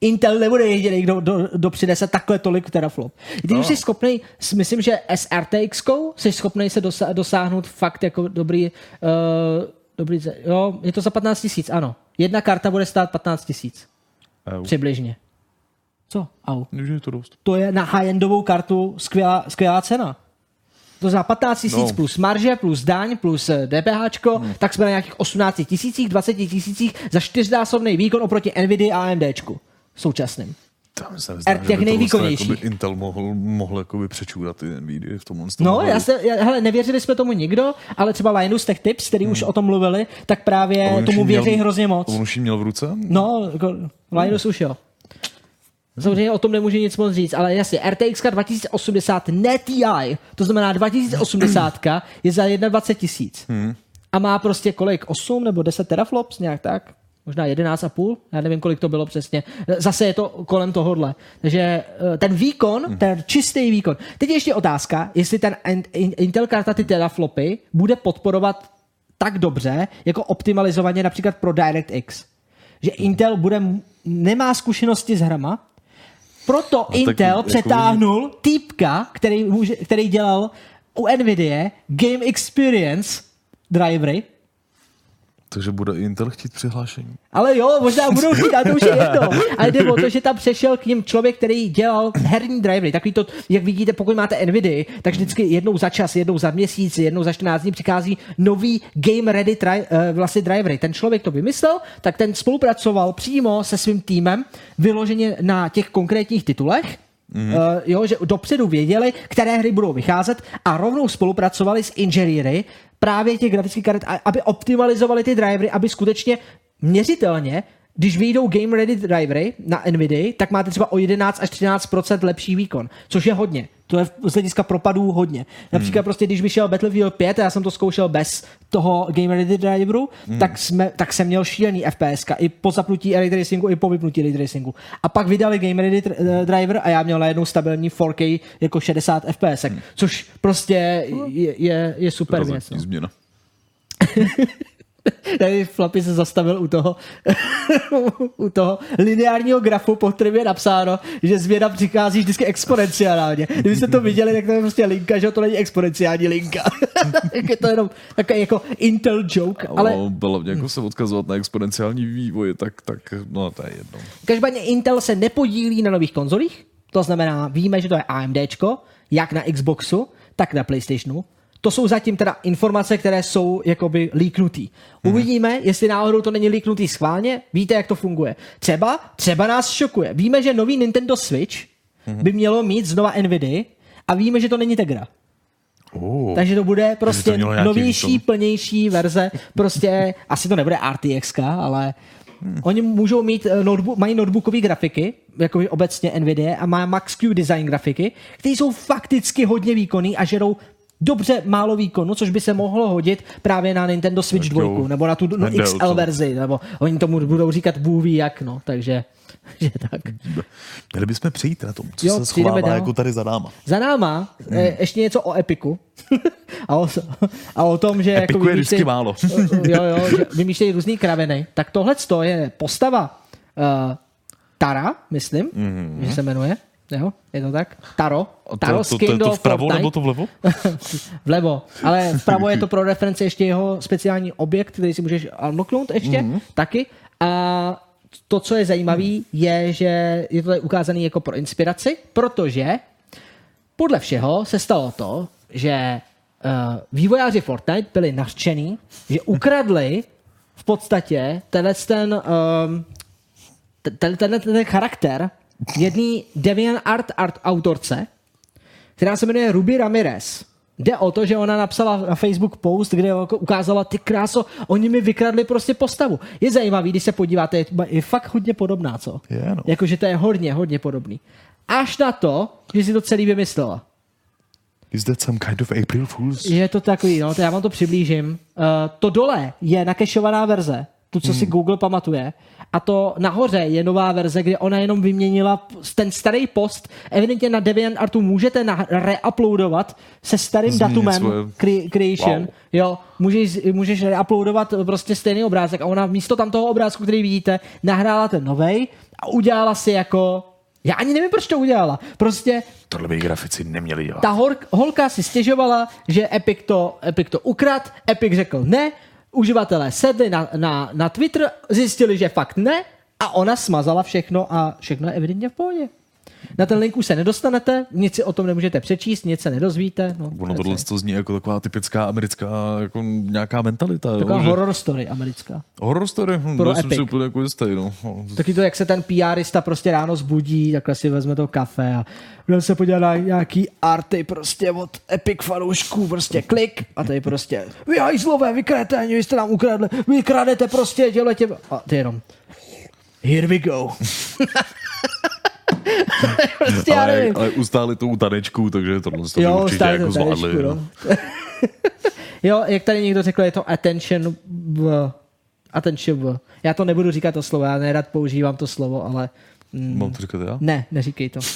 Intel nebude jediný, kdo do, do přinese takhle tolik teraflop. Ty no. jsi schopný, myslím, že SRTX jsi schopný se dosa, dosáhnout fakt jako dobrý, uh, dobrý, jo, je to za 15 tisíc, ano. Jedna karta bude stát 15 tisíc. Přibližně. Co? Au. Je to dost. To je na high-endovou kartu skvělá, skvělá cena. To za 15 tisíc no. plus marže, plus daň, plus DPH, hmm. tak jsme na nějakých 18 tisících, 20 tisících za čtyřnásobný výkon oproti NVIDIA a AMDčku současným. Tam se zdá, těch nejvýkonnějších. Jakoby Intel mohl, mohl jakoby přečůrat ty NVIDIA v tom No, já se, já, hele, nevěřili jsme tomu nikdo, ale třeba Linus Tech Tips, který hmm. už o tom mluvili, tak právě tomu věří měl, hrozně moc. On už měl v ruce? No, jako, Linus hmm. už jo. Samozřejmě o tom nemůže nic moc říct, ale jasně, RTX 2080 ne TI, to znamená 2080 je za 21 tisíc. Hmm. A má prostě kolik? 8 nebo 10 teraflops, nějak tak? Možná 11,5, já nevím, kolik to bylo přesně. Zase je to kolem tohohle. Takže eh, ten výkon, hmm. ten čistý výkon. Teď ještě otázka, jestli ten Intel karta ty teraflopy bude podporovat tak dobře, jako optimalizovaně například pro DirectX. Že Intel bude, nemá zkušenosti s hrama, proto no, Intel tak, přetáhnul jako... týpka, který, může, který dělal u NVIDIA Game Experience drivery, takže bude Intel chtít přihlášení. Ale jo, možná budou chtít, ale to už je jedno. Ale jde o to, že tam přešel k ním člověk, který dělal herní drivery. Takový to, jak vidíte, pokud máte Nvidia, tak vždycky jednou za čas, jednou za měsíc, jednou za 14 dní přichází nový game ready tri, uh, vlastně drivery. Ten člověk to vymyslel, tak ten spolupracoval přímo se svým týmem, vyloženě na těch konkrétních titulech. Mm-hmm. Uh, jo, že dopředu věděli, které hry budou vycházet a rovnou spolupracovali s inženýry právě těch grafických karet, aby optimalizovali ty drivery, aby skutečně měřitelně když vyjdou Game Ready drivery na NVIDIA, tak máte třeba o 11 až 13% lepší výkon, což je hodně. To je z hlediska propadů hodně. Například hmm. prostě, když vyšel Battlefield 5, já jsem to zkoušel bez toho Game Ready driveru, hmm. tak, jsme, tak jsem měl šílený FPS, i po zapnutí ray tracingu, i po vypnutí ray tracingu. A pak vydali Game Ready eh, driver a já měl najednou stabilní 4K jako 60 FPS, hmm. což prostě je, je, je super věc. No. Změna. <laughs> <laughs> Tady Flappy se zastavil u toho, <laughs> u toho lineárního grafu, pod kterým je napsáno, že změna přichází vždycky exponenciálně. Kdybyste to viděli, tak to je prostě linka, že to není exponenciální linka. <laughs> je to jenom takový jako Intel joke. Ale... No, bylo mě jako se odkazovat na exponenciální vývoj, tak, tak no to je jedno. Každopádně Intel se nepodílí na nových konzolích, to znamená, víme, že to je AMDčko, jak na Xboxu, tak na PlayStationu. To jsou zatím teda informace, které jsou jakoby líknutý. Hmm. Uvidíme, jestli náhodou to není líknutý schválně, víte, jak to funguje. Třeba, třeba nás šokuje. Víme, že nový Nintendo Switch hmm. by mělo mít znova Nvidia a víme, že to není Tegra. Oh. Takže to bude prostě to novější, výkon. plnější verze. Prostě asi to nebude RTX, ale Hmm. Oni můžou mít eh, notebook, mají notebookové grafiky, jako obecně Nvidia, a má Max-Q design grafiky, které jsou fakticky hodně výkonný a žerou dobře málo výkonu, což by se mohlo hodit právě na Nintendo Switch Tak jo. 2, nebo na tu no, XL verzi, nebo oni tomu budou říkat Bůh jak, no, takže <laughs> že tak. Měli bychom přijít na tom, co Jo, se schovává dál. jako tady za náma. Za náma Hmm. eh, ještě něco o Epiku. <laughs> a, o, a o tom, že Epiku jako je vždycky málo. <laughs> jo, jo, že vymýšlejí různý kraviny. Tak tohle je postava uh, Tara, myslím, mm-hmm. že se jmenuje. Jo, je to tak? Taro. Taro to, to, to, to of vpravo nebo to vlevo? <laughs> Vlevo. Ale vpravo je to pro referenci ještě jeho speciální objekt, který si můžeš unlocknout ještě Mhm. mm-hmm. taky. A to, co je zajímavé, je, že je to tady ukázané jako pro inspiraci, protože podle všeho se stalo to, že uh, vývojáři Fortnite byli nařčení, že ukradli v podstatě tenhle ten, um, ten, ten, ten charakter jedný Deviant Art, art autorce, která se jmenuje Ruby Ramirez. Jde o to, že ona napsala na Facebook post, kde jako ukázala, ty kráso, oni mi vykradli prostě postavu. Je zajímavý, když se podíváte, je, je fakt hodně podobná, co? Je, no. Jakože to je hodně, hodně podobný. Až na to, že si to celý vymyslela. Is that some kind of April Fool's? Je to takový, no, to já vám to přiblížím. Uh, to dole je nakešovaná verze, tu, co si Google pamatuje. A to nahoře je nová verze, kde ona jenom vyměnila ten starý post. Evidentně na DeviantArtu můžete na- reuploadovat se starým Změnit datumem svoje- cre- creation. Wow. Jo, můžeš, můžeš reuploadovat prostě stejný obrázek a ona místo tam toho obrázku, který vidíte, nahrála ten novej a udělala si jako já ani nevím, proč to udělala. Prostě Tohle by grafici neměli dělat. ta hor, holka si stěžovala, že Epic to, Epic to ukrad, Epic řekl ne, uživatelé sedli na, na, na Twitter, zjistili, že fakt ne a ona smazala všechno a všechno je evidentně v pohodě. Na ten link už se nedostanete, nic si o tom nemůžete přečíst, nic se nedozvíte. No, Ono tohle to zní jako taková typická americká jako nějaká mentalita. Taková jo, že- horror story americká. Horror story? Hm, Pro jsem si úplně jako jistý, no. Taky to, jak se ten PRista prostě ráno zbudí, takhle si vezme to kafe a bude se podívat na nějaký arty prostě od Epic fanoušků, prostě klik a tady prostě vy hajzlové, vy kreténi, vy jste nám ukradli, vy kradete prostě tě... A ty jenom here we go. <laughs> <laughs> prostě já ale, nevím. ale ustáli to u tanečku, takže to by Jo, určitě jako to zvládli. tanečku, no. <laughs> jo, jak tady někdo řekl, je to attention v... Attention v. Já to nebudu říkat to slovo, já nerad používám to slovo, ale... Mm, Mám to říkat já? ne, neříkej to. <laughs>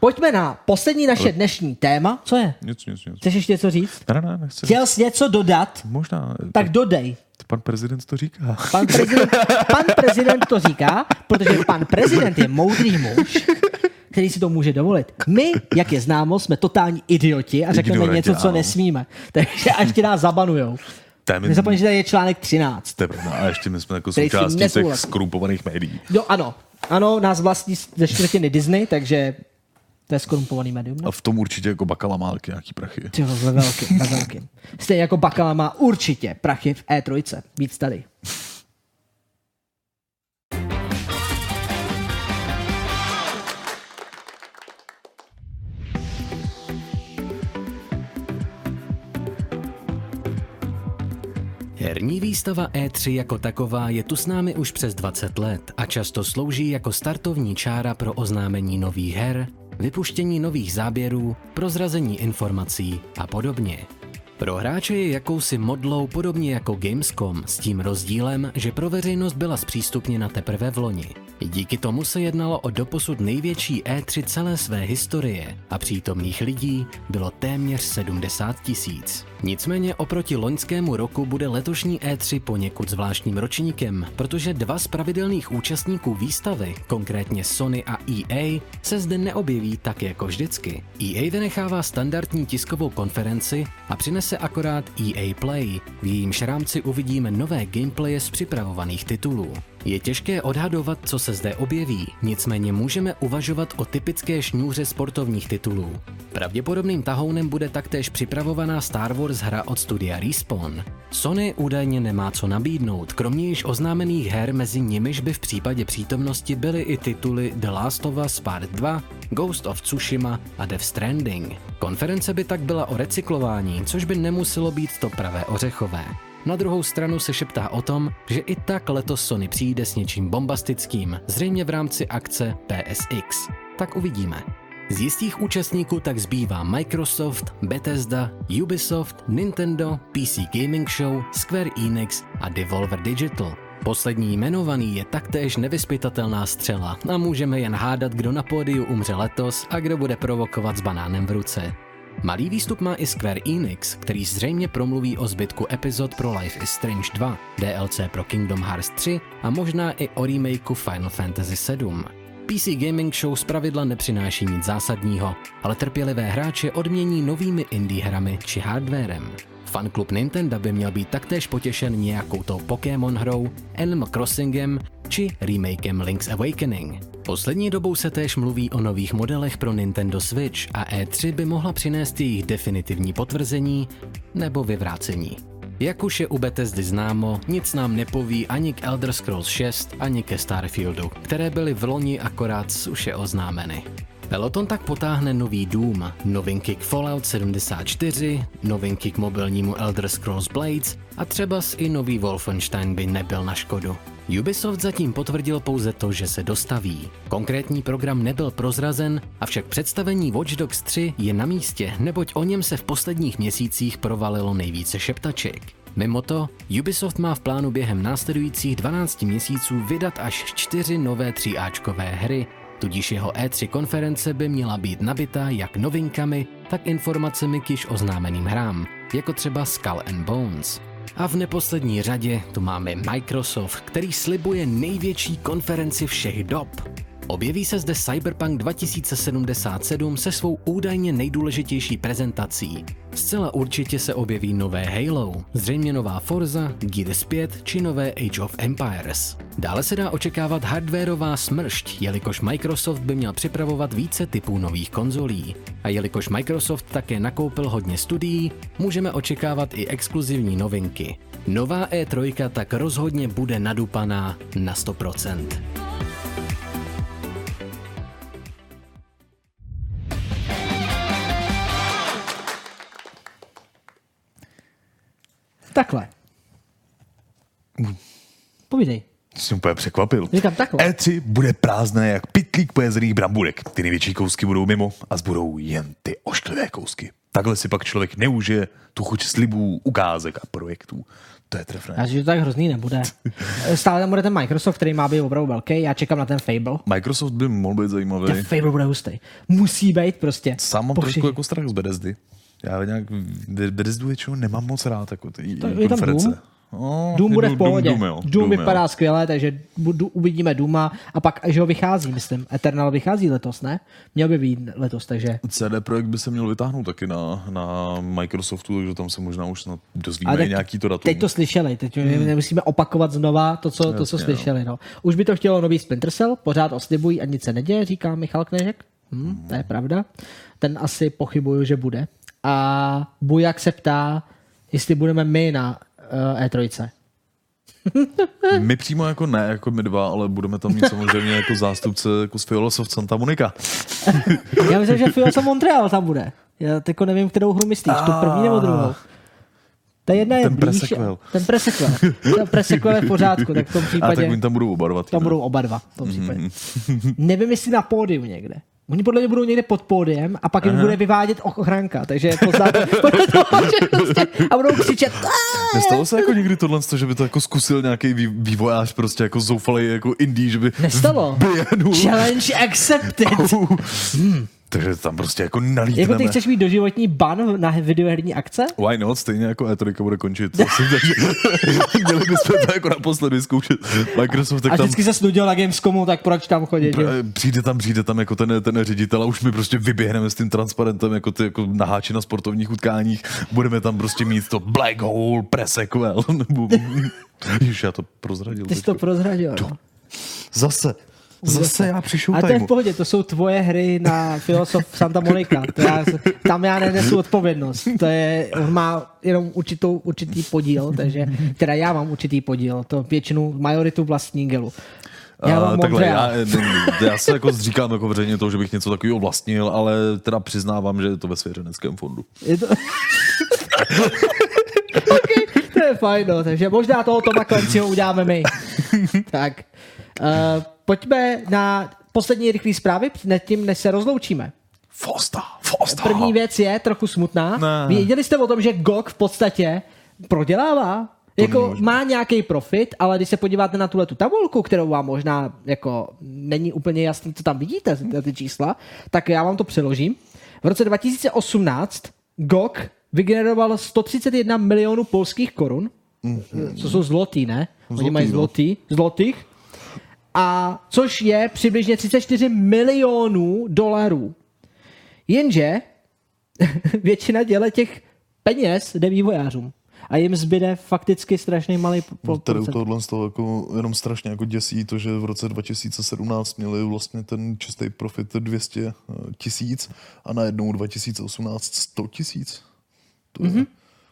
Pojďme na poslední naše dnešní téma. Co je? Nic, nic, nic. Chceš ještě něco říct? Ne, ne, ne, nechci. Chtěl jsi něco dodat? Možná. Tak dodej. Pan prezident to říká. Pan prezident, pan prezident to říká, protože pan prezident je moudrý muž, který si to může dovolit. My, jak je známo, jsme totální idioti a řekneme Ignoranti, něco, co ano. nesmíme. Takže až ti nás zabanujou. Mi- Nezapomeň, že tady je článek 13. To je pravda. A ještě my jsme jako součástí těch nesouhlasí. skorumpovaných médií. Jo, ano. Ano, nás vlastní ze čtvrtiny Disney, takže to je skorumpovaný médium. No? A v tom určitě jako bakala má nějaký prachy. Ty jo, ve velkým, ve velkým. Stejně jako Bakala má určitě prachy v E3. Víc tady. Herní výstava E3 jako taková je tu s námi už přes 20 let a často slouží jako startovní čára pro oznámení nových her, vypuštění nových záběrů, prozrazení informací a podobně. Pro hráče je jakousi modlou podobně jako Gamescom s tím rozdílem, že pro veřejnost byla zpřístupněna teprve v loni. Díky tomu se jednalo o doposud největší E3 celé své historie a přítomných lidí bylo téměř 70 tisíc. Nicméně oproti loňskému roku bude letošní E3 poněkud zvláštním ročníkem, protože dva z pravidelných účastníků výstavy, konkrétně Sony a EA, se zde neobjeví tak jako vždycky. EA vynechává standardní tiskovou konferenci a přinese akorát EA Play, v jejímž rámci uvidíme nové gameplaye z připravovaných titulů. Je těžké odhadovat, co se zde objeví, nicméně můžeme uvažovat o typické šňůře sportovních titulů. Pravděpodobným tahounem bude taktéž připravovaná Star Wars hra od studia Respawn. Sony údajně nemá co nabídnout, kromě již oznámených her, mezi nimiž by v případě přítomnosti byly i tituly The Last of Us Part 2, Ghost of Tsushima a Death Stranding. Konference by tak byla o recyklování, což by nemuselo být to pravé ořechové. Na druhou stranu se šeptá o tom, že i tak letos Sony přijde s něčím bombastickým, zřejmě v rámci akce PSX. Tak uvidíme. Z jistých účastníků tak zbývá Microsoft, Bethesda, Ubisoft, Nintendo, PC Gaming Show, Square Enix a Devolver Digital. Poslední jmenovaný je taktéž nevyspytatelná střela a můžeme jen hádat, kdo na pódiu umře letos a kdo bude provokovat s banánem v ruce. Malý výstup má i Square Enix, který zřejmě promluví o zbytku epizod pro Life is Strange 2, DLC pro Kingdom Hearts 3 a možná i o remakeu Final Fantasy 7. PC Gaming Show zpravidla nepřináší nic zásadního, ale trpělivé hráče odmění novými indie hrami či hardwarem. Fanklub Nintendo by měl být taktéž potěšen nějakou tou Pokémon hrou, Animal Crossingem či remakem Link's Awakening. Poslední dobou se též mluví o nových modelech pro Nintendo Switch a E3 by mohla přinést jejich definitivní potvrzení nebo vyvrácení. Jak už je u Bethesdy známo, nic nám nepoví ani k Elder Scrolls 6, ani ke Starfieldu, které byly v loni akorát suše oznámeny. Peloton tak potáhne nový Doom, novinky k Fallout 74, novinky k mobilnímu Elder Scrolls Blades a třeba i nový Wolfenstein by nebyl na škodu. Ubisoft zatím potvrdil pouze to, že se dostaví. Konkrétní program nebyl prozrazen, avšak představení Watch Dogs 3 je na místě, neboť o něm se v posledních měsících provalilo nejvíce šeptaček. Mimo to, Ubisoft má v plánu během následujících 12 měsíců vydat až čtyři nové 3Ačkové hry, tudíž jeho E3 konference by měla být nabitá jak novinkami, tak informacemi k již oznámeným hrám, jako třeba Skull and Bones. A v neposlední řadě tu máme Microsoft, který slibuje největší konferenci všech dob. Objeví se zde Cyberpunk 2077 se svou údajně nejdůležitější prezentací. Zcela určitě se objeví nové Halo, zřejmě nová Forza, Gears 5 či nové Age of Empires. Dále se dá očekávat hardwareová smršť, jelikož Microsoft by měl připravovat více typů nových konzolí. A jelikož Microsoft také nakoupil hodně studií, můžeme očekávat i exkluzivní novinky. Nová E3 tak rozhodně bude nadupaná na 100%. Takhle. Povídej. Jsi úplně překvapil. Říkám takhle. E3 bude prázdné jak pitlík pojezených brambůrek. Ty největší kousky budou mimo a zbudou jen ty ošklivé kousky. Takhle si pak člověk neužije tu chuť slibů, ukázek a projektů. To je trefné. Já že to tak hrozný nebude. <laughs> Stále tam bude ten Microsoft, který má být opravdu velký. Já čekám na ten Fable. Microsoft by mohl být zajímavý. Ten Fable bude hustý. Musí být prostě. Sám mám trošku jako strach z Bethesdy. Já nějak Bethesdu většinou nemám moc rád, jako ty To je tam konference. Doom? No, Doom bude v Doom, pohodě. Doom, jo. Doom jo. vypadá skvěle, takže budu, uvidíme Duma a pak, že ho vychází, myslím. Eternal vychází letos, ne? Měl by být letos, takže... CD Projekt by se měl vytáhnout taky na, na Microsoftu, takže tam se možná už snad dozvíme tak nějaký to datum. Teď to slyšeli, teď hmm. nemusíme opakovat znova to, co, to, co Jasně, slyšeli. No. Už by to chtělo nový Splinter Cell, pořád oslibují a nic se neděje, říká Michal Knežek. Hmm, to je pravda. Ten asi pochybuju, že bude. A Bujak se ptá, jestli budeme my na uh, E3. My přímo jako ne, jako my dva, ale budeme tam mít <laughs> samozřejmě jako zástupce jako z Fiolosoft Santa Monica. <laughs> Já myslím, že Fields Montreal tam bude. Já teďko nevím, kterou hru myslíš, tu první nebo druhou. Ta jedna je Ten blíž, presequel. Ten presequel. Ten presequel je v pořádku, tak v tom A tak případě... oni tam budou oba dva. Tam budou oba dva v tom případě. Mhm. Nevím, jestli na pódiu někde. Oni podle mě budou někde pod pódiem a pak jim Aha. bude vyvádět ochranka, takže poznáte <laughs> podle toho, že prostě, a budou křičet Nestalo se jako někdy tohle, že by to jako zkusil nějaký vý- vývojář prostě jako zoufalý jako indie, že by Nestalo. běhnul. Challenge accepted. Hmm. Takže tam prostě jako nalítneme. Jako ty chceš mít doživotní ban na videoherní akce? Why not? Stejně jako E3 bude končit. <laughs> Měli bychom to jako naposledy zkoušet. Microsoft tak A tam vždycky se snudil na Gamescomu, tak proč tam chodit? Pr- přijde tam, přijde tam jako ten, ten ředitel a už my prostě vyběhneme s tím transparentem jako ty jako naháči na sportovních utkáních. Budeme tam prostě mít to Black Hole Presequel. <laughs> Nebo... <laughs> Ježiš, já to prozradil. Ty jsi teďko. to prozradil. no. Zase. Zase já při A to je v pohodě, to jsou tvoje hry na Filosof Santa Monica. To já, tam já nenesu odpovědnost. To je, on má jenom určitou, určitý podíl, takže, teda já mám určitý podíl, to většinu majoritu vlastní gelu. Já A, mám takhle, já, já se jako zříkám jako veřejně toho, že bych něco takového vlastnil, ale teda přiznávám, že je to ve svěřeneckém fondu. Je to... <laughs> okay, to je fajn, no, takže možná toho Toma Clancyho uděláme my. tak, uh, pojďme na poslední rychlé zprávy, nad tím, než se rozloučíme. Fosta, Fosta. První věc je trochu smutná. Ne. Věděli jste o tom, že GOG v podstatě prodělává? jako není možné. má nějaký profit, ale když se podíváte na tuhle tu tabulku, kterou vám možná jako není úplně jasný, co tam vidíte, ty- čísla, tak já vám to přeložím. V roce 2018 GOG vygeneroval 131 milionů polských korun, co jsou zlotý, ne? Oni Zlotý, mají no. zlotý, zlotých. A což je přibližně 34 milionů dolarů. Jenže <laughs> většina děle těch peněz jde vývojářům. A jim zbyde fakticky strašný malý No, Tady u procent. tohohle z toho jako jenom strašně jako děsí to, že v roce 2017 měli vlastně ten čistý profit 200 tisíc a najednou 2018 100 tisíc. To je, Mhm.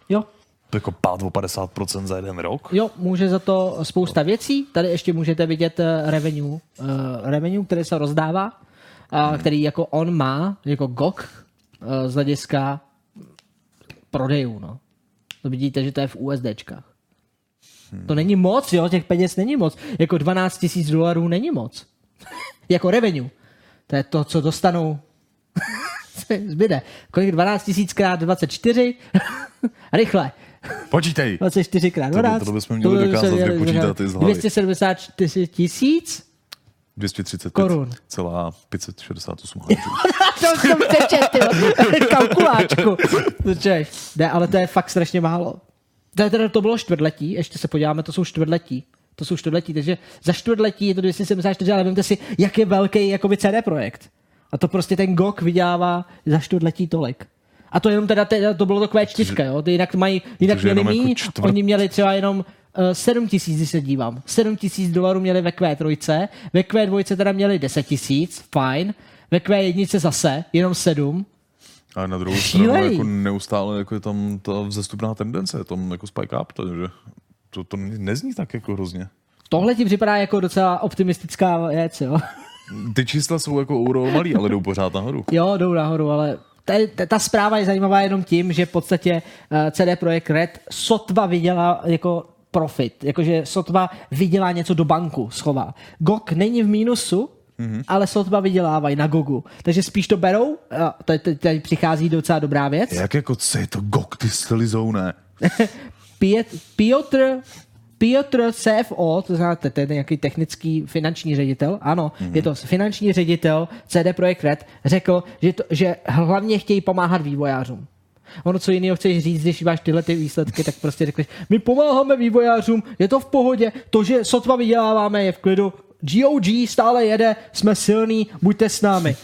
Jo, jako pád o 50% za jeden rok. jo, může za to spousta věcí. Tady ještě můžete vidět eh, revenue, uh, revenue který se rozdává, uh, který jako on má, jako GOG, uh, z hlediska prodejů. No. To vidíte, že to je v USDčkách. To není moc, jo, těch peněz není moc. Jako 12 tisíc dolarů není moc. <laughs> jako revenue. To je to, co dostanou. <laughs> Zbyde. Kolik 12 tisíc krát 24? <laughs> Rychle. Počítej. 24 krát 12. To- to bychom měli dokázat vypočítat i z hlavy. 274 tisíc 235 Korun. celá 568 <laughs> háčů. to jsem přečet, <laughs> kalkuláčku. Počkej. Ne, ale to je fakt strašně málo. To, je teda, to bylo čtvrtletí, ještě se podíváme, to jsou čtvrtletí. To jsou čtvrtletí, takže za čtvrtletí je to 274, ale vemte si, jak je velký jakoby CD projekt. A to prostě ten GOG vydělává za čtvrtletí tolik. A to jenom teda, teda to bylo to Q4, jo? Ty jinak mají, jinak měli jenom jako čtvrt- oni měli třeba jenom uh, 7 tisíc, když se dívám. 7 tisíc dolarů měli ve Q3, ve Q2 teda měli 10 tisíc, fajn. Ve Q1 zase, jenom 7. A na druhou Šílený. stranu jako neustále jako je tam ta vzestupná tendence, je tam jako spike up, takže to, to nezní tak jako hrozně. Tohle ti připadá jako docela optimistická věc, jo? Ty čísla jsou jako euro malý, ale jdou pořád nahoru. Jo, jdou nahoru, ale ta, ta, ta zpráva je zajímavá jenom tím, že v podstatě uh, CD Projekt Red sotva vydělá jako profit, jakože sotva vydělá něco do banku, schová. GOG není v mínusu, Mhm. mm-hmm. ale sotva vydělávají na GOGu. Takže spíš to berou, a tady, tady, tady přichází docela dobrá věc. Jak jako, co je to GOG, ty stylizouné? <laughs> Piet- Piotr Piotr CFO, to znamená, to je nějaký technický finanční ředitel, ano, Mhm. mm-hmm. je to finanční ředitel CD Projekt Red, řekl, že, to, že hlavně chtějí pomáhat vývojářům. Ono, co jiného chceš říct, když máš tyhle ty výsledky, tak prostě řekneš, my pomáháme vývojářům, je to v pohodě, to, že sotva vyděláváme, je v klidu, GOG stále jede, jsme silní, buďte s námi.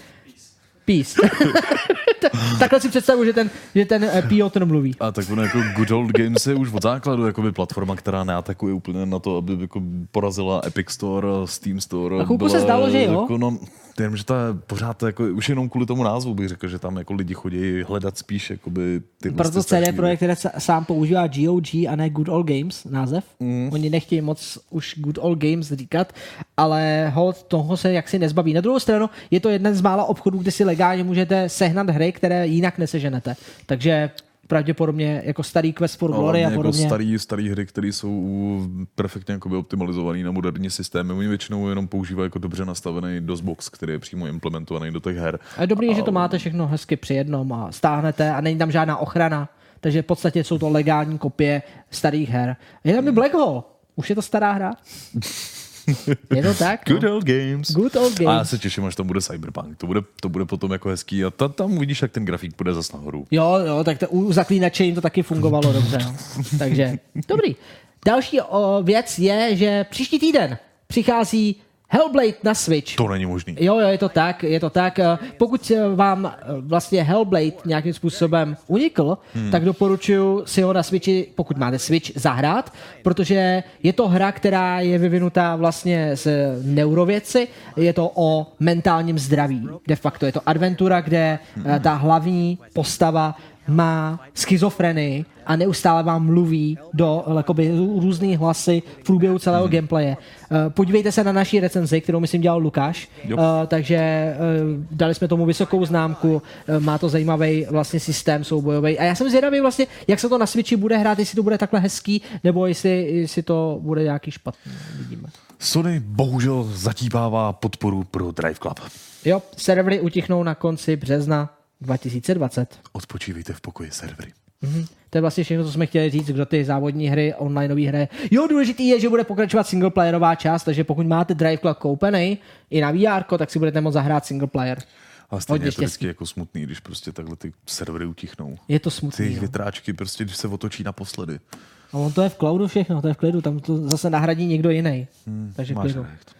Peace. <laughs> Takhle si představuji, že ten, že ten eh, Piotr mluví. A tak ono jako Good Old Games je už od základu jakoby platforma, která neatakuje úplně na to, aby jako porazila Epic Store, Steam Store. Na chvilku se zdálo, že jo. Jako, no, jenom, že to je pořád jako, už jenom kvůli tomu názvu bych řekl, že tam jako lidi chodí hledat spíš jakoby ty Proto CD Projekt, který sa- sám používá GOG a ne Good Old Games název. Mm. Oni nechtějí moc už Good Old Games říkat, ale hold toho se jaksi nezbaví. Na druhou stranu je to jeden z mála obchodů, kde si legálně můžete sehnat hry, které jinak neseženete. Takže pravděpodobně jako starý Quest for Glory a jako podobně. starý, starý hry, které jsou perfektně jakoby optimalizované na moderní systémy. Oni většinou jenom používají jako dobře nastavený DOSBox, který je přímo implementovaný do těch her. A je dobrý, že to máte všechno hezky při jednom a stáhnete a není tam žádná ochrana. Takže v podstatě jsou to legální kopie starých her. Je tam i Black Hole. Už je to stará hra. <laughs> <laughs> Je to tak? Good no. old games. Good old A já games. se těším, až tam bude Cyberpunk. To bude, to bude potom jako hezký a ta, tam uvidíš, jak ten grafik bude zas nahoru. Jo, jo, tak to, u zaklínače jim to taky fungovalo <laughs> dobře. No. Takže, dobrý. Další o, věc je, že příští týden přichází Hellblade na Switch. To není možný. Jo, jo, je to tak, je to tak. Eh, Pokud eh, vám eh, vlastně Hellblade nějakým způsobem unikl, hmm. tak doporučuji si ho na Switchi, pokud máte Switch, zahrát, protože je to hra, která je vyvinutá vlastně z neurověci, je to o mentálním zdraví. De facto je to adventura, kde ta hlavní postava má schizofrenii a neustále vám mluví do jakoby, různých hlasy v průběhu celého hmm. gameplaye. Uh, podívejte se na naší recenzi, kterou myslím dělal Lukáš, uh, takže uh, dali jsme tomu vysokou známku, má to zajímavý vlastně systém soubojový a já jsem zvědavý vlastně, jak se to na Switchi bude hrát, jestli to bude takhle hezký, nebo jestli, jestli to bude nějaký špatný. Vidíme. Sony bohužel zatípává podporu pro Drive Club. Jo, servery utichnou na konci března 2020. Odpočívejte v pokoji servery. Mm-hmm. To je vlastně všechno, co jsme chtěli říct, kdo ty závodní hry, onlineové hry. Jo, důležitý je, že bude pokračovat singleplayerová část, takže pokud máte Drive Club koupený i na VR, tak si budete moct zahrát single player. A stejně je to vždycky jako smutný, když prostě takhle ty servery utichnou. Je to smutný. Ty větráčky prostě, když se otočí naposledy. A on to je v cloudu všechno, to je v klidu, tam to zase nahradí někdo jiný. Hmm, Takže máš klidu. recht.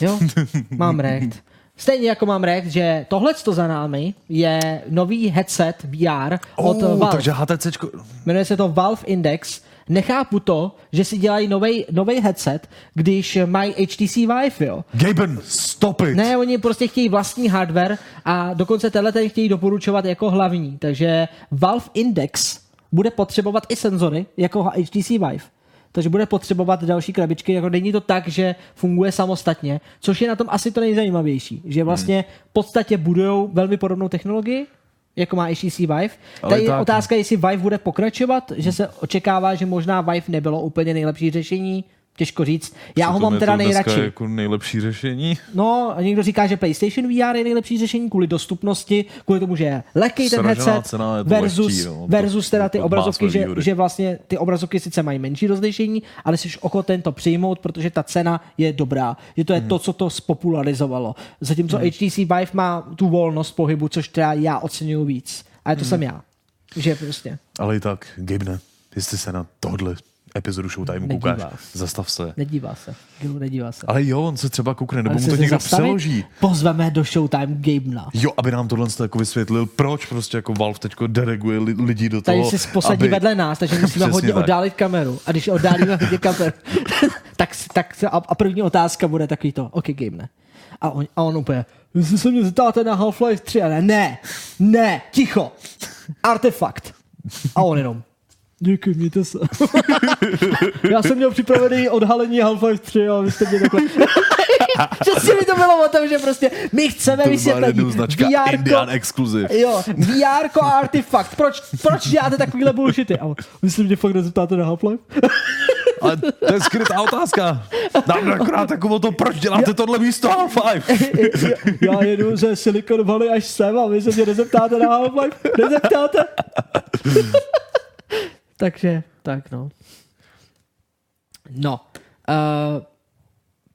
Jo, <laughs> mám rekt. Stejně jako mám rekt, že tohle za námi je nový headset VR od Oh, Valve. takže HTC. Jmenuje se to Valve Index. Nechápu to, že si dělají nový headset, když mají HTC Vive, jo. Gaben, stop it! Ne, oni prostě chtějí vlastní hardware a dokonce tenhle ten chtějí doporučovat jako hlavní. Takže Valve Index bude potřebovat i senzory jako HTC Vive. Takže bude potřebovat další krabičky, jako není to tak, že funguje samostatně, což je na tom asi to nejzajímavější, že vlastně v podstatě budujou velmi podobnou technologii, jako má HTC Vive. Ale Tady je otázka, jestli Vive bude pokračovat, že se očekává, že možná Vive nebylo úplně nejlepší řešení, těžko říct. Já ho Přitom mám je teda nejradši. jako nejlepší řešení. No, a někdo říká, že PlayStation VR je nejlepší řešení kvůli dostupnosti, kvůli tomu, že je lehký ten headset je versus, lehčí, no. versus teda ty obrazovky, že, že vlastně ty obrazovky sice mají menší rozlišení, ale jsi ochoten to přijmout, protože ta cena je dobrá. Že to je Mhm. to, co to spopularizovalo. Zatímco Hmm. HTC Vive má tu volnost pohybu, což teda já oceňuju víc. A to Hmm. jsem já. Že prostě Ale i tak, Gabne, jestli se na tohle epizodu Showtime Nedívá koukáš, se. zastav se. nedívá se. Gilu nedívá se. Ale jo, on se třeba koukne, nebo Ale mu se to někdo zastavit? přeloží. Pozveme do Showtime Gabena. Jo, aby nám tohle jako vysvětlil, proč prostě jako Valve teďko dereguje li, lidi do Tady toho, si posadí aby... vedle nás, takže musíme hodně tak. oddálit kameru. A když oddálíme hodně kameru, <laughs> tak, tak se- a, a první otázka bude takový to, OK, game ne. A on, a on úplně, jestli se mě zeptáte na Half-Life 3, a ne, ne, ne, ticho, artefakt. A on jenom, Díky, mějte se. <laughs> Já jsem měl připravený odhalení Half-Life 3 a vy jste mě takhle... <laughs> Přesně mi to bylo o tom, že prostě my chceme To vysvětlení. značka VR Indian Exclusive. Jo, VR artefakt. Proč, proč děláte takovýhle bullshity? A on, vy se mě fakt nezeptáte na Half-Life? <laughs> Ale to je skrytá otázka. Dám akorát takovou to, proč děláte tohle místo Half-Life? Já jedu ze Silicon Valley až sem a vy se mě nezeptáte na Half-Life? Nezeptáte? Takže, tak no. No. Uh,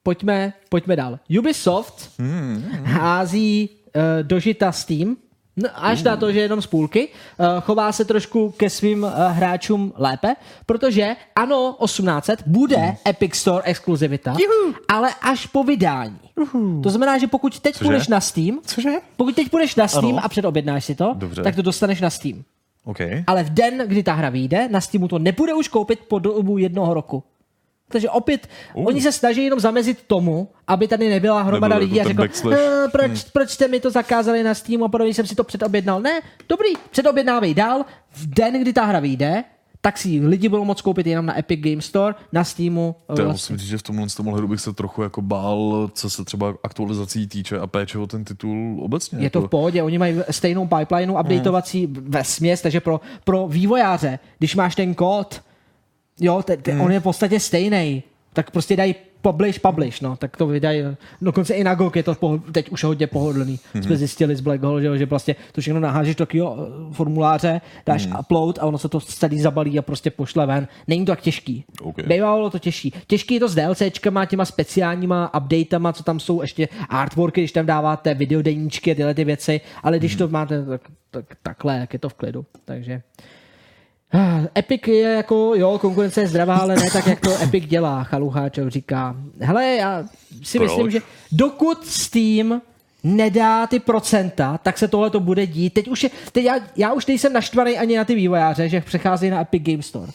pojďme, pojďme dál. Ubisoft hází uh, do žita Steam, No, až na to, že jenom z půlky, uh, chová se trošku ke svým uh, hráčům lépe, protože ano, 1800 bude Epic Store exkluzivita, ale až po vydání. To znamená, že pokud teď Cože? půjdeš na Steam, Cože? pokud teď půjdeš na Steam Ano. a předobjednáš si to, Dobře. tak to dostaneš na Steam. OK. Ale v den, kdy ta hra vyjde, na Steamu to nebude už koupit po dobu jednoho roku. Takže opět, uh. oni se snaží jenom zamezit tomu, aby tady nebyla hromada Nebyl lidí a jako backslash. "Eh, proč, proč jste mi to zakázali na Steamu a podobně jsem si to předobjednal. Ne, dobrý, předobjednávej dál. V den, kdy ta hra vyjde, tak si lidi budou moct koupit jenom na Epic Game Store, na Steamu. To vlastně. musím říct, že v tomhle tom ohledu bych se trochu jako bál, co se třeba aktualizací týče a péče o ten titul obecně. Je to jako. v pohodě, oni mají stejnou pipelineu updateovací ve směs, takže pro, pro vývojáře, když máš ten kód, jo, te, te, on je v podstatě stejný, tak prostě dají publish, publish, no, tak to vydají, dokonce i na GOG je to poho- teď už hodně pohodlný. Mhm. Jsme zjistili z Black Hole, že, že prostě to všechno nahážeš do takového eh, formuláře, dáš Mhm. upload a ono se to celý zabalí a prostě pošle ven. Není to tak těžký. OK. Bývalo to těžší. Těžký je to s DLCčkama, těma speciálníma updatama, co tam jsou ještě artworky, když tam dáváte videodeníčky a tyhle ty věci, ale když to máte tak, tak, takhle, jak je to v klidu. Takže Epic je jako, jo, konkurence je zdravá, ale ne tak, jak to Epic dělá, Chalucháčov říká. Hele, já si Proč? myslím, že dokud Steam nedá ty procenta, tak se tohle to bude dít. Teď už je, teď já, já už nejsem naštvaný ani na ty vývojáře, že přecházejí na Epic Game Store.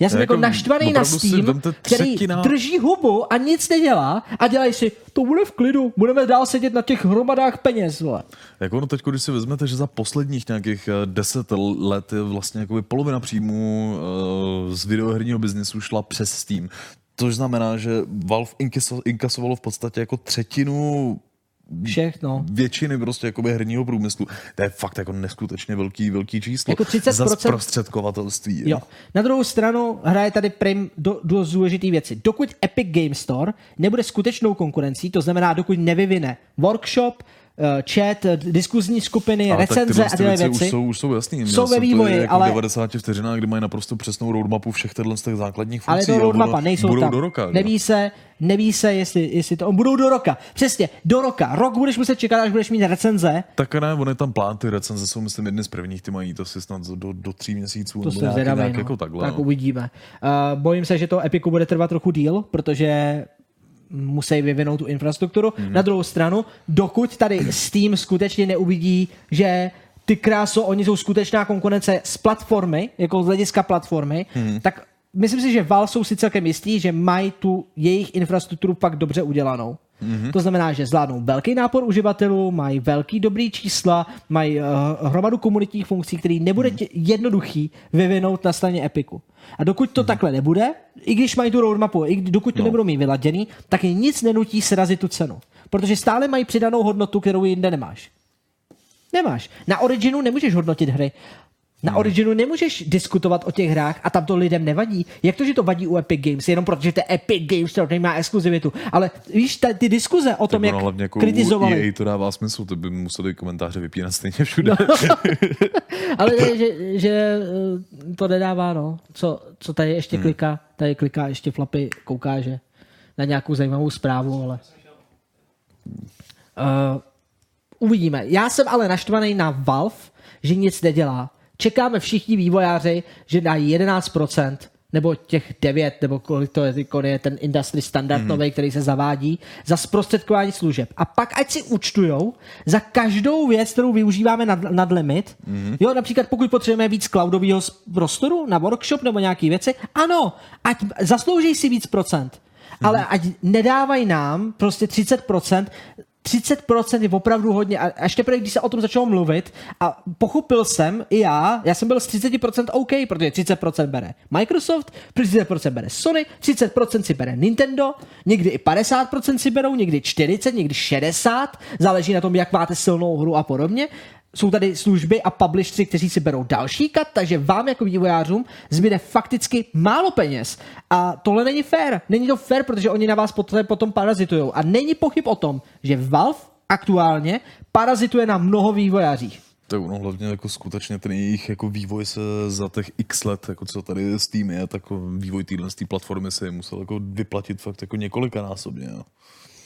Já jsem jako, Jako, naštvaný na Steam, který drží hubu a nic nedělá a dělají si, to bude v klidu, budeme dál sedět na těch hromadách peněz, vole. Jako ono teď, když si vezmete, že za posledních nějakých eh, deset let je vlastně jakoby polovina příjmů eh, z videoherního biznesu šla přes Steam. Což znamená, že Valve inkaso, inkasovalo v podstatě jako třetinu Všech, no. většiny prostě jakoby herního průmyslu. To je fakt jako neskutečně velký, velký číslo. Jako 30% Za zprostředkovatelství. Jo. Na druhou stranu hraje tady prim do, dost důležité věci. Dokud Epic Game Store nebude skutečnou konkurencí, to znamená, dokud nevyvine workshop, chat, eh, diskuzní skupiny, Ale tak recenze tyhle a ty tyhle věci věci. Už jsou, už jsou jasný. Jsou ve To vývoji, jako ale- 90 vteřinách, kdy mají naprosto přesnou roadmapu všech těchto těch základních Ale funkcí. to a roadmapa, ono- nejsou budou tam. do roka. Neví se, neví se, jestli, jestli to budou do roka. Přesně, do roka. Rok budeš muset čekat, až budeš mít recenze. Tak ne, on je tam plán, ty recenze jsou myslím jedny z prvních, ty mají to si snad do, do tří měsíců. To nějak, zvědavý, no. jako takhle. tak no. uvidíme. Uh, bojím se, že to Epiku bude trvat trochu díl, protože musí vyvinout tu infrastrukturu. Mhm. Na druhou stranu, dokud tady Steam skutečně neuvidí, že ty kráso, oni jsou skutečná konkurence z platformy, jako z hlediska platformy, Mhm. tak myslím si, že Valve jsou si celkem jistí, že mají tu jejich infrastrukturu fakt dobře udělanou. Mhm. To znamená, že zvládnou velký nápor uživatelů, mají velký dobrý čísla, mají uh, hromadu komunitních funkcí, který nebude tě, jednoduchý vyvinout na straně Epiku. A dokud to takhle nebude, i když mají tu roadmapu, i dokud to No. nebudou mít vyladěný, tak je nic nenutí srazit tu cenu. Protože stále mají přidanou hodnotu, kterou jinde nemáš. Nemáš. Na Originu nemůžeš hodnotit hry. Na Originu nemůžeš diskutovat o těch hrách a tam to lidem nevadí. Jak to, že to vadí u Epic Games? Jenom protože to je Epic Games, který má exkluzivitu. Ale víš, ta, ty diskuze o tom, Tak ono jak hlavně jako kritizovali. EA to dává smysl, to by museli komentáře vypínat stejně všude. No. <laughs> Ale ne, že, že eh, to nedává, no. Co, co tady ještě Hmm. kliká? Tady kliká ještě flapy, kouká, že na nějakou zajímavou zprávu, ale... Uh, uvidíme. Já jsem ale naštvaný na Valve, že nic nedělá. Čekáme všichni vývojáři, že dají 11%, nebo těch 9, nebo kolik to je, je ten industry standard Mhm. mm. nový, který se zavádí, za zprostředkování služeb. A pak ať si účtujou za každou věc, kterou využíváme nad, nad limit. Mhm. Jo, například pokud potřebujeme víc cloudového prostoru na workshop nebo nějaké věci, ano, ať zaslouží si víc procent. Ale ať nedávají nám prostě 30%, 30% je opravdu hodně. A až teprve, když se o tom začalo mluvit a pochopil jsem i já, já jsem byl s 30% OK, protože 30% bere Microsoft, 30% bere Sony, 30% si bere Nintendo, někdy i 50% si berou, někdy 40, někdy 60, záleží na tom, jak máte silnou hru a podobně. Jsou tady služby a publishři, kteří si berou další kat, takže vám jako vývojářům zbyde fakticky málo peněz. A tohle není fér. Není to fér, protože oni na vás potom, parazitujou. A není pochyb o tom, že Valve aktuálně parazituje na mnoho vývojářích. Tak ono hlavně jako skutečně ten jejich jako vývoj se za těch x let, jako co tady s tým je, tak vývoj téhle platformy se musel jako vyplatit fakt jako několikanásobně. Jo.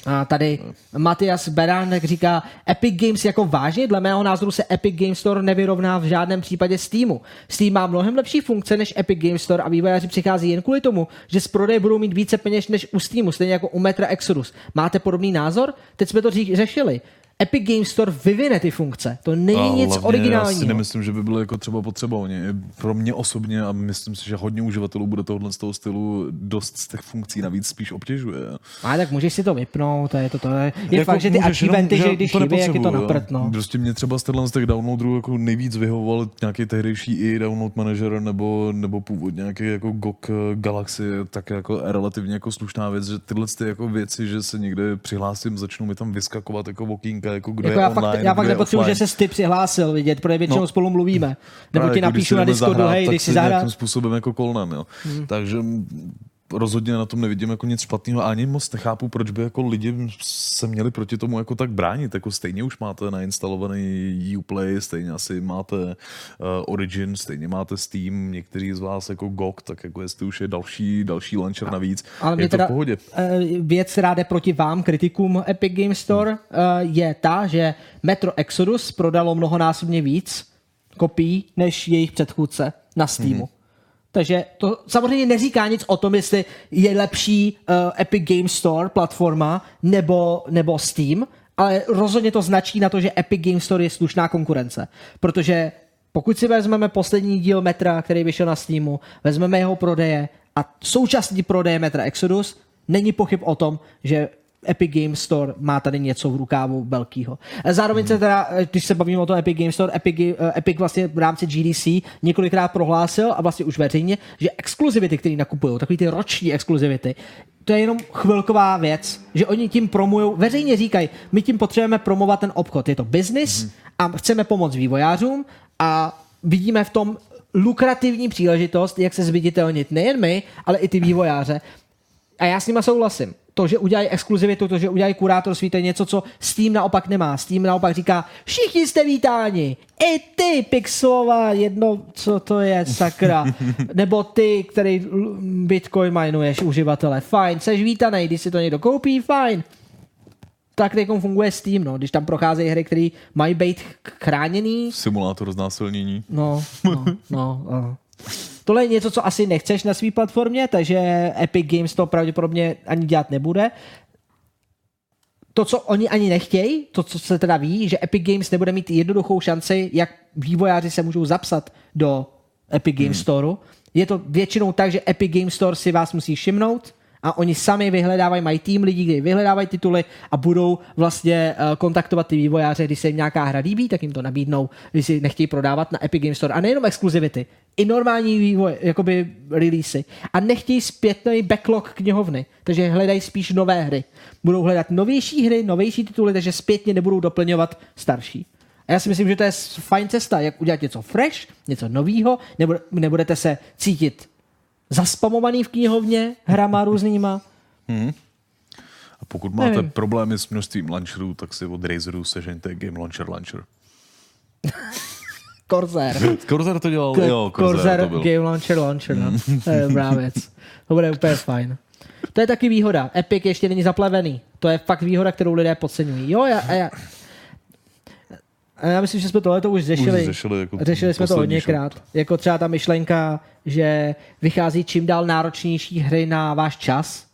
A tady Matias Beránek říká, Epic Games jako vážně, dle mého názoru se Epic Games Store nevyrovná v žádném případě Steamu. Steam má mnohem lepší funkce než Epic Games Store a vývojáři přichází jen kvůli tomu, že z prodeje budou mít více peněz než u Steamu, stejně jako u Metra Exodus. Máte podobný názor? Teď jsme to řešili. Epic Games Store vyvine ty funkce. To není A nic hlavně Já originálního. si nemyslím, že by bylo jako třeba potřeba. Oni, pro mě osobně a myslím si, že hodně uživatelů bude tohle z toho stylu dost z těch funkcí navíc spíš obtěžuje. A tak můžeš si to vypnout, to je to, to je, je Jako fakt, že ty achievementy, že když to chybí, jak je to nepotřebuju, na jo. prd, no. Prostě mě třeba z z těch downloaderů jako nejvíc vyhovoval nějaký tehdejší i download manager nebo, nebo původně nějaký jako GOG Galaxy, tak jako relativně jako slušná věc, že tyhle ty jako věci, že se někde přihlásím, začnou mi tam vyskakovat jako okýnka, jako kdo Jako je já online, fakt, já fakt nepotřebuji, že se ty přihlásil vidět, protože většinou No. spolu mluvíme. Nebo Právě ti jako napíšu na Discordu, hej, když si zahrát. nějakým způsobem jako kolnem, jo. Hmm. Takže rozhodně na tom nevidím jako nic špatného a ani moc nechápu, proč by jako lidi se měli proti tomu jako tak bránit. Jako stejně už máte nainstalovaný Uplay, stejně asi máte uh, Origin, stejně máte Steam, někteří z vás jako GOG, tak jako jestli už je další, další launcher navíc, Ale je to teda v pohodě. eh, věc, která jde proti vám, kritikům Epic Games Store, Hmm. je ta, že Metro Exodus prodalo mnohonásobně víc kopií než jejich předchůdce na Steamu. Hmm. Takže to samozřejmě neříká nic o tom, jestli je lepší uh, Epic Game Store platforma nebo, nebo Steam, ale rozhodně to značí na to, že Epic Game Store je slušná konkurence, protože pokud si vezmeme poslední díl Metra, který vyšel na Steamu, vezmeme jeho prodeje a současný prodeje Metra Exodus, není pochyb o tom, že Epic Game Store má tady něco v rukávu velkýho. Zároveň hmm. se teda, když se bavíme o tom Epic Game Store, Epic, uh, Epic vlastně v rámci GDC několikrát prohlásil a vlastně už veřejně, že exkluzivity, které nakupují, takový ty roční exkluzivity, to je jenom chvilková věc, že oni tím promují, veřejně říkají, my tím potřebujeme promovat ten obchod. Je to business hmm. a chceme pomoct vývojářům a vidíme v tom lukrativní příležitost, jak se zviditelnit nejen my, ale i ty vývojáře. A já s nima souhlasím. To, že udělají exkluzivitu, to, že udělají kurátorství, to je něco, co Steam naopak nemá. Steam naopak říká, všichni jste vítáni, i ty, pixelová jedno, co to je, sakra. <laughs> Nebo ty, který Bitcoin minuješ, uživatele, fajn, seš vítaný, když si to někdo koupí, fajn tak teď funguje Steam, no, když tam procházejí hry, které mají být chráněný. Simulátor znásilnění. No, no, <laughs> no. no. Tohle je něco, co asi nechceš na své platformě, takže Epic Games to pravděpodobně ani dělat nebude. To, co oni ani nechtějí, to, co se teda ví, že Epic Games nebude mít jednoduchou šanci, jak vývojáři se můžou zapsat do Epic Games hmm. Store. Je to většinou tak, že Epic Games Store si vás musí všimnout, a oni sami vyhledávají, mají tým lidí, kteří vyhledávají tituly a budou vlastně uh, kontaktovat ty vývojáře, když se jim nějaká hra líbí, tak jim to nabídnou, když si nechtějí prodávat na Epic Games Store. A nejenom exkluzivity, i normální vývoj, jakoby releasy. A nechtějí zpětný backlog knihovny, takže hledají spíš nové hry. Budou hledat novější hry, novější tituly, takže zpětně nebudou doplňovat starší. A já si myslím, že to je fajn cesta, jak udělat něco fresh, něco nového, nebudete se cítit zaspamovaný v knihovně hrama různýma. Hmm. A pokud máte Nevím. problémy s množstvím launcherů, tak si od Razeru sežeňte Game Launcher Launcher. <laughs> Corsair. <laughs> Corsair to dělal, K- jo, Corsair, Corsair to byl. Game Launcher Launcher, no. Hmm. to je dobrá věc. To bude úplně fajn. To je taky výhoda. Epic ještě není zaplevený. To je fakt výhoda, kterou lidé podceňují. Jo, já, já, a já myslím, že jsme tohle to už řešili. Už řešili, jako řešili jsme to hodněkrát. Jako třeba ta myšlenka, že vychází čím dál náročnější hry na váš čas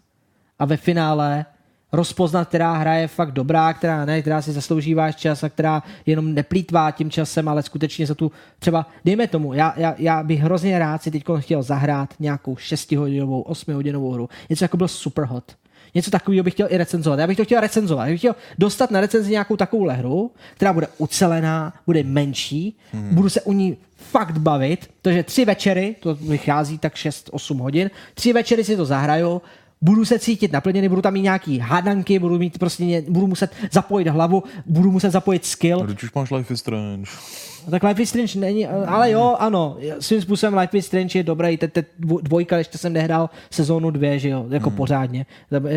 a ve finále rozpoznat, která hra je fakt dobrá, která ne, která si zaslouží váš čas a která jenom neplýtvá tím časem, ale skutečně za tu třeba, dejme tomu, já, já, já bych hrozně rád si teď chtěl zahrát nějakou 6 hodinovou, 8 hodinovou hru. Něco jako byl Superhot něco takového bych chtěl i recenzovat. Já bych to chtěl recenzovat. Já bych chtěl dostat na recenzi nějakou takovou hru, která bude ucelená, bude menší, hmm. budu se u ní fakt bavit, protože tři večery, to vychází tak 6-8 hodin, tři večery si to zahraju, budu se cítit naplněný, budu tam mít nějaký hádanky, budu mít prostě, budu muset zapojit hlavu, budu muset zapojit skill. Když už máš Life is Strange. Tak Life is Strange není, ale jo, ano, svým způsobem Life is Strange je dobrý, te, te dvojka, ještě jsem nehrál sezónu dvě, že jo, jako hmm. pořádně,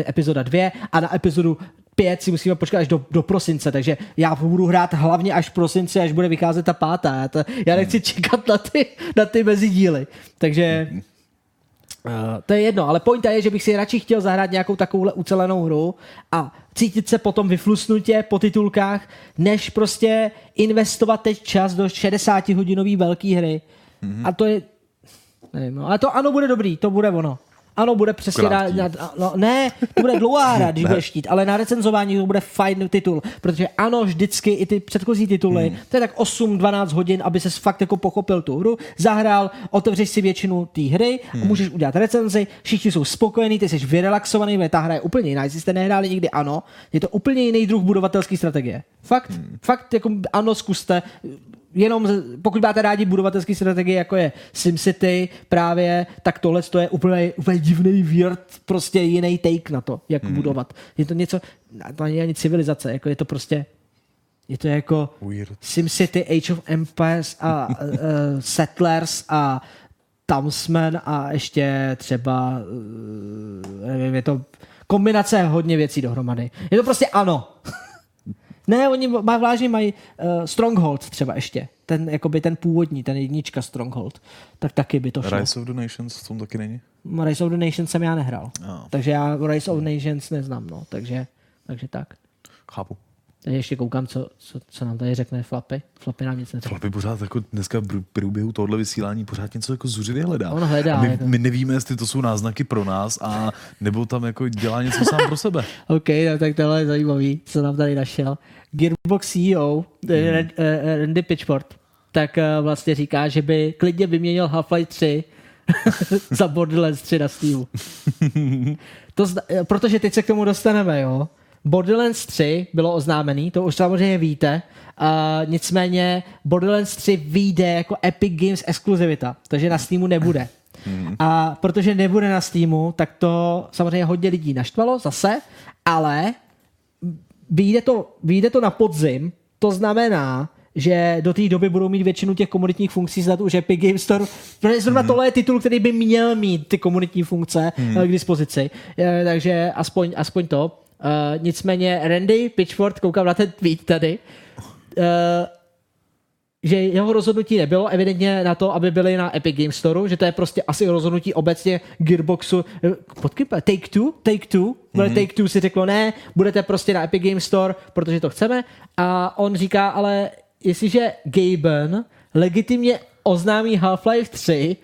epizoda dvě a na epizodu pět si musíme počkat až do, do prosince, takže já budu hrát hlavně až v prosinci, až bude vycházet ta pátá. Já, to, já nechci čekat na ty, na ty mezidíly. Takže hmm. Uh, to je jedno, ale pointa je, že bych si radši chtěl zahrát nějakou takovouhle ucelenou hru a cítit se potom vyflusnutě po titulkách, než prostě investovat teď čas do 60 hodinový velké hry. Mm-hmm. A to je, nevím, no, ale to ano, bude dobrý, to bude ono. Ano, bude přesně na, na, no, ne, to bude dlouhá <laughs> hra, když bude štít, ale na recenzování to bude fajn titul, protože ano, vždycky i ty předchozí tituly, hmm. to je tak 8-12 hodin, aby se fakt jako pochopil tu hru, zahrál, otevřeš si většinu té hry, hmm. můžeš udělat recenzi, všichni jsou spokojení, ty jsi vyrelaxovaný, ta hra je úplně jiná, jestli jste nehráli nikdy ano, je to úplně jiný druh budovatelské strategie. Fakt, hmm. fakt jako ano, zkuste, jenom pokud máte rádi budovatelské strategie, jako je SimCity právě, tak tohle to je úplně, úplně divný weird, prostě jiný take na to, jak hmm. budovat. Je to něco, to není ani civilizace, jako je to prostě je to jako Weird. SimCity, Age of Empires a uh, <laughs> Settlers a Townsman a ještě třeba, uh, nevím, je to kombinace hodně věcí dohromady. Je to prostě ano. <laughs> Ne, oni má vážně mají uh, Stronghold třeba ještě. Ten, jakoby ten původní, ten jednička Stronghold. Tak taky by to šlo. Rise of the Nations v tom taky není? Rise of the Nations jsem já nehrál. Oh. Takže já Rise of the Nations neznám, no. Takže, takže tak. Chápu. Tady ještě koukám, co, co, co nám tady řekne Flapy. Flapy nám nic neřekne. Flapy pořád jako dneska v průběhu tohohle vysílání pořád něco jako zuřivě hledá. On hledá. A my, jako... my, nevíme, jestli to jsou náznaky pro nás a nebo tam jako dělá něco sám pro sebe. <laughs> OK, no, tak tohle je zajímavý, co nám tady našel. Gearbox CEO, hmm. Randy Pitchford, tak vlastně říká, že by klidně vyměnil Half-Life 3 <laughs> za Borderlands 3 na Steamu. <laughs> to zna, protože teď se k tomu dostaneme, jo. Borderlands 3 bylo oznámený, to už samozřejmě víte, uh, nicméně Borderlands 3 vyjde jako Epic Games exkluzivita, takže na Steamu nebude. Hmm. A protože nebude na Steamu, tak to samozřejmě hodně lidí naštvalo zase, ale vyjde to, vyjde to na podzim, to znamená, že do té doby budou mít většinu těch komunitních funkcí snad už Epic Games Store, protože zrovna hmm. tohle je titul, který by měl mít ty komunitní funkce hmm. k dispozici. Takže aspoň, aspoň to. Uh, nicméně Randy Pitchford, koukám na ten tweet tady, uh, že jeho rozhodnutí nebylo evidentně na to, aby byli na Epic Games Store, že to je prostě asi rozhodnutí obecně Gearboxu. Počkej, Take Two? Take Two? Mm-hmm. Take Two si řeklo, ne, budete prostě na Epic Games Store, protože to chceme. A on říká, ale jestliže Gaben legitimně oznámí Half-Life 3,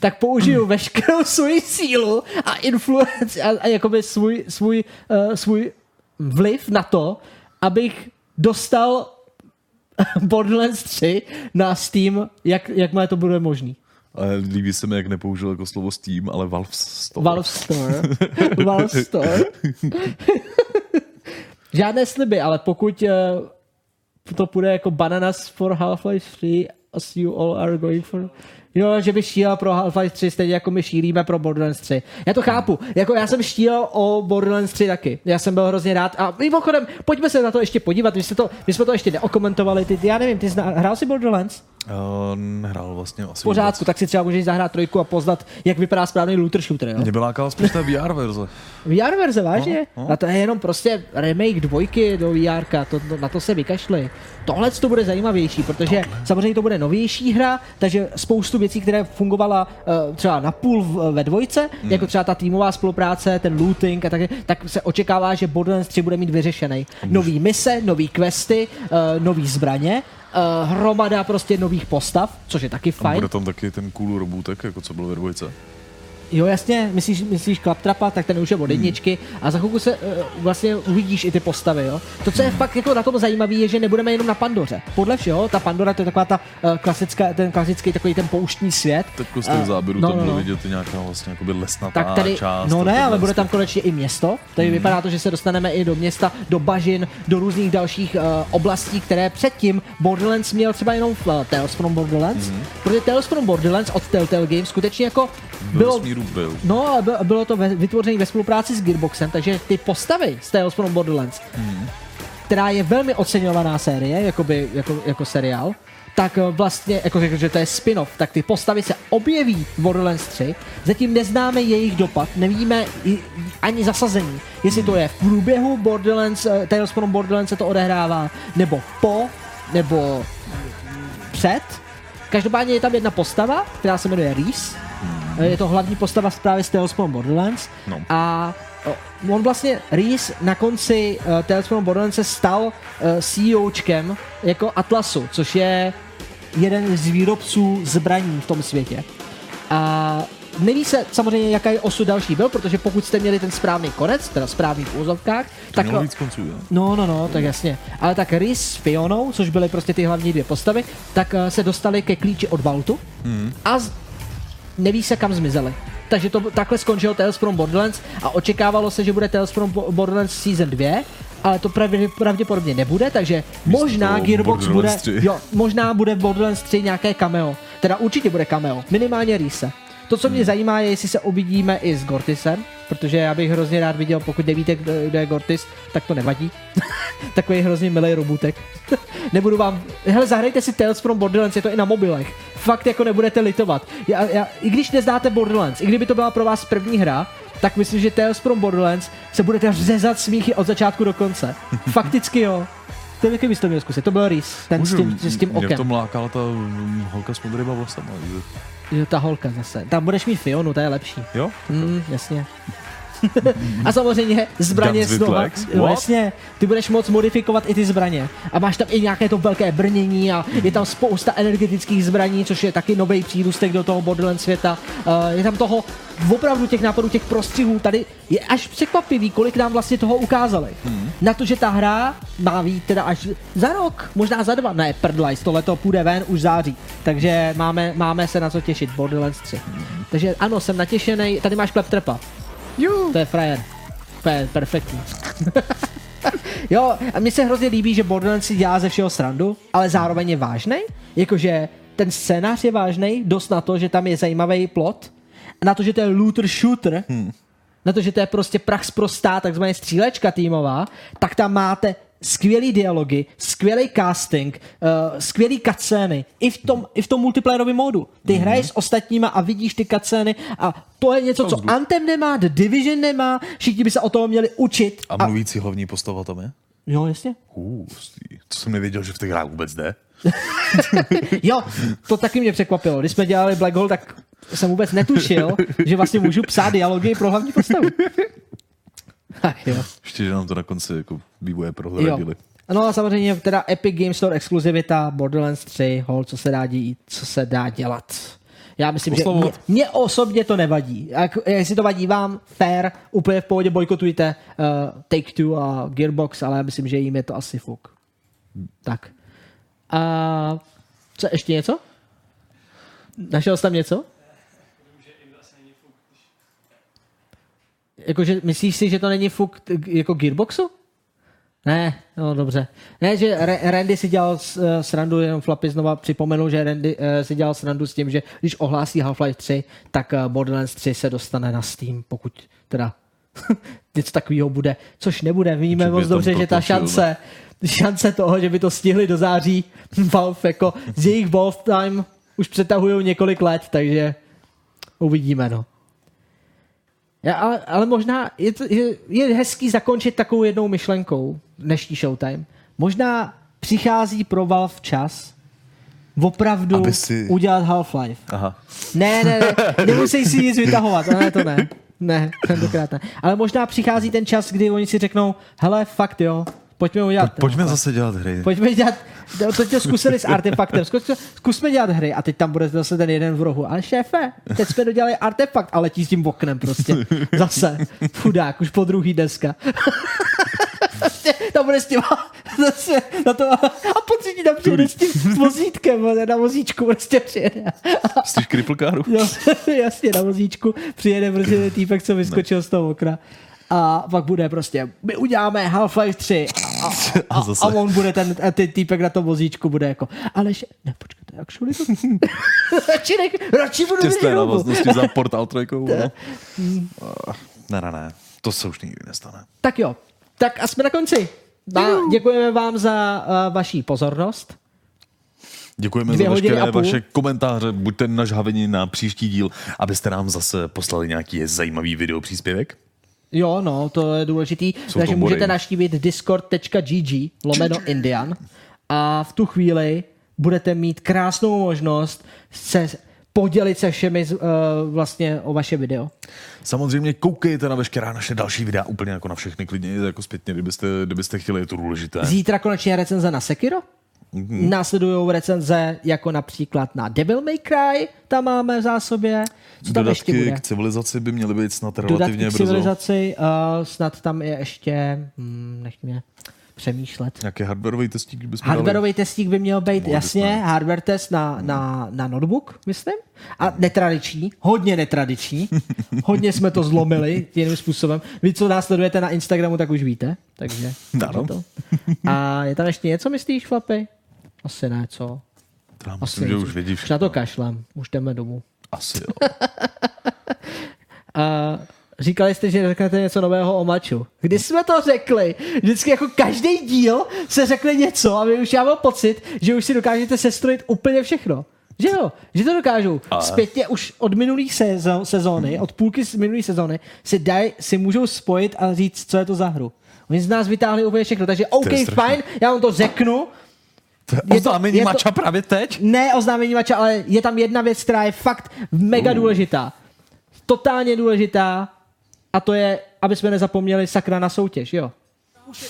tak použiju veškerou svoji sílu a influenci a, a jakoby svůj, svůj, uh, svůj vliv na to, abych dostal <laughs> Borderlands 3 na Steam, jak, jak má to bude možný. Ale líbí se mi, jak nepoužil jako slovo Steam, ale Valve Store. Valve Store. <laughs> Valve Store. <laughs> Žádné sliby, ale pokud uh, to půjde jako Bananas for Half-Life 3 as you all are going for Jo, že by šílel pro Half-Life 3 stejně jako my šílíme pro Borderlands 3. Já to chápu. Jako já jsem štílel o Borderlands 3 taky. Já jsem byl hrozně rád. A mimochodem, pojďme se na to ještě podívat. My jsme to, my jsme to ještě neokomentovali. Ty, já nevím, ty zna, hrál jsi Borderlands? Uh, nehrál vlastně asi V pořádku, vůbec. tak si třeba můžeš zahrát trojku a poznat, jak vypadá správný looter shooter. Jo? Mě byla lákala spíš ta VR verze. VR verze, vážně? No, no. A to je jenom prostě remake dvojky do VR, to, to, na to se vykašli. Tohle to bude zajímavější, protože Tohle. samozřejmě to bude novější hra, takže spoustu věcí, které fungovala uh, třeba na půl ve dvojce, hmm. jako třeba ta týmová spolupráce, ten looting a tak, tak se očekává, že Borderlands 3 bude mít vyřešený. Nový mise, nový questy, uh, nový zbraně hromada prostě nových postav, což je taky fajn. A bude tam taky ten cool robůtek, jako co byl ve dvojce. Jo, jasně, myslíš, myslíš Klaptrapa, tak ten už je od hmm. jedničky hmm. a za chvilku se uh, vlastně uvidíš i ty postavy, jo. To, co je fakt jako na tom zajímavé, je, že nebudeme jenom na Pandoře. Podle všeho, ta Pandora to je taková ta uh, klasická, ten klasický takový ten pouštní svět. Tak z toho záběru no, tam no, no. vidět nějaká vlastně jakoby lesnatá tak tady, část. No ne, ale bude tam konečně i město. Tady hmm. vypadá to, že se dostaneme i do města, do bažin, do různých dalších uh, oblastí, které předtím Borderlands měl třeba jenom v uh, Tales from Borderlands. Hmm. Protože Tales from Borderlands od Telltale Games skutečně jako bylo, byl. No, ale bylo to vytvořené ve spolupráci s Gearboxem, takže ty postavy z Tales from Borderlands, hmm. která je velmi oceňovaná série, jakoby, jako, jako seriál, tak eh, vlastně, jako řekl, že to je spin-off, tak ty postavy se objeví v Borderlands 3, zatím neznáme jejich dopad, nevíme ani zasazení, jestli to je v průběhu Borderlands, uh, Tales from Borderlands se to odehrává, nebo po, nebo před. Každopádně je tam jedna postava, která se jmenuje Reese, je to hlavní postava právě z Tales from Borderlands. No. A on vlastně, Reese na konci uh, Tales from Borderlands se stal uh, CEOčkem jako Atlasu, což je jeden z výrobců zbraní v tom světě. A neví se samozřejmě, jaká je osud další byl, protože pokud jste měli ten správný konec, teda správný v úzovkách, to tak... víc konců, jo? No, no, no, tak jasně. Ale tak Rhys s Fionou, což byly prostě ty hlavní dvě postavy, tak uh, se dostali ke klíči od Vaultu mm. a z, neví se kam zmizeli. Takže to takhle skončil Tales from Borderlands a očekávalo se, že bude Tales from Borderlands Season 2, ale to pravděpodobně nebude, takže Místo možná Gearbox bude, jo, možná bude Borderlands 3 nějaké cameo. Teda určitě bude cameo, minimálně Rise. To, co mě hmm. zajímá, je, jestli se uvidíme i s Gortisem, protože já bych hrozně rád viděl, pokud nevíte, kdo, kdo je Gortis, tak to nevadí. <laughs> Takový hrozně milý robutek. <laughs> Nebudu vám... Hele, zahrajte si Tales from Borderlands, je to i na mobilech. Fakt jako nebudete litovat. Já, já, I když neznáte Borderlands, i kdyby to byla pro vás první hra, tak myslím, že Tales from Borderlands se budete řezat smíchy od začátku do konce. <laughs> Fakticky jo. To je jaký byste měl zkusit? To byl Rhys, ten Můžu, s tím, s tím okem. Mě v tom lákala ta holka s modrýma vlasama. Jo, ta holka zase. Tam budeš mít Fionu, ta je lepší. Jo? Mm, jasně. <laughs> a samozřejmě zbraně znova. No, jasně, ty budeš moc modifikovat i ty zbraně. A máš tam i nějaké to velké brnění a je tam spousta energetických zbraní, což je taky nový přírůstek do toho Borderlands světa. Uh, je tam toho opravdu těch nápadů, těch prostřihů. Tady je až překvapivý, kolik nám vlastně toho ukázali. Hmm. Na to, že ta hra má být teda až za rok, možná za dva. Ne, prdlajs, tohle to půjde ven už září. Takže máme, máme se na co těšit, Borderlands 3. Takže ano, jsem natěšený. Tady máš kleptrepa. Jo. To je frajer. To je perfektní. <laughs> jo, a mně se hrozně líbí, že Borderlands si dělá ze všeho srandu, ale zároveň je vážnej. Jakože ten scénář je vážnej, dost na to, že tam je zajímavý plot, na to, že to je looter shooter, hmm. na to, že to je prostě prach sprostá, takzvaná střílečka týmová, tak tam máte skvělý dialogy, skvělý casting, uh, skvělý cutscény, i v tom, i v tom multiplayerovém módu. Ty mm-hmm. hraješ s ostatníma a vidíš ty cutscény a to je něco, co Anthem nemá, The Division nemá, všichni by se o toho měli učit. A mluvící hlavní postava tam je? Jo, jasně. Hustý. to jsem nevěděl, že v těch hrách vůbec jde. <laughs> Jo, to taky mě překvapilo. Když jsme dělali Black Hole, tak jsem vůbec netušil, že vlastně můžu psát dialogy pro hlavní postavu. <laughs> Jo. Ještě, že nám to na konci jako vývoje Jo. prohradili. No a samozřejmě teda Epic Games Store exkluzivita, Borderlands 3, hol, co se dá dít, co se dá dělat. Já myslím, že mě, mě osobně to nevadí. Jak, jestli to vadí vám, fair, úplně v pohodě bojkotujte uh, Take-Two a Gearbox, ale já myslím, že jim je to asi fuk. Tak. A co, ještě něco? Našel jsi tam něco? Jakože myslíš si, že to není fuk jako Gearboxu? Ne, no dobře. Ne, že Ra- Randy si dělal eh, srandu, jenom Flappy znova připomenu, že Randy eh, si dělal srandu s tím, že když ohlásí Half-Life 3, tak eh, Borderlands 3 se dostane na Steam, pokud teda <laughs> něco takového bude, což nebude. Víme Že moc dobře, že ta šance, šance toho, že by to stihli do září <laughs> Valve, jako z jejich Valve time už přetahují několik let, takže uvidíme, no. Já, ale, ale možná je, to, je, je hezký zakončit takovou jednou myšlenkou dnešní Showtime. Možná přichází pro Valve čas opravdu Aby si- udělat Half-Life. Aha. Ne, ne, ne, <laughs> nemusí si nic vytahovat, ne, to ne. Ne, tentokrát ne. Ale možná přichází ten čas, kdy oni si řeknou, hele, fakt jo, pojďme udělat. ten Pojďme Half-Life. zase dělat hry. Pojďme dělat, no, to to zkusili s artefaktem, Zkus, zkusme dělat hry a teď tam bude zase ten jeden v rohu. Ale šéfe, teď jsme dodělali artefakt a letí s tím oknem prostě. <laughs> Zase, chudák, už po druhý dneska. <laughs> Prostě tam bude s tím <laughs> zase na to, a pocítí tam přijede s tím vozítkem, na vozíčku prostě přijede. Jsi kriplkáru? Jo, jasně, na vozíčku přijede prostě týpek, co vyskočil z toho okna. A pak bude prostě, my uděláme Half-Life 3 a, <laughs> a, a, zase. a on bude ten, a ten týpek na tom vozíčku bude jako, ale že, ne, počkejte, actually to, <laughs> radši, nech, radši budu Těsné návaznosti za Portal 3. No. Ah, Ne, ne, ne. To se už nikdy nestane. Tak jo, tak a jsme na konci. A děkujeme vám za uh, vaši pozornost. Děkujeme Dvě za veškeré a vaše komentáře. Buďte nažhaveni na příští díl, abyste nám zase poslali nějaký zajímavý video příspěvek. Jo, no, to je důležitý. Jsou Takže můžete naštívit discord.gg lomeno Indian a v tu chvíli budete mít krásnou možnost se podělit se všemi uh, vlastně o vaše video. Samozřejmě koukejte na veškerá naše další videa, úplně jako na všechny, klidně jako zpětně, kdybyste, kdybyste chtěli, je to důležité. Zítra konečně recenze na Sekiro. Mhm. Následují recenze jako například na Devil May Cry, tam máme v zásobě. Co tam ještě Dodatky bude? k civilizaci by měly být snad Dodatky relativně k brzo. civilizaci, uh, snad tam je ještě, hm, nech mě přemýšlet. Nějaký hardwareový testík bychom Hardwareový testík by měl být, jasně, bychom. hardware test na, na, na notebook, myslím. A netradiční, hodně netradiční. <laughs> hodně jsme to zlomili jiným způsobem. Vy, co nás sledujete na Instagramu, tak už víte. Takže, to. A je tam ještě něco, myslíš, Flapy? Asi ne, co? Já myslím, že už vědí Už na to kašlem, už jdeme domů. Asi jo. <laughs> A říkali jste, že řeknete něco nového o maču. Kdy jsme to řekli? Vždycky jako každý díl se řekne něco a vy už já mám pocit, že už si dokážete sestrojit úplně všechno. Že jo, že to dokážou. Ale- Zpětně už od minulých sezó- sezóny, od půlky z minulých sezóny, si, daj, si můžou spojit a říct, co je to za hru. Oni z nás vytáhli úplně všechno, takže OK, fajn, já vám to řeknu. Je to- Oznámení je to- mača právě teď? Ne oznámení mača, ale je tam jedna věc, která je fakt mega důležitá. Totálně důležitá a to je aby jsme nezapomněli sakra na soutěž, jo. Už je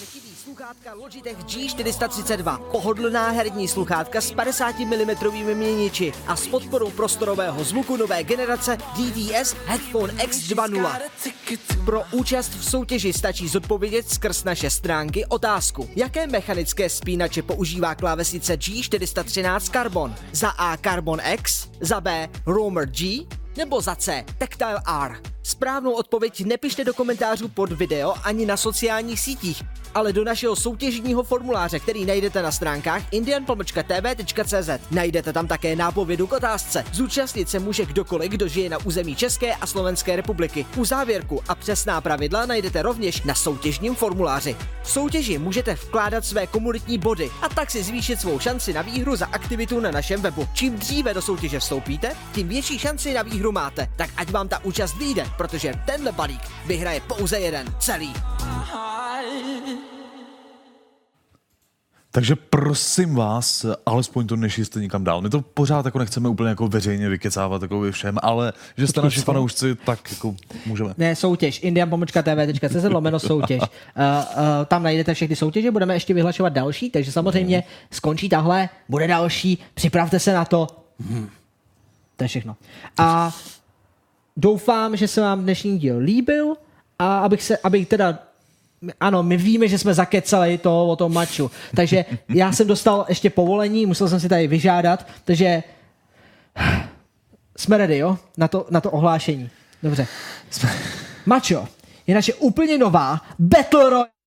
sluchátka Logitech G432. Pohodlná herní sluchátka s 50 mm měniči a s podporou prostorového zvuku nové generace DVS Headphone X 2.0. Pro účast v soutěži stačí zodpovědět skrz naše stránky otázku. Jaké mechanické spínače používá klávesnice G413 Carbon? Za A Carbon X, za B Roamer G, nebo za C Tactile R? Správnou odpověď nepište do komentářů pod video ani na sociálních sítích, ale do našeho soutěžního formuláře, který najdete na stránkách indian.tv.cz. Najdete tam také nápovědu k otázce. Zúčastnit se může kdokoliv, kdo žije na území České a Slovenské republiky. U závěrku a přesná pravidla najdete rovněž na soutěžním formuláři. V soutěži můžete vkládat své komunitní body a tak si zvýšit svou šanci na výhru za aktivitu na našem webu. Čím dříve do soutěže vstoupíte, tím větší šanci na výhru máte. Tak ať vám ta účast vyjde, protože tenhle balík vyhraje pouze jeden celý. Takže prosím vás, alespoň to nešíste nikam dál. My to pořád jako nechceme úplně jako veřejně vykecávat jako všem, ale že jste naši fanoušci, tak jako můžeme. Ne, soutěž. indian.tv.cz lomeno soutěž. Uh, <laughs> uh, tam najdete všechny soutěže, budeme ještě vyhlašovat další, takže samozřejmě skončí tahle, bude další, připravte se na to. Hmm. To je všechno. A doufám, že se vám dnešní díl líbil a abych se, abych teda ano, my víme, že jsme zakecali to o tom maču. Takže já jsem dostal ještě povolení, musel jsem si tady vyžádat, takže jsme ready, jo? Na to, na to ohlášení. Dobře. Mačo je naše úplně nová Battle Royale